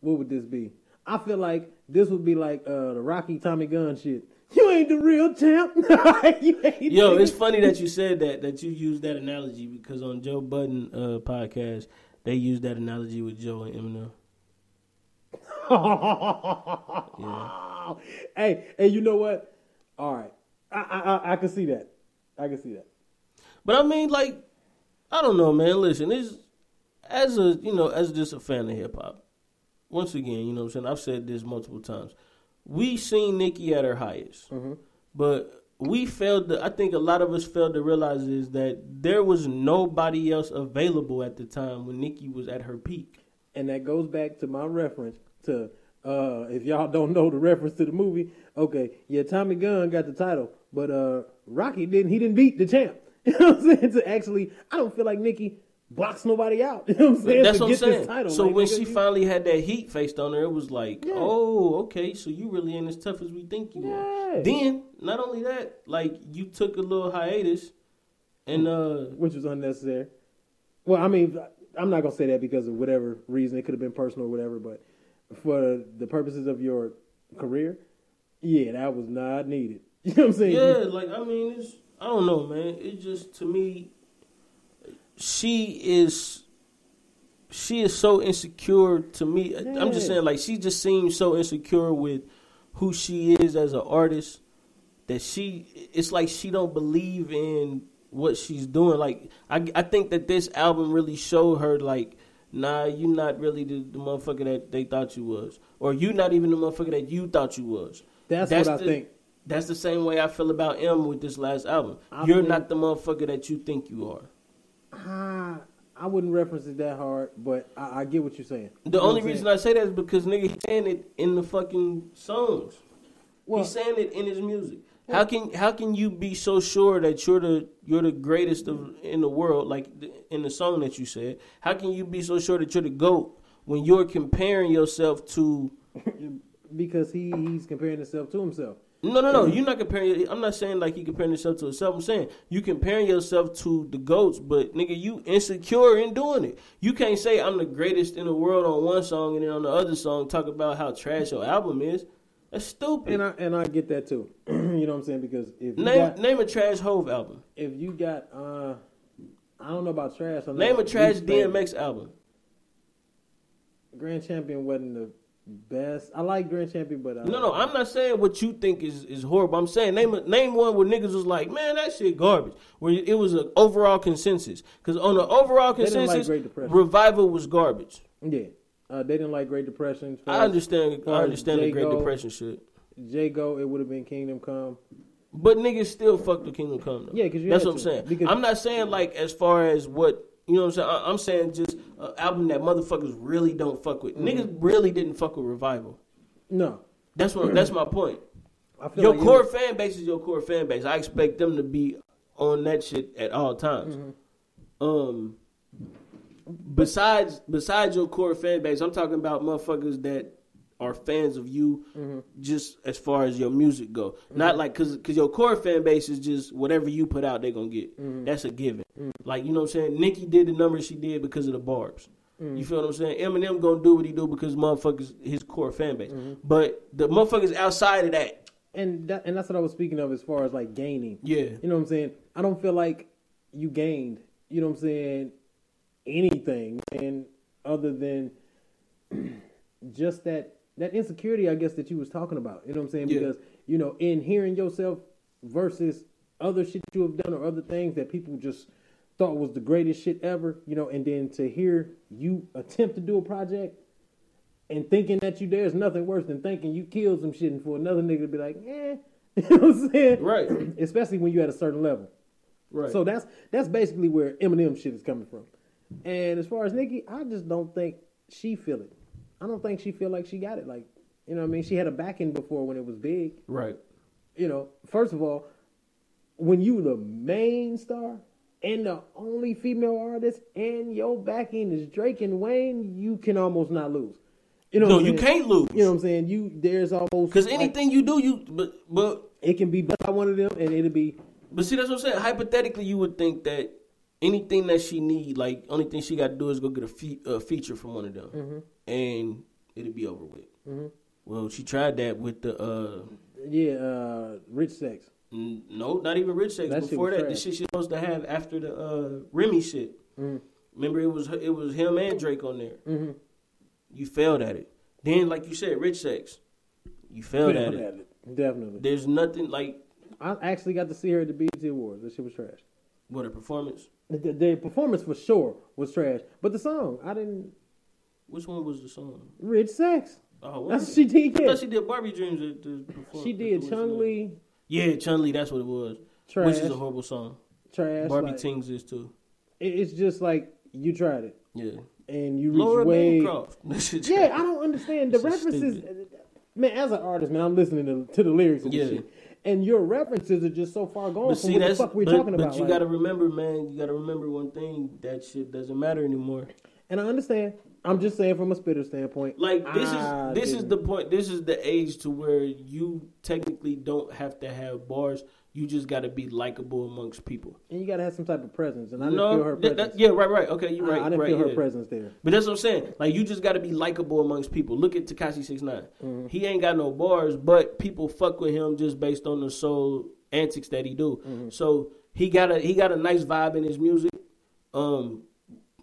what would this be? I feel like this would be like uh the Rocky Tommy Gunn shit. You ain't the real champ. you ain't Yo, it's funny that you said that that you used that analogy because on Joe Budden uh, podcast they used that analogy with Joe and Eminem. Hey, hey, you know what? All right, I, I I I can see that. I can see that. But I mean, like, I don't know, man. Listen, it's as a you know, as just a fan of hip hop. Once again, you know, what I'm saying I've said this multiple times. We seen Nicki at her highest, but we failed. To, I think a lot of us failed to realize is that there was nobody else available at the time when Nicki was at her peak. and that goes back to my reference to uh if y'all don't know the reference to the movie okay yeah tommy gunn got the title but uh rocky didn't he didn't beat the champ you know what i'm saying to actually i don't feel like nicki blocks nobody out you know what i'm saying That's what I'm saying. title so Like, when nigga, she you- finally had that heat faced on her, it was like, Yeah. oh, okay, so you really ain't as tough as we think you Yeah. are. Then, not only that, like you took a little hiatus, and uh, which was unnecessary well i mean i'm not gonna say that because of whatever reason it could have been personal or whatever but for the purposes of your career yeah that was not needed you know what i'm saying yeah, like I mean, it's I don't know, man. It just to me, she is. She is so insecure to me. I'm just saying, like she just seems so insecure with who she is as an artist that she. It's like she don't believe in what she's doing. Like I, I think that this album really showed her like, nah, you not really the, the motherfucker that they thought you was, or you not even the motherfucker that you thought you was. That's what I the- think. That's the same way I feel about Em with this last album. I You're not the motherfucker that you think you are. I wouldn't reference it that hard, but I, I get what you're saying. The only reason I say that is because nigga he's saying it in the fucking songs. well, he's saying it in his music. How can how can you be so sure that you're the you're the greatest of in the world like the- in the song that you said? How can you be so sure that you're the goat when you're comparing yourself to because he he's comparing himself to himself. No, no, no. You're not comparing. I'm not saying like you comparing yourself to yourself. I'm saying you comparing yourself to the goats, but nigga, you insecure in doing it. You can't say I'm the greatest in the world on one song and then on the other song talk about how trash your album is. That's stupid. And I and I get that too. you know what I'm saying? Because if you name got, name a trash Hove album. if you got uh, I don't know about trash. Name a trash. DMX album. Grand Champion wasn't the best. I like Grand Champion, but uh, No, no, I'm not saying what you think is, is horrible. I'm saying name name one where niggas was like, man, that shit garbage. Where it was an overall consensus. Because on the overall didn't like consensus, Revival was garbage. Yeah, uh, they didn't like Great Depression. I understand. I understand the Great Depression shit. Jago, it would have been Kingdom Come. But niggas still fuck with Kingdom Come. Though. Yeah, 'cause you that's what I'm saying. because- I'm not saying like as far as what you know. what I'm saying I- I'm saying just an album that motherfuckers really don't fuck with. Mm-hmm. Niggas really didn't fuck with Revival. No, That's what. that's my point. Your like core was- fan base is your core fan base. I expect them to be on that shit at all times. Mm-hmm. Um, besides besides your core fan base, I'm talking about motherfuckers that are fans of you, Mm-hmm. just as far as your music go. Not like because because your core fan base is just whatever you put out, they're gonna get. Mm-hmm. That's a given. Like you know what I'm saying. Nicki did the numbers she did because of the barbs. You feel what I'm saying? Eminem gonna do what he do because motherfuckers his core fan base. Mm-hmm. But the motherfuckers outside of that, and that, and that's what I was speaking of as far as like gaining. Yeah. you know what I'm saying. I don't feel like you gained. You know what I'm saying? Anything, and other than just that that insecurity, I guess that you was talking about. You know what I'm saying? Yeah. Because you know, in hearing yourself versus other shit you have done or other things that people just thought was the greatest shit ever. You know, and then to hear you attempt to do a project and thinking that you there's nothing worse than thinking you killed some shit and for another nigga to be like, eh. You know what I'm saying? Right. Especially when you're at a certain level. right? So that's that's basically where Eminem shit is coming from. And as far as Nicki, I just don't think she feel it. I don't think she feel like she got it. Like, you know what I mean? She had a backing before when it was big. right. You know, first of all, when you the main star and the only female artist and your backing is Drake and Wayne, you can almost not lose. You know No, you can't lose. You know what I'm saying? You there's almost Because like, anything you do, you but but it can be by one of them and it'll be but see that's what I'm saying. Hypothetically, you would think that anything that she need, like only thing she got to do is go get a fe- uh, feature from one of them, Mm-hmm. And it'll be over with. Well, she tried that with the uh, yeah, uh rich sex. n- no, not even rich sex. That Before that, the shit she supposed to have after the uh, Remy shit. Mm-hmm. Remember, it was it was him and Drake on there. You failed at it. Then, like you said, rich sex. You failed at it. Definitely. There's nothing like I actually got to see her at the BET Awards. That shit was trash. what a performance. The, the performance for sure was trash, but the song I didn't. Which one was the song? Rich sex. Oh, That's what she did. I thought she did Barbie Dreams. The perform- She did Chun Li Yeah, Chun Li. That's what it was. Trash. Which is a horrible song. trash. Barbie like, Tings is too. It's just like you tried it Yeah. and you reached Laura way. Bancroft. That shit Yeah. I don't understand the references. Man, as an artist, man, I'm listening to, to the lyrics and Yeah. shit, and your references are just so far gone But from see, what the fuck we're but, talking but about. you like- gotta remember, man. You gotta remember one thing. That shit doesn't matter anymore. and I understand. I'm just saying from a spitter standpoint. Like this I is this is didn't- the point. This is the age to where you technically don't have to have bars. You just got to be likable amongst people. and you gotta have some type of presence, and I didn't no, feel her presence. that- yeah, right, right. Okay, you're right. I, didn't right, feel her presence there. But that's what I'm saying. Like you just got to be likable amongst people. Look at Tekashi Six Mm-hmm. He ain't got no bars, but people fuck with him just based on the soul antics that he do. Mm-hmm. So he got a he got a nice vibe in his music. Um,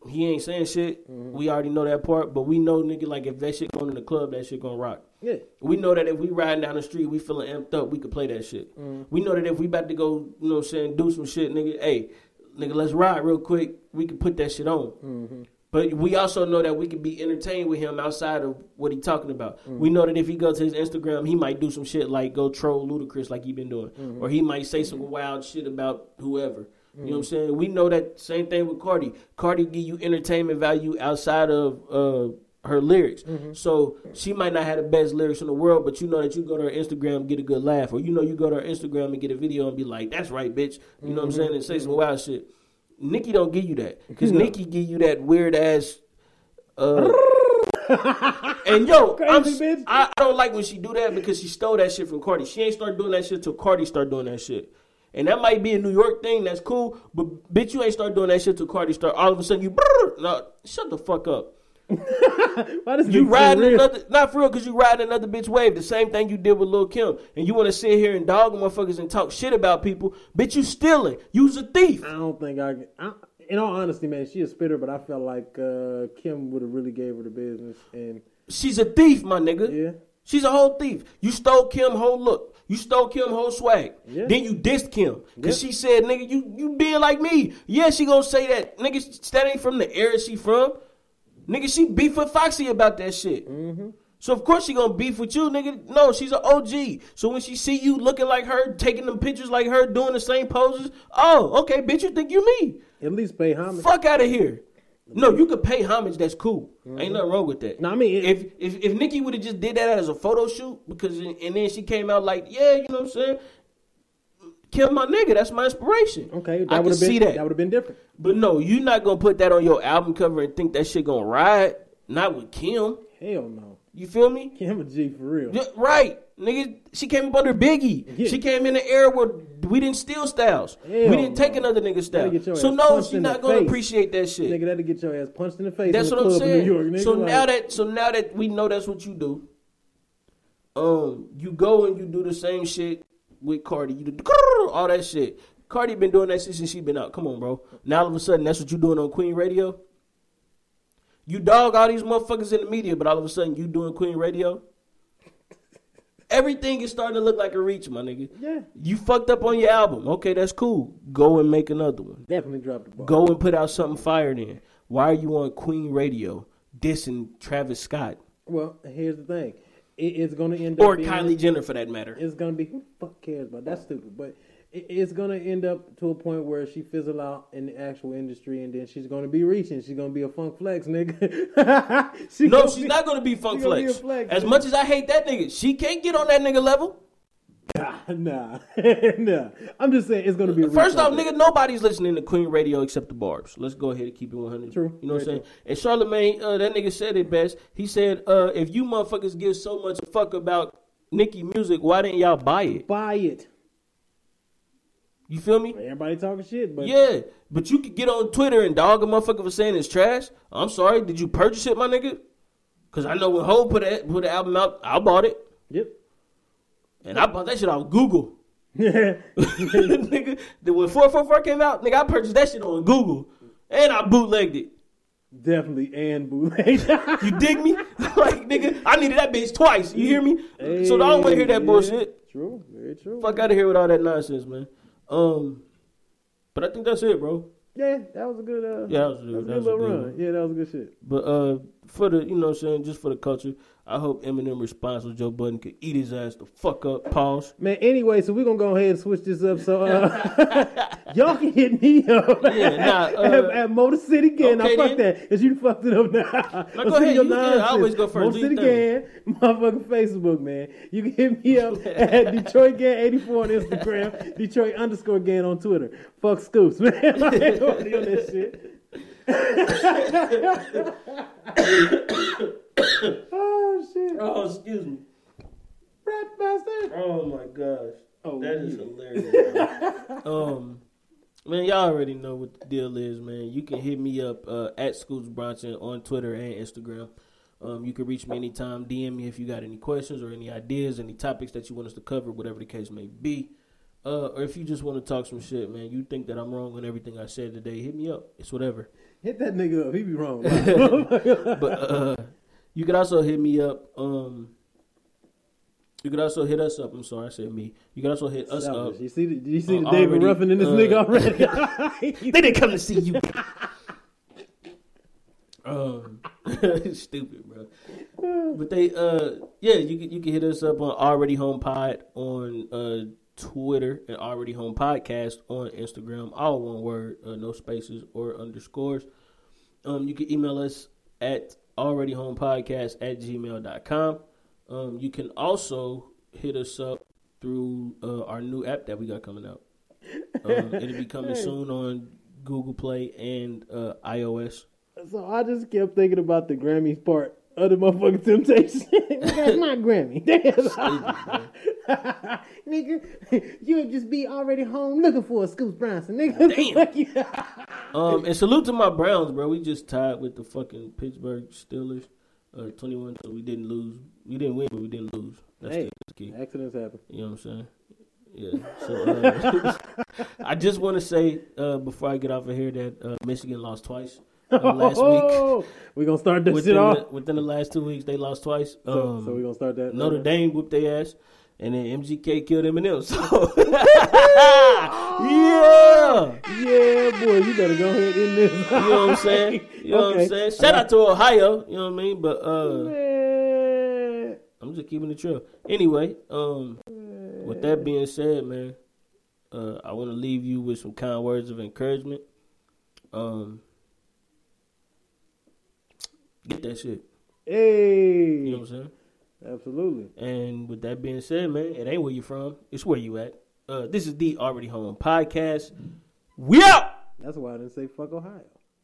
he ain't saying shit. Mm-hmm. We already know that part, but we know nigga like if that shit going in the club, that shit gonna rock. Yeah, We know that if we riding down the street, we feeling amped up, we could play that shit. Mm-hmm. We know that if we about to go, you know what I'm saying, do some shit, nigga, hey, nigga, let's ride real quick. We can put that shit on. Mm-hmm. But we also know that we can be entertained with him outside of what he talking about. Mm-hmm. We know that if he go to his Instagram, he might do some shit like go troll Ludacris like he been doing, Mm-hmm. or he might say some wild shit about whoever. You know what I'm Mm-hmm. saying? We know that same thing with Cardi. Cardi give you entertainment value outside of uh, her lyrics. Mm-hmm. So she might not have the best lyrics in the world, but you know that you go to her Instagram and get a good laugh, or you know you go to her Instagram and get a video and be like, "That's right, bitch." You know what I'm Mm-hmm. saying? And say some wild shit. Nicki don't give you that because Nicki give you that weird ass. Uh, and yo, I'm, Crazy. I, I don't like when she do that because she stole that shit from Cardi. She ain't start doing that shit till Cardi start doing that shit. And that might be a New York thing. That's cool, but bitch, you ain't start doing that shit till Cardi start. All of a sudden, you brrr, no, shut the fuck up. Why does You riding real? another, not for real, because you riding another bitch wave. The same thing you did with Lil Kim, and you want to sit here and dog motherfuckers and talk shit about people. Bitch, you stealing. You's a thief. I don't think I, can- I. In all honesty, man, she a spitter, but I felt like uh, Kim would have really gave her the business, and She's a thief, my nigga. yeah, She's a whole thief. You stole Kim whole look. You stole Kim whole swag. Yeah. Then you dissed Kim. Cause Yep. she said, nigga, you, you being like me. Yeah, she gonna say that. Nigga, that ain't from the area she from. Nigga, she beef with Foxy about that shit. Mm-hmm. So of course she gonna beef with you, nigga. No, she's an OG. So when she see you looking like her, taking them pictures like her, doing the same poses, oh, okay, bitch, you think you me. at least pay homage. Fuck out of here. No, you could pay homage. That's cool. Ain't mm-hmm. nothing wrong with that. No, I mean, it- if if if Nicki would have just did that as a photo shoot, because and then she came out like, yeah, you know what I'm saying. Kill my nigga. That's my inspiration. Okay, I would see that. that would have been different. But no, you're not gonna put that on your album cover and think that shit gonna ride. Not with Kim. Hell no. You feel me? Kim G for real. Right, nigga. She came up under Biggie. Yeah. She came in the era where we didn't steal styles. Hell we didn't take no. another nigga's style. Gotta get your So no, she's not gonna face. appreciate that shit. Nigga, that'll get your ass punched in the face. That's in what the I'm saying. New York, nigga. so like, now that so now that we know that's what you do, um, you go and you do the same shit with Cardi. You do all that shit. Cardi been doing that shit since she been out. Come on, bro. Now all of a sudden that's what you doing on Queen Radio. You dog all these motherfuckers in the media, but all of a sudden you doing Queen Radio. Everything is starting to look like a reach, my nigga. Yeah. You fucked up on your album. Okay, that's cool. Go and make another one. definitely dropped the ball. Go and put out something fire then. Why are you on Queen Radio dissing Travis Scott Well, here's the thing. It, it's gonna end up or being, Kylie Jenner for that matter? It's gonna be who the fuck cares about that's stupid, but it's gonna end up to a point where she fizzle out in the actual industry, and then she's gonna be reaching. She's gonna be a Funk Flex, nigga. She No, she's be- not gonna be Funk gonna be Flex. flex, As nigga. much as I hate that nigga, she can't get on that nigga level. Nah, nah, nah. I'm just saying it's gonna be. A First off, nigga, nobody's listening to Queen Radio except the Barbs. Let's go ahead and keep it 100. True. You know what I'm saying? And Charlemagne, uh, that nigga said it best. He said, uh, if you motherfuckers give so much fuck about Nicki music, why didn't y'all buy it? buy it. You feel me? Everybody talking shit, but Yeah, but you could get on Twitter and dog a motherfucker for saying it's trash. I'm sorry, did you purchase it, my nigga? Cause I know when Hov put it, put the album out, I bought it, yep. and I bought that shit off Google. Yeah. nigga, when 444 came out, nigga, I purchased that shit on Google, and I bootlegged it. Definitely and bootleg. You dig me? like, nigga, I needed that bitch twice. You hear me? so I don't want to hear that Yeah. bullshit. True, very true. Fuck out of here with all that nonsense, man. Um, but I think that's it, bro. Yeah, that was a good. Uh, Yeah, that was a- that was a that good was a good run. one. Yeah, that was a good shit. But uh, for the you know what I'm saying, just for the culture, I hope Eminem responds with Joe Budden could eat his ass the fuck up. Pause. Man, anyway, so we're gonna go ahead and switch this up. So uh, y'all can hit me up Yeah, nah, uh, at, at Motor City Gang. okay now fuck then. that, cause you fucked it up now. Now, go ahead. You- yeah, I always go first. Motor City Gang, motherfucking Facebook, man. You can hit me up at Detroit Gang eighty four on Instagram, Detroit underscore Gang on Twitter. Fuck Scoops, man. I ain't on that shit. oh shit! Oh, excuse me. Rat bastard! Oh my gosh. Oh, that is yeah. hilarious. um, man, y'all already know what the deal is, man. You can hit me up uh, at Scoots Bronson on Twitter and Instagram. Um, you can reach me anytime. DM me if you got any questions or any ideas, any topics that you want us to cover, whatever the case may be. Uh, or if you just want to talk some shit, man, you think that I'm wrong on everything I said today, hit me up. It's whatever. Hit that nigga up. He be wrong. but uh, you could also hit me up. Um, you could also hit us up. I'm sorry, I said me. You could also hit us up. You see the, did you see Uh, the David already, Ruffin in this uh, nigga already? They didn't come to see you. um, stupid, bro. But they, uh, yeah, you can you can hit us up on Already Home Pod on uh Twitter and Already Home Podcast on Instagram, all one word, uh, no spaces or underscores. Um, you can email us at Already Home Podcast at gmail.com. Um, you can also hit us up through uh, our new app that we got coming out. Um, it'll be coming soon on Google Play and uh, iOS. so I just kept thinking about the Grammys part of the motherfucking Temptation. That's my Grammy. Damn. nigga, you would just be already home looking for a Scoops Bronson, nigga. Damn. Um, and salute to my Browns, bro. We just tied with the fucking Pittsburgh Steelers, uh, twenty-one. So we didn't lose. We didn't win, but we didn't lose. That's Hey. the, key. Accidents happen. You know what I'm saying? Yeah. So uh, I just want to say uh, before I get off of here that uh, Michigan lost twice last week. Oh, we gonna start shit Within off. the, within the last two weeks, they lost twice. so, Um, so we gonna start that. Notre Dame whooped their ass, and then MGK killed Eminem. So yeah. Yeah, boy, you better go ahead in this. You know what I'm saying? You know what I'm saying? Shout out to Ohio, you know what I mean? But uh Man. I'm just keeping it true. Anyway, um with that being said, man, uh I want to leave you with some kind words of encouragement. Um get that shit. Hey, You know what I'm saying? absolutely. And with that being said, man, it ain't where you from. It's where you at. Uh this is the Already Home podcast. We out! That's why I didn't say fuck Ohio.